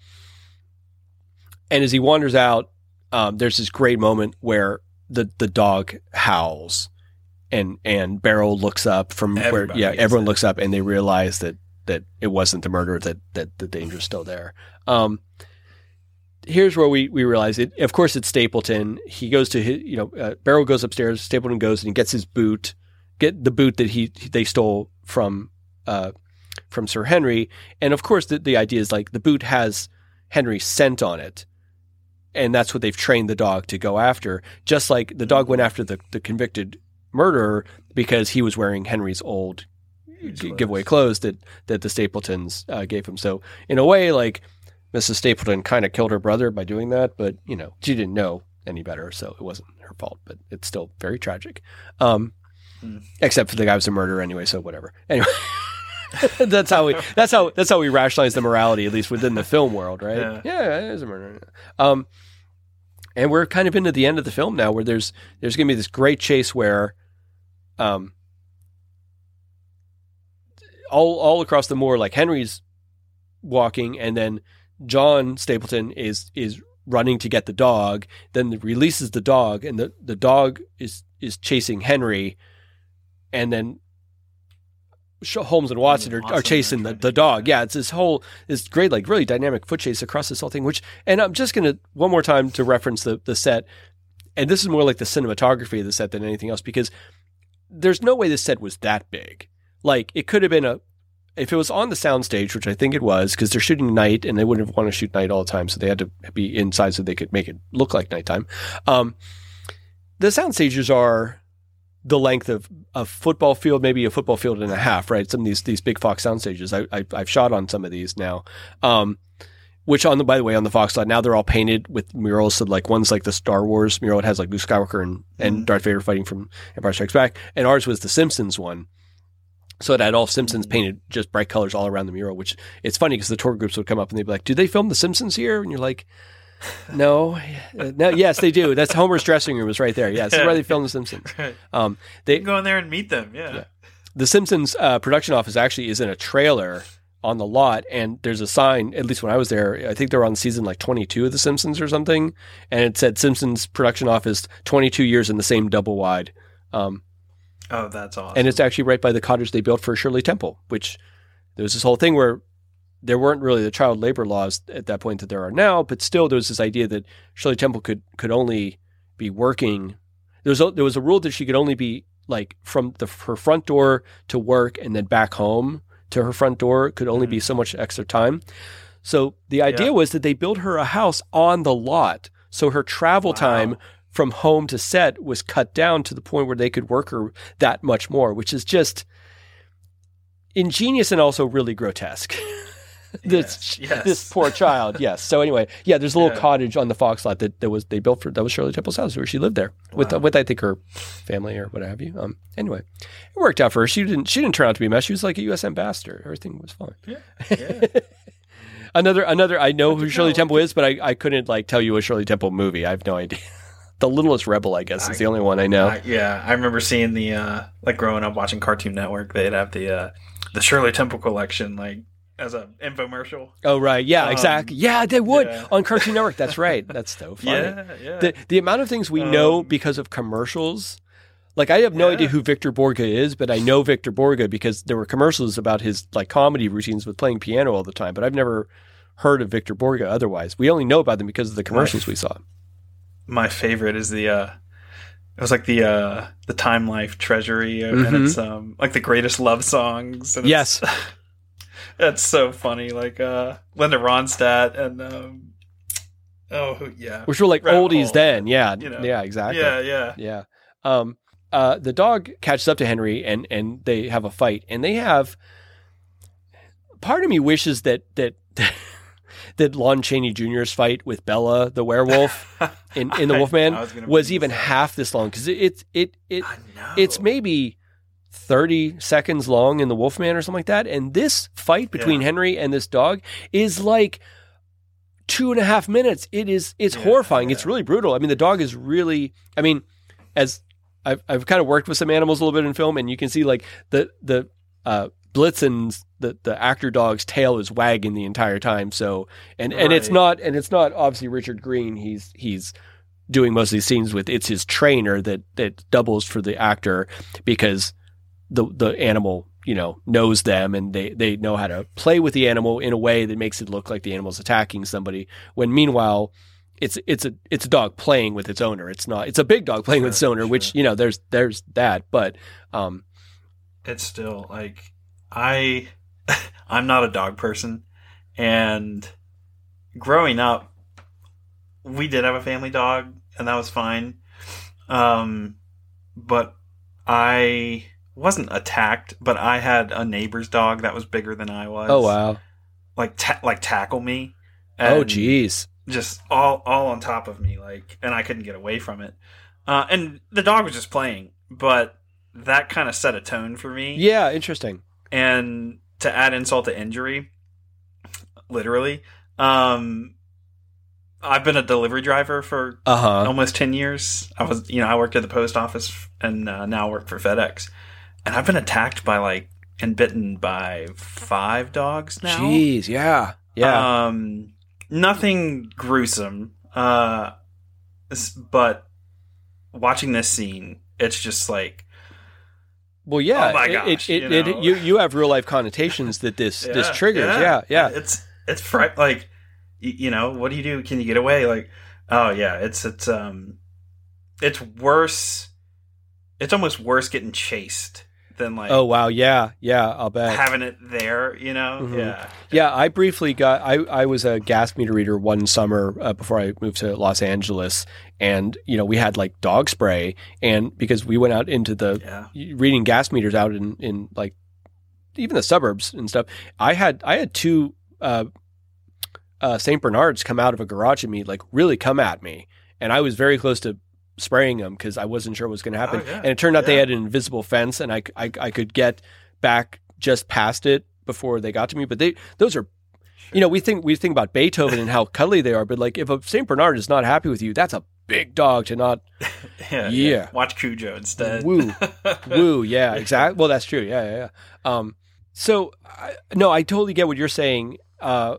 and as he wanders out, um, there's this great moment where the the dog howls, and and Beryl looks up from Everybody where yeah everyone looks up and they realize that that it wasn't the murderer that that the danger's still there. Um, here's where we we realize it. Of course, it's Stapleton. He goes to his you know uh, Beryl goes upstairs. Stapleton goes and he gets his boot, get the boot that he they stole from uh from Sir Henry, and of course the the idea is like the boot has Henry's scent on it. And that's what they've trained the dog to go after. Just like the dog went after the, the convicted murderer because he was wearing Henry's old giveaway clothes that that the Stapletons uh, gave him. So in a way, like Mrs. Stapleton kind of killed her brother by doing that, but you know she didn't know any better, so it wasn't her fault. But it's still very tragic. Um, Hmm. Except for the guy was a murderer anyway, so whatever. Anyway. [LAUGHS] that's how we that's how that's how we rationalize the morality at least within the film world right Yeah. yeah, it is a murder um and we're kind of into the end of the film now where there's there's going to be this great chase where um all all across the moor like Henry's walking and then John Stapleton is is running to get the dog then releases the dog and the the dog is is chasing Henry and then Holmes and Watson are, are Watson are chasing the, the dog. Yeah, it's this whole this great like really dynamic foot chase across this whole thing. Which and I'm just gonna one more time to reference the the set, and this is more like the cinematography of the set than anything else because there's no way this set was that big. Like it could have been a if it was on the soundstage, which I think it was, because they're shooting night and they wouldn't want to shoot night all the time, so they had to be inside so they could make it look like nighttime. Um, the sound stages are the length of a football field, maybe a football field and a half, right? Some of these these big Fox sound stages. I, I I've shot on some of these now. Um, which on the by the way on the Fox lot now they're all painted with murals. So like one's like the Star Wars mural. It has like Luke Skywalker and, and Mhm. Darth Vader fighting from Empire Strikes Back, and ours was the Simpsons one. So it had all Simpsons painted just bright colors all around the mural. Which it's funny because the tour groups would come up and they'd be like, "Do they film the Simpsons here?" And you're like. No, Uh, no, yes, they do. That's Homer's dressing room is right there. Yes, this is where they filmed The Simpsons. [LAUGHS] Um, they can go in there and meet them. Yeah. Yeah. the Simpsons uh, production office actually is in a trailer on the lot, and there's a sign. At least when I was there, I think they were on season like 22 of The Simpsons or something, and it said Simpsons production office 22 years in the same double wide. Um, Oh, that's awesome. and it's actually right by the cottage they built for Shirley Temple, which there was this whole thing where there weren't really the child labor laws at that point that there are now, but still there was this idea that Shirley Temple could could only be working. There was a, there was a rule that she could only be like from the her front door to work and then back home to her front door could only be mm-hmm. so much extra time. So the idea Yeah. was that they built her a house on the lot, so her travel Wow. time from home to set was cut down to the point where they could work her that much more, which is just ingenious and also really grotesque. [LAUGHS] this Yes, yes. this poor child. [LAUGHS] Yes. So anyway, yeah, there's a little Yeah. cottage on the Fox lot that, that was they built for that was Shirley Temple's house where she lived there with Wow. with I think her family or what have you. Um. Anyway, it worked out for her. She didn't she didn't turn out to be a mess. She was like a U.S. ambassador. Everything was fine. Yeah. [LAUGHS] Yeah. Another another I know who Shirley know. Temple is, but I, I couldn't like tell you a Shirley Temple movie. I have no idea. The Littlest Rebel, I guess, is the only one I know. I- yeah, I remember seeing the uh like growing up watching Cartoon Network. They'd have the uh the Shirley Temple collection like as an infomercial. oh right, yeah, Um, exactly. Yeah, they would yeah. on Cartoon [LAUGHS] Network. That's right. That's so funny. Yeah, yeah. the the amount of things we know Um, because of commercials. Like I have no Yeah. idea who Victor Borge is, but I know Victor Borge because there were commercials about his like comedy routines with playing piano all the time. But I've never heard of Victor Borge otherwise. We only know about them because of the commercials we saw. My favorite is the uh it was like the uh the Time Life Treasury Mhm. and it's um like the greatest love songs. And Yes. [LAUGHS] it's, it's so funny. Like uh Linda Ronstadt and um oh yeah Which were like Rabbit oldies then. Yeah. You know. Yeah, exactly. yeah yeah Yeah. Um, uh, the dog catches up to Henry and, and they have a fight and they have, part of me wishes that, that, [LAUGHS] that Lon Chaney Jr.'s fight with Bela, the werewolf [LAUGHS] in, in The I- Wolfman I was was even up. half this long. Cause it, it, it, it it's maybe 30 seconds long in The Wolfman or something like that. And this fight between Yeah. Henry and this dog is like two and a half minutes. It is, it's Yeah, horrifying. It's really brutal. I mean, the dog is really, I mean, as I've, I've kind of worked with some animals a little bit in film and you can see like the, the, uh, Blitzen's the the actor dog's tail is wagging the entire time. So and and it's not and it's not obviously Richard Greene. He's he's doing most of these scenes with it's his trainer that that doubles for the actor because the the animal you know knows them and they they know how to play with the animal in a way that makes it look like the animal's attacking somebody when meanwhile it's it's a it's a dog playing with its owner it's not it's a big dog playing with its Sure, owner which you know there's there's that but um it's still like I [LAUGHS] I'm not a dog person and growing up we did have a family dog and that was fine. Um but I wasn't attacked, but I had a neighbor's dog that was bigger than I was. oh wow Like ta- like tackle me. oh geez Just all all on top of me like and I couldn't get away from it. Uh and the dog was just playing, but that kind of set a tone for me. yeah interesting and to add insult to injury literally um i've been a delivery driver for uh-huh. almost 10 years. I was you know i worked at the post office and uh, now work for fedex. And i've been attacked by like and bitten by five dogs now. Jeez yeah yeah. Um nothing gruesome uh but watching this scene it's just like well yeah oh my it- gosh, it, you it, it, you you have real life connotations that this [LAUGHS] this triggers yeah yeah, It's it's fri- like you know what do you do? Can you get away? Like oh yeah, it's it's um it's worse. It's almost worse getting chased than like oh wow yeah yeah i'll bet having it there. You know Mhm. yeah Yeah, I briefly got. I, I was a gas meter reader one summer uh, before I moved to Los Angeles, and you know we had like dog spray, and because we went out into the yeah reading gas meters out in in like even the suburbs and stuff. I had I had two uh, uh, Saint Bernards come out of a garage at me, like really come at me, and I was very close to spraying them because I wasn't sure what was going to happen. Oh, yeah. And it turned out they had an invisible fence, and I, I I could get back just past it before they got to me. But they those are you know, we think we think about Beethoven and how [LAUGHS] cuddly they are, but like if a Saint Bernard is not happy with you, that's a big dog to not [LAUGHS] yeah Yeah. Watch Cujo instead. woo, [LAUGHS] woo. Yeah, exactly. Well, that's true. Yeah, yeah, yeah. Um, so I, no, I totally get what you're saying. Uh,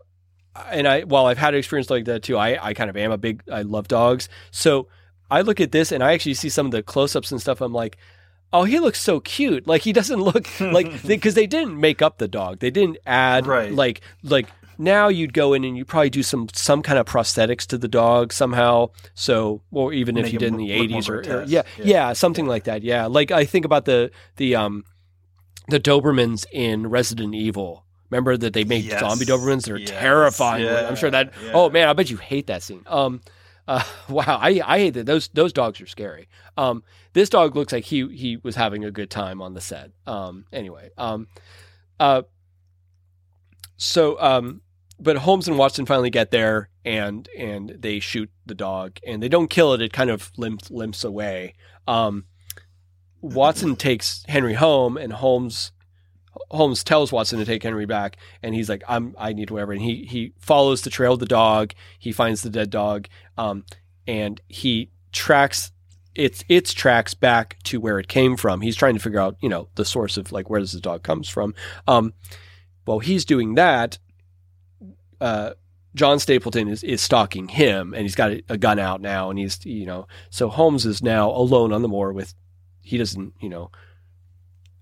and I, while I've had an experience like that too, I, I kind of am a big, I love dogs. So I look at this and I actually see some of the close-ups and stuff. I'm like, oh, he looks so cute. Like he doesn't look [LAUGHS] like because they didn't make up the dog. They didn't add Right. like like now you'd go in and you probably do some some kind of prosthetics to the dog somehow. So or even if you did in the 80s or, or yeah, Yeah. yeah something like that. Yeah, like I think about the the um the Dobermans in Resident Evil. Remember that they made Yes. zombie Dobermans? They're Yes. terrifying. Yeah. I'm sure that. Yeah. Oh man, I bet you hate that scene. Um, uh, [LAUGHS] wow, I I hate that. Those those dogs are scary. Um, this dog looks like he he was having a good time on the set. Um, anyway, um, uh, so um, but Holmes and Watson finally get there and and they shoot the dog and they don't kill it. It kind of limps limps away. Um, Watson takes Henry home and Holmes Holmes tells Watson to take Henry back and he's like I'm I need whatever and he he follows the trail of the dog. He finds the dead dog um, and he tracks its its tracks back to where it came from. He's trying to figure out, you know, the source of like where does the dog comes from. Um, while he's doing that, uh, John Stapleton is, is stalking him, and he's got a, a gun out now, and he's you know, so Holmes is now alone on the moor with, he doesn't, you know,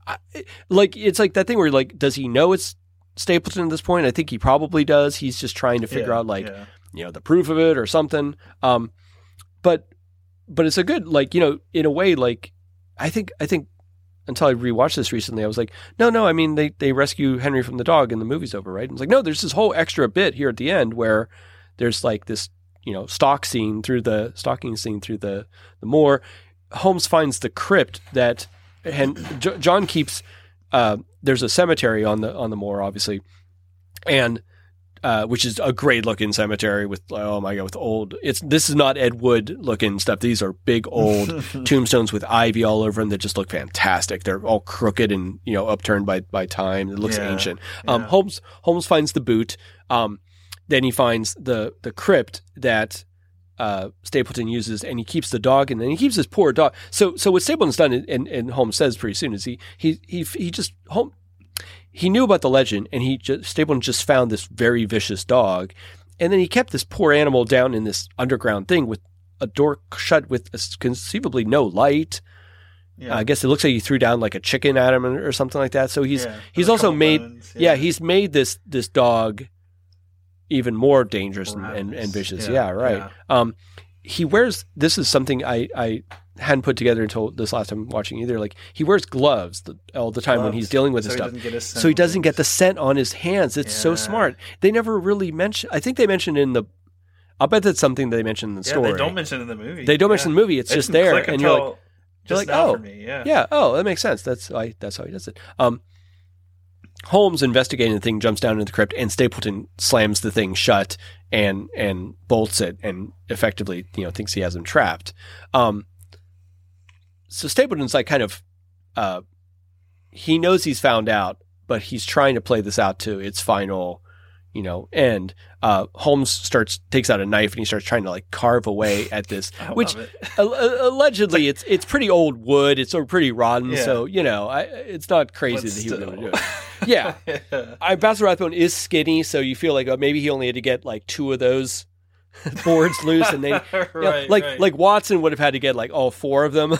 I, like it's like that thing where like, does he know it's Stapleton at this point? I think he probably does. He's just trying to figure Yeah, out like, yeah. You know, the proof of it or something. Um, but but it's a good like you know in a way like I think I think until I rewatched this recently I was like no no I mean they they rescue Henry from the dog and the movie's over right? And it's like no there's this whole extra bit here at the end where there's like this you know stalk scene through the stalking scene through the the moor. Holmes finds the crypt that and John keeps uh, there's a cemetery on the on the moor obviously. And uh, which is a great looking cemetery with oh my god with old it's this is not Ed Wood looking stuff. These are big old [LAUGHS] tombstones with ivy all over them that just look fantastic. They're all crooked and you know upturned by by time. It looks Yeah, ancient. um, yeah. Holmes Holmes finds the boot um, then he finds the the crypt that uh, Stapleton uses, and he keeps the dog, and then he keeps his poor dog. So, so what Stapleton's done, and, and Holmes says pretty soon, is he he he he just Holmes he knew about the legend, and he just, Stapleton just found this very vicious dog, and then he kept this poor animal down in this underground thing with a door shut with conceivably no light. Yeah. I guess it looks like he threw down like a chicken at him or something like that. So he's Yeah, he's also made bones, yeah. he's made this this dog even more dangerous and, and, and vicious. Yeah, Yeah, right. yeah. Um, he wears this is something I I hadn't put together until this last time watching either. Like he wears gloves the, all the time when he's dealing with so this stuff. doesn't get a so he doesn't get the scent on his hands. It's so smart. They never really mention. I think they mentioned in the. I'll bet that's something they mentioned in the Yeah, story. they don't mention in the movie. They don't Yeah. mention the movie. It's It just there, and you're like, just like, oh, for me. Yeah. yeah. Oh, that makes sense. That's I, that's how he does it. Um, Holmes investigating the thing jumps down into the crypt, and Stapleton slams the thing shut and and bolts it, and effectively, you know, thinks he has him trapped. Um, so Stapleton's like kind of, uh, he knows he's found out, but he's trying to play this out to its final, you know, end. Uh, Holmes starts takes out a knife and he starts trying to like carve away [LAUGHS] at this, which it. Al- al- allegedly it's it's pretty old wood. It's pretty rotten, Yeah. so you know I, it's not crazy But that he would be able to do it. Yeah, [LAUGHS] yeah. I Basil Rathbone is skinny, so you feel like oh, maybe he only had to get like two of those [LAUGHS] boards loose, and then you know, like right. like Watson would have had to get like all four of them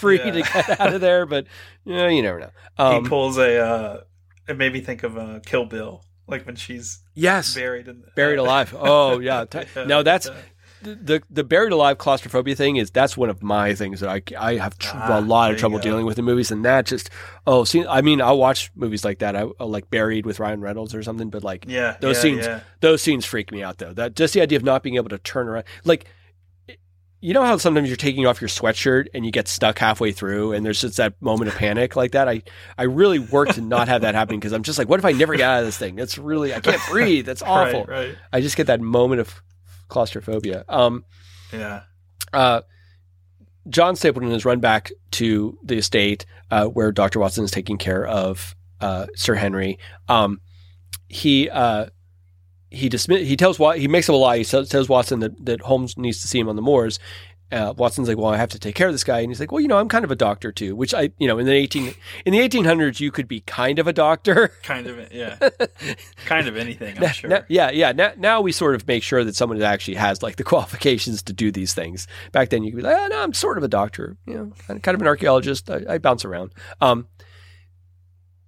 free Yeah. to get out of there. But you, know, you never know. Um, he pulls a. Uh, it made me think of uh, Kill Bill, like when she's yes, buried in buried [LAUGHS] alive. Oh yeah. T- [LAUGHS] Now that's Yeah. the, the buried alive claustrophobia thing is that's one of my things that I, I have tr- Ah, a lot of trouble dealing with in movies and that just oh see I mean I'll watch movies like that I I'll like buried with Ryan Reynolds or something but like yeah. those yeah, scenes Yeah. those scenes freak me out though that just the idea of not being able to turn around like you know how sometimes you're taking off your sweatshirt and you get stuck halfway through and there's just that moment of panic like that I I really work to not have that happening because I'm just like what if I never get out of this thing that's really I can't [LAUGHS] breathe that's awful Right. Right. I just get that moment of claustrophobia um Yeah. uh, John Stapleton has run back to the estate uh, where Dr. Watson is taking care of uh, Sir Henry. Um, he uh, he dismiss- he tells he makes up a lie. He tells, tells Watson that, that Holmes needs to see him on the moors. Uh, Watson's like, well, I have to take care of this guy, and he's like, well, you know, I'm kind of a doctor too. Which I, you know, in the eighteen in the 1800s, you could be kind of a doctor. [LAUGHS] Kind of. Yeah. kind of anything. I'm Now- sure. now- yeah, yeah. Now, now we sort of make sure that someone actually has like the [LAUGHS] qualifications to do these things. Back then, you could be like, oh, no, I'm sort of a doctor, you know, kind of, kind of an archaeologist. I, I bounce around. Um,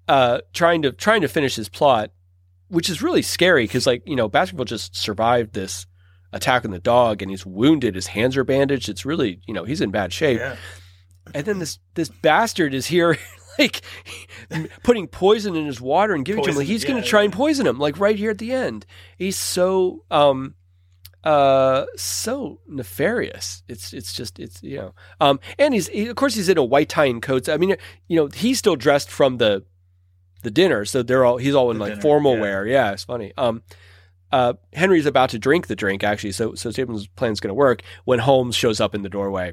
uh, trying to trying to finish his plot, which is really scary because, like, you know, Baskerville just survived this attack on the dog, and he's wounded. His hands are bandaged. It's really, you know, he's in bad shape yeah. and then this this bastard is here [LAUGHS] like putting poison in his water and giving to him like Poison, he's going to try yeah. and poison him like right here at the end he's so um uh so nefarious it's it's just it's you know um and he's he, of course he's in a white tie and coat i mean you know he's still dressed from the the dinner so they're all he's all in The like dinner, formal yeah. wear yeah it's funny um uh, Henry's about to drink the drink actually, so so Stapleton's plan's going to work when Holmes shows up in the doorway,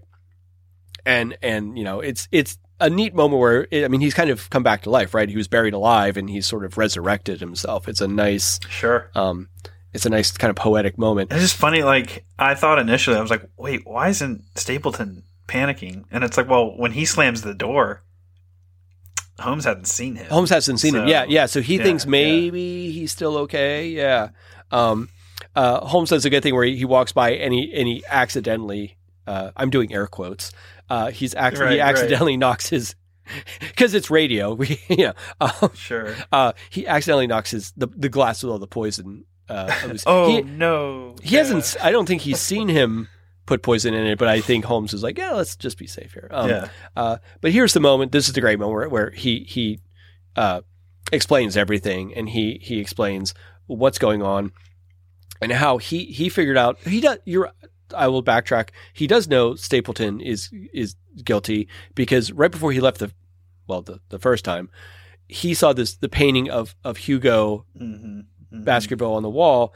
and and you know it's it's a neat moment where I mean he's kind of come back to life, right? He was buried alive and he's sort of resurrected himself. It's a nice Sure. um, it's a nice kind of poetic moment. It's just funny. Like I thought initially, I was like, "Wait, why isn't Stapleton panicking?" And it's like, well, when he slams the door, Holmes hadn't seen him. Holmes hasn't seen him. Yeah, yeah. So he yeah, thinks yeah. maybe he's still okay. Yeah. Um, uh, Holmes does a good thing where he, he walks by and he and he accidentally. Uh, I'm doing air quotes. Uh, he's ac- Right, he right. accidentally knocks his [LAUGHS] because it's radio. [LAUGHS] We, you know, um, Sure. uh, he accidentally knocks his the, the glass with all the poison. Uh. [LAUGHS] Oh he, no. he hasn't. I don't think he's seen him put poison in it, but I think Holmes is like, yeah, let's just be safe here. Um, yeah. uh, but here's the moment. This is the great moment where, where he he uh, explains everything, and he he explains what's going on, and how he he figured out he does. You're. I will backtrack. He does know Stapleton is is guilty because right before he left the, well, the the first time, he saw this the painting of of Hugo Mm-hmm. mm Baskerville on the wall,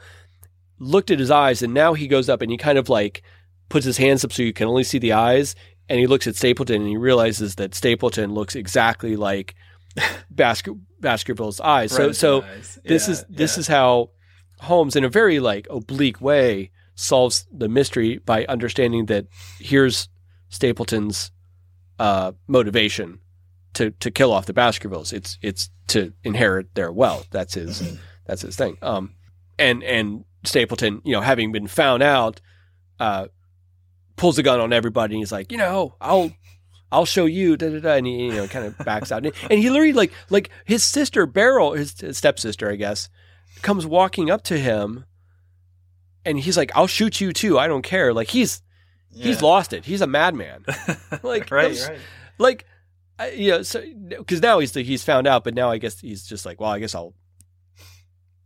looked at his eyes, and now he goes up and he kind of like puts his hands up so you can only see the eyes, and he looks at Stapleton and he realizes that Stapleton looks exactly like [LAUGHS] basket Baskerville's eyes. so so this is this is how Holmes, in a very like oblique way, solves the mystery by understanding that here's Stapleton's uh, motivation, to to kill off the Baskervilles. It's it's to inherit their wealth. That's his that's his thing. Um, and and Stapleton, you know, having been found out, uh, pulls a gun on everybody. and He's like, you know, I'll I'll show you, da, da, da, and he, you know, kind of [LAUGHS] backs out. And he literally, like, like his sister Beryl, his, his stepsister, I guess, comes walking up to him, and he's like, "I'll shoot you too. I don't care." Like he's he's lost it. He's a madman. [LAUGHS] Like right, right. Like, I- you know, so because now he's he's found out, but now I guess he's just like, well, I guess I'll.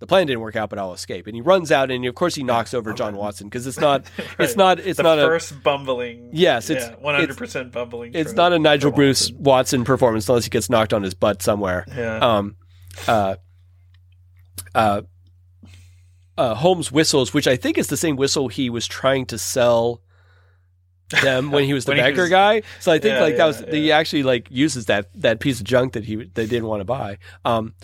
The plan didn't work out, but I'll escape. And he runs out, and of course he knocks over John [LAUGHS] Watson because it's not, [LAUGHS] it's not, it's the not a, first bumbling. Yes, it's- one hundred percent bumbling. it's not a Nigel Bruce Watson. Watson performance unless he gets knocked on his butt somewhere. Yeah, um, uh, uh, uh, Holmes whistles, which I think is the same whistle he was trying to sell them when he was the [LAUGHS] banker was- guy. So I think Yeah, like that was yeah, he actually like uses that that piece of junk that he they didn't want to buy. Um,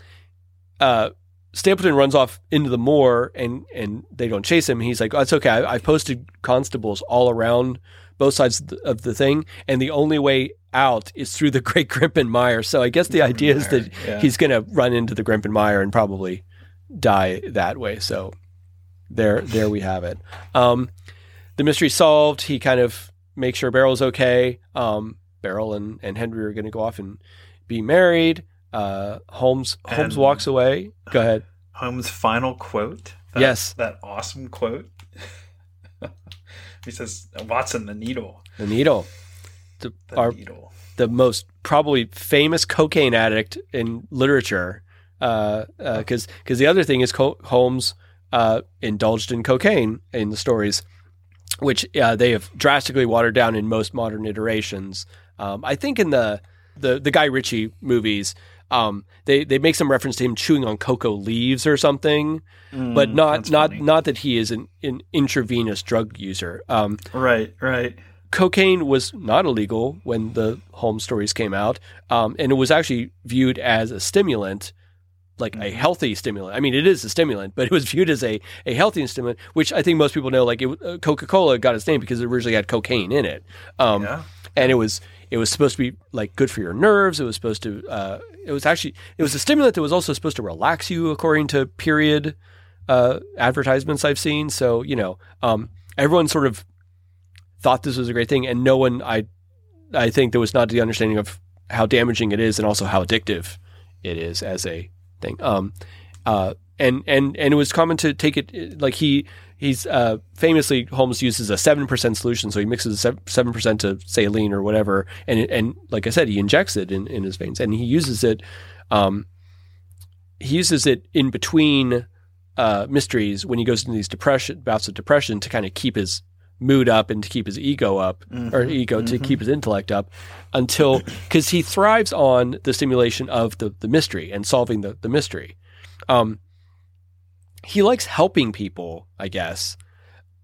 uh, Stapleton runs off into the moor and and they don't chase him. He's like, oh, it's okay. I, I posted constables all around both sides of the, of the thing, and the only way out is through the [LAUGHS] Great Grimpen Mire. So I guess the idea is that yeah. he's going to run into the Grimpen Mire and probably die that way. So there, there we have it. Um, the mystery solved. He kind of makes sure Beryl's okay. Um, Beryl and, and Henry are going to go off and be married. Uh, Holmes Holmes And- walks away. Go ahead. Holmes' final quote. That, Yes. that awesome quote. [LAUGHS] he says, "Watson, the needle, The needle. The, the our, needle." the most probably famous cocaine addict in literature. Because because the other thing is Co- Holmes uh, indulged in cocaine in the stories, which uh, they have drastically watered down in most modern iterations. Um, I think in the the the Guy Ritchie movies. Um, they, they make some reference to him chewing on cocoa leaves or something, but Mm, not not funny. not that he is an, an intravenous drug user. Um, right, right. cocaine was not illegal when the Holmes stories came out, um, and it was actually viewed as a stimulant, like a Mhm. healthy stimulant. I mean, it is a stimulant, but it was [LAUGHS] viewed as a, a healthy stimulant, which I think most people know. Like uh, Coca Cola got its name because it originally had cocaine in it, um, yeah, and it was it was supposed to be like good for your nerves. It was supposed to. Uh, it was actually it was a stimulant that was also supposed to relax you, according to period uh, advertisements I've seen. So you know, um, everyone sort of thought this was a great thing, and no one I I think there was not the understanding of how damaging it is, and also how addictive it is as a thing. Um, uh, and and and it was common to take it like he he's uh, famously Holmes uses a seven percent solution, so he mixes seven percent to saline or whatever, and and like I said, he injects it in, in his veins, and he uses it. Um, he uses it in between uh, mysteries when he goes into these depression bouts of depression to kind of keep his mood up and to keep his ego up or Mhm, ego to mhm. keep his intellect up until because he thrives on the stimulation of the, the mystery and solving the, the mystery um, he likes helping people i guess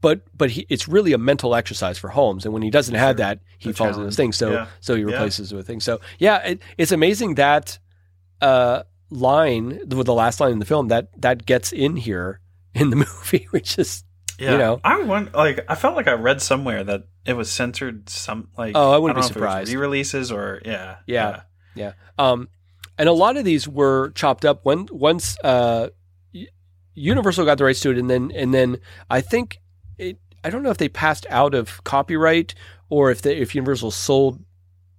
but but he, it's really a mental exercise for holmes and when he doesn't have that he The falls into this thing so Yeah. so he Yeah. replaces it with things so yeah it, it's amazing that uh, line with the last line in the film that that gets in here in the [LAUGHS] movie which is Yeah, You know. I want like I felt like I read somewhere that it was censored. Some like Oh, I wouldn't don't be know if it was surprised. Re-releases or yeah, Yeah. Yeah. Um, and a lot of these were chopped up when once uh, Universal got the rights to it, and then and then I think it. I don't know if they passed out of copyright or if they, if Universal sold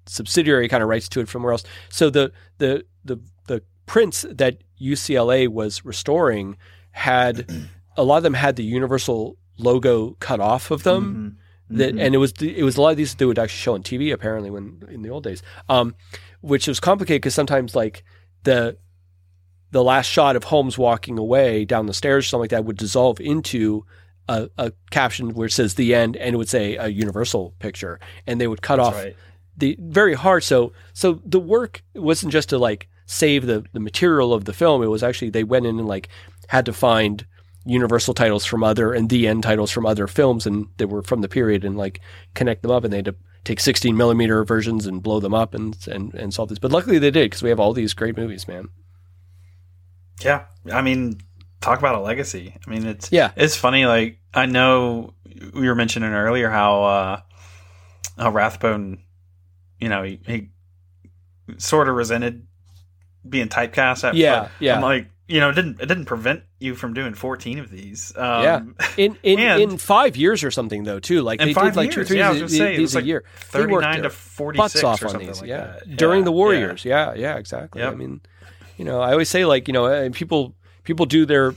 subsidiary kind of rights to it somewhere else. So the the the the prints that UCLA was restoring had [CLEARS THROAT] a lot of them had the Universal logo cut off of them Mhm. that, Mhm. and it was it was a lot of these they would actually show on TV apparently when in the old days, um, which was complicated because sometimes like the the last shot of Holmes walking away down the stairs or something like that would dissolve into a, a caption where it says the end and it would say a Universal picture and they would cut That's off right. the very hard. So so the work wasn't just to like save the the material of the film. It was actually they went in and like had to find universal titles from other and the end titles from other films and they were from the period and like connect them up and they had to take 16 millimeter versions and blow them up and and, and solve this but luckily they did because we have all these great movies man Yeah, I mean, talk about a legacy. I mean, it's Yeah. it's funny. Like I know we were mentioning earlier how uh, how Rathbone, you know, he, he sort of resented being typecast. At, Yeah, yeah. I'm like, you know, it didn't it didn't prevent you from doing 14 of these. Um, Yeah. In in, [LAUGHS] And- in five years or something though too. Like In they five did like two years, three yeah, I was these, say, it these was a like year. 39 to 46 off or something these. like yeah. that. During Yeah, the. Warriors. Yeah, yeah, exactly. I mean, you know, I always say like, you know, uh, people people do their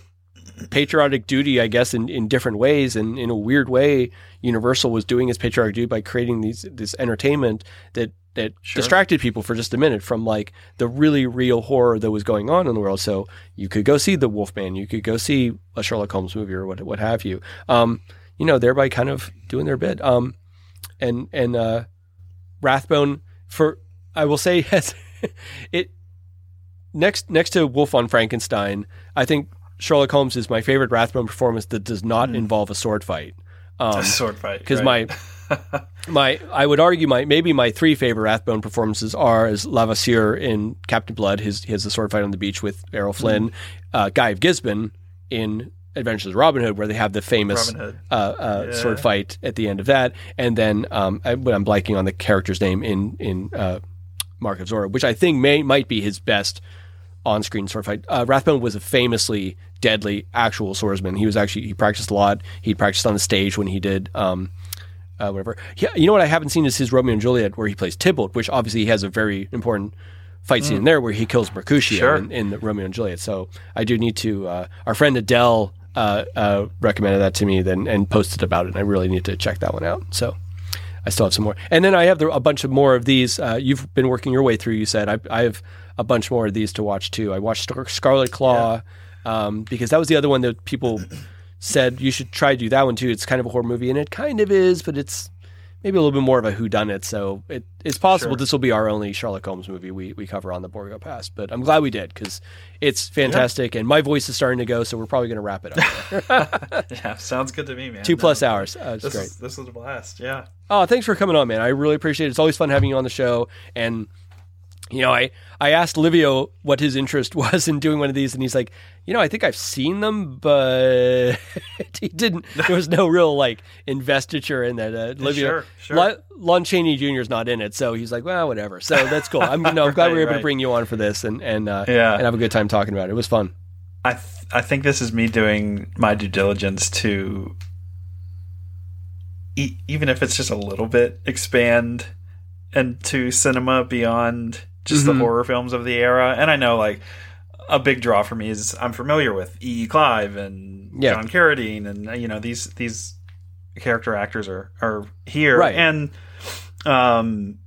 patriotic duty, I guess, in, in different ways. And in a weird way, Universal was doing its patriotic duty by creating these this entertainment that that Sure. distracted people for just a minute from like the really real horror that was going on in the world. So you could go see the Wolfman, you could go see a Sherlock Holmes movie or what what have you. Um, you know, thereby kind of doing their bit. Um, and and uh, Rathbone for I will say [LAUGHS] has it next next to Wolf von Frankenstein. I think Sherlock Holmes is my favorite Rathbone performance that does not involve a sword fight. Um, a sword fight. because right. my [LAUGHS] my I would argue my maybe my three favorite Rathbone performances are as Levasseur in Captain Blood, his he has the sword fight on the beach with Errol Flynn, uh, Guy of Gisborne in Adventures of Robin Hood, where they have the famous uh, uh, Yeah. sword fight at the end of that, and then um, I, I'm blanking on the character's name in in uh, Mark of Zorro, which I think may might be his best on-screen sword fight. Uh, Rathbone was a famously deadly actual swordsman. He was actually he practiced a lot. He practiced on the stage when he did um, uh, whatever. Yeah, you know what I haven't seen is his Romeo and Juliet, where he plays Tybalt, which obviously he has a very important fight scene in there where he kills Mercutio Sure. in, in the Romeo and Juliet. So I do need to. Uh, our friend Adele uh, uh, recommended that to me then and posted about it. and I really need to check that one out. So. I still have some more, and then I have the, a bunch of more of these. Uh, you've been working your way through. You said I, I have a bunch more of these to watch too. I watched Scar- Scarlet Claw um, because that was the other one that people [CLEARS THROAT] said you should try to do that one too. It's kind of a horror movie, and it kind of is, but it's maybe a little bit more of a whodunit. So it, it's possible Sure. this will be our only Sherlock Holmes movie we, we cover on the Borgo Pass. But I'm glad we did because it's fantastic, and my voice is starting to go. So we're probably going to wrap it up. [LAUGHS] yeah, sounds good to me, man. Two plus hours. Uh, This great. is this is a blast. Yeah. Oh, thanks for coming on, man. I really appreciate it. It's always fun having you on the show. And you know, I I asked Livio what his interest [LAUGHS] was in doing one of these, and he's like, you know, I think I've seen them, but [LAUGHS] he didn't. There was no real like investiture in that. Uh, Livio, sure, sure. Lon, Lon Chaney Jr. is not in it, so he's like, well, whatever. So that's cool. I'm no, I'm [LAUGHS] glad we were Right, able to bring you on for this and and uh, Yeah. and have a good time talking about it. It was fun. I th- I think this is me doing my due diligence to e- even if it's just a little bit expand into cinema beyond just Mhm. the horror films of the era. And I know like a big draw for me is I'm familiar with E. E. Clive and Yeah. John Carradine and you know these these character actors are are here Right. and um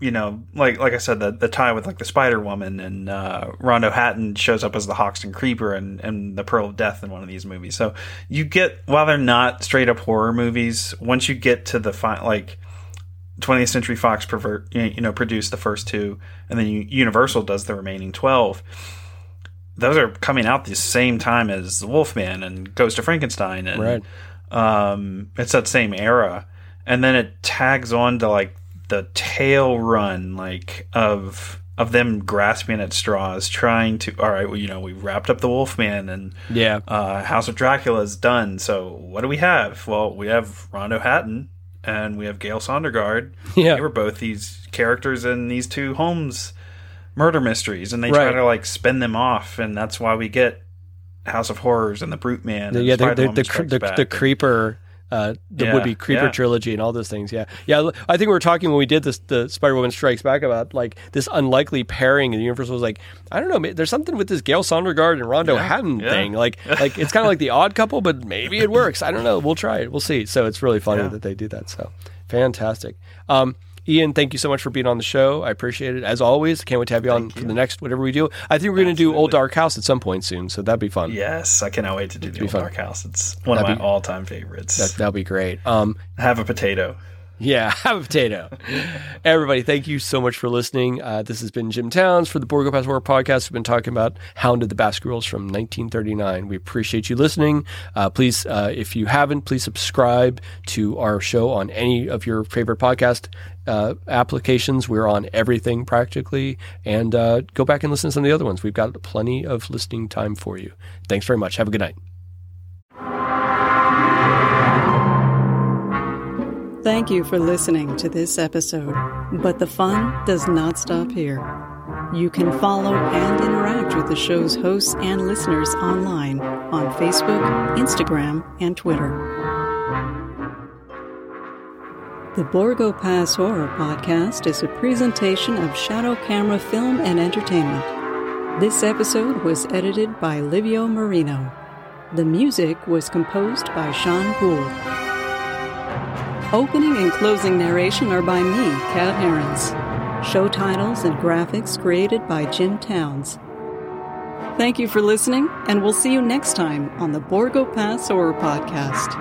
you know, like like I said, the the tie with like the Spider Woman and uh, Rondo Hatton shows up as the Hoxton Creeper and, and the Pearl of Death in one of these movies. So you get while they're not straight up horror movies, once you get to the fi- like 20th Century Fox pervert, you know, produced the first two, and then Universal does the remaining 12. Those are coming out the same time as The Wolfman and Ghost of Frankenstein, and Right. um, it's that same era, and then it tags on to like the tail run, like of of them grasping at straws, trying to. All right, well, you know, we wrapped up the Wolfman, and Yeah. uh, House of Dracula is done. So what do we have? Well, we have Rondo Hatton and we have Gale Sondergaard. [LAUGHS] Yeah. They were both these characters in these two Holmes murder mysteries, and they try to like spin them off, and that's why we get House of Horrors and the Brute Man. And yeah, the the, the, the, the creeper, uh, the Yeah, would be creeper yeah. trilogy and all those things. Yeah, yeah. I think we were talking when we did this, the Spider Woman Strikes Back about like this unlikely pairing, and the universe was like, I don't know, there's something with this Gale Sondergaard and Rondo Hatton yeah. thing. Like, [LAUGHS] like it's kind of like the Odd Couple, but maybe it works. I don't know. We'll try it. We'll see. So it's really funny that they do that. So fantastic. Um, Ian, thank you so much for being on the show. I appreciate it as always. Can't wait to have you on for the next whatever we do. I think we're going to do Old Dark House at some point soon, so that'd be fun. Yes, I cannot wait to do the Old fun. Dark House. It's one That'd of be- my all-time favorites. That, that'll be great. Um, Have a potato. Yeah, [LAUGHS] have a potato. Everybody, thank you so much for listening. Uh, this has been Jim Towns for the Borgo Pass Horror Podcast. We've been talking about Hound of the Baskervilles from 1939. We appreciate you listening. Uh, please, uh, if you haven't, please subscribe to our show on any of your favorite podcast uh, applications. We're on everything practically. And uh, go back and listen to some of the other ones. We've got plenty of listening time for you. Thanks very much. Have a good night. Thank you for listening to this episode, but the fun does not stop here. You can follow and interact with the show's hosts and listeners online on Facebook, Instagram, and Twitter. The Borgo Pass Horror Podcast is a presentation of Shadow Camera Film and Entertainment. This episode was edited by Livio Marino. The music was composed by Sean Gould. Opening and closing narration are by me, Kat Herons. Show titles and graphics created by Jim Towns. Thank you for listening, and we'll see you next time on the Borgo Pass Horror Podcast.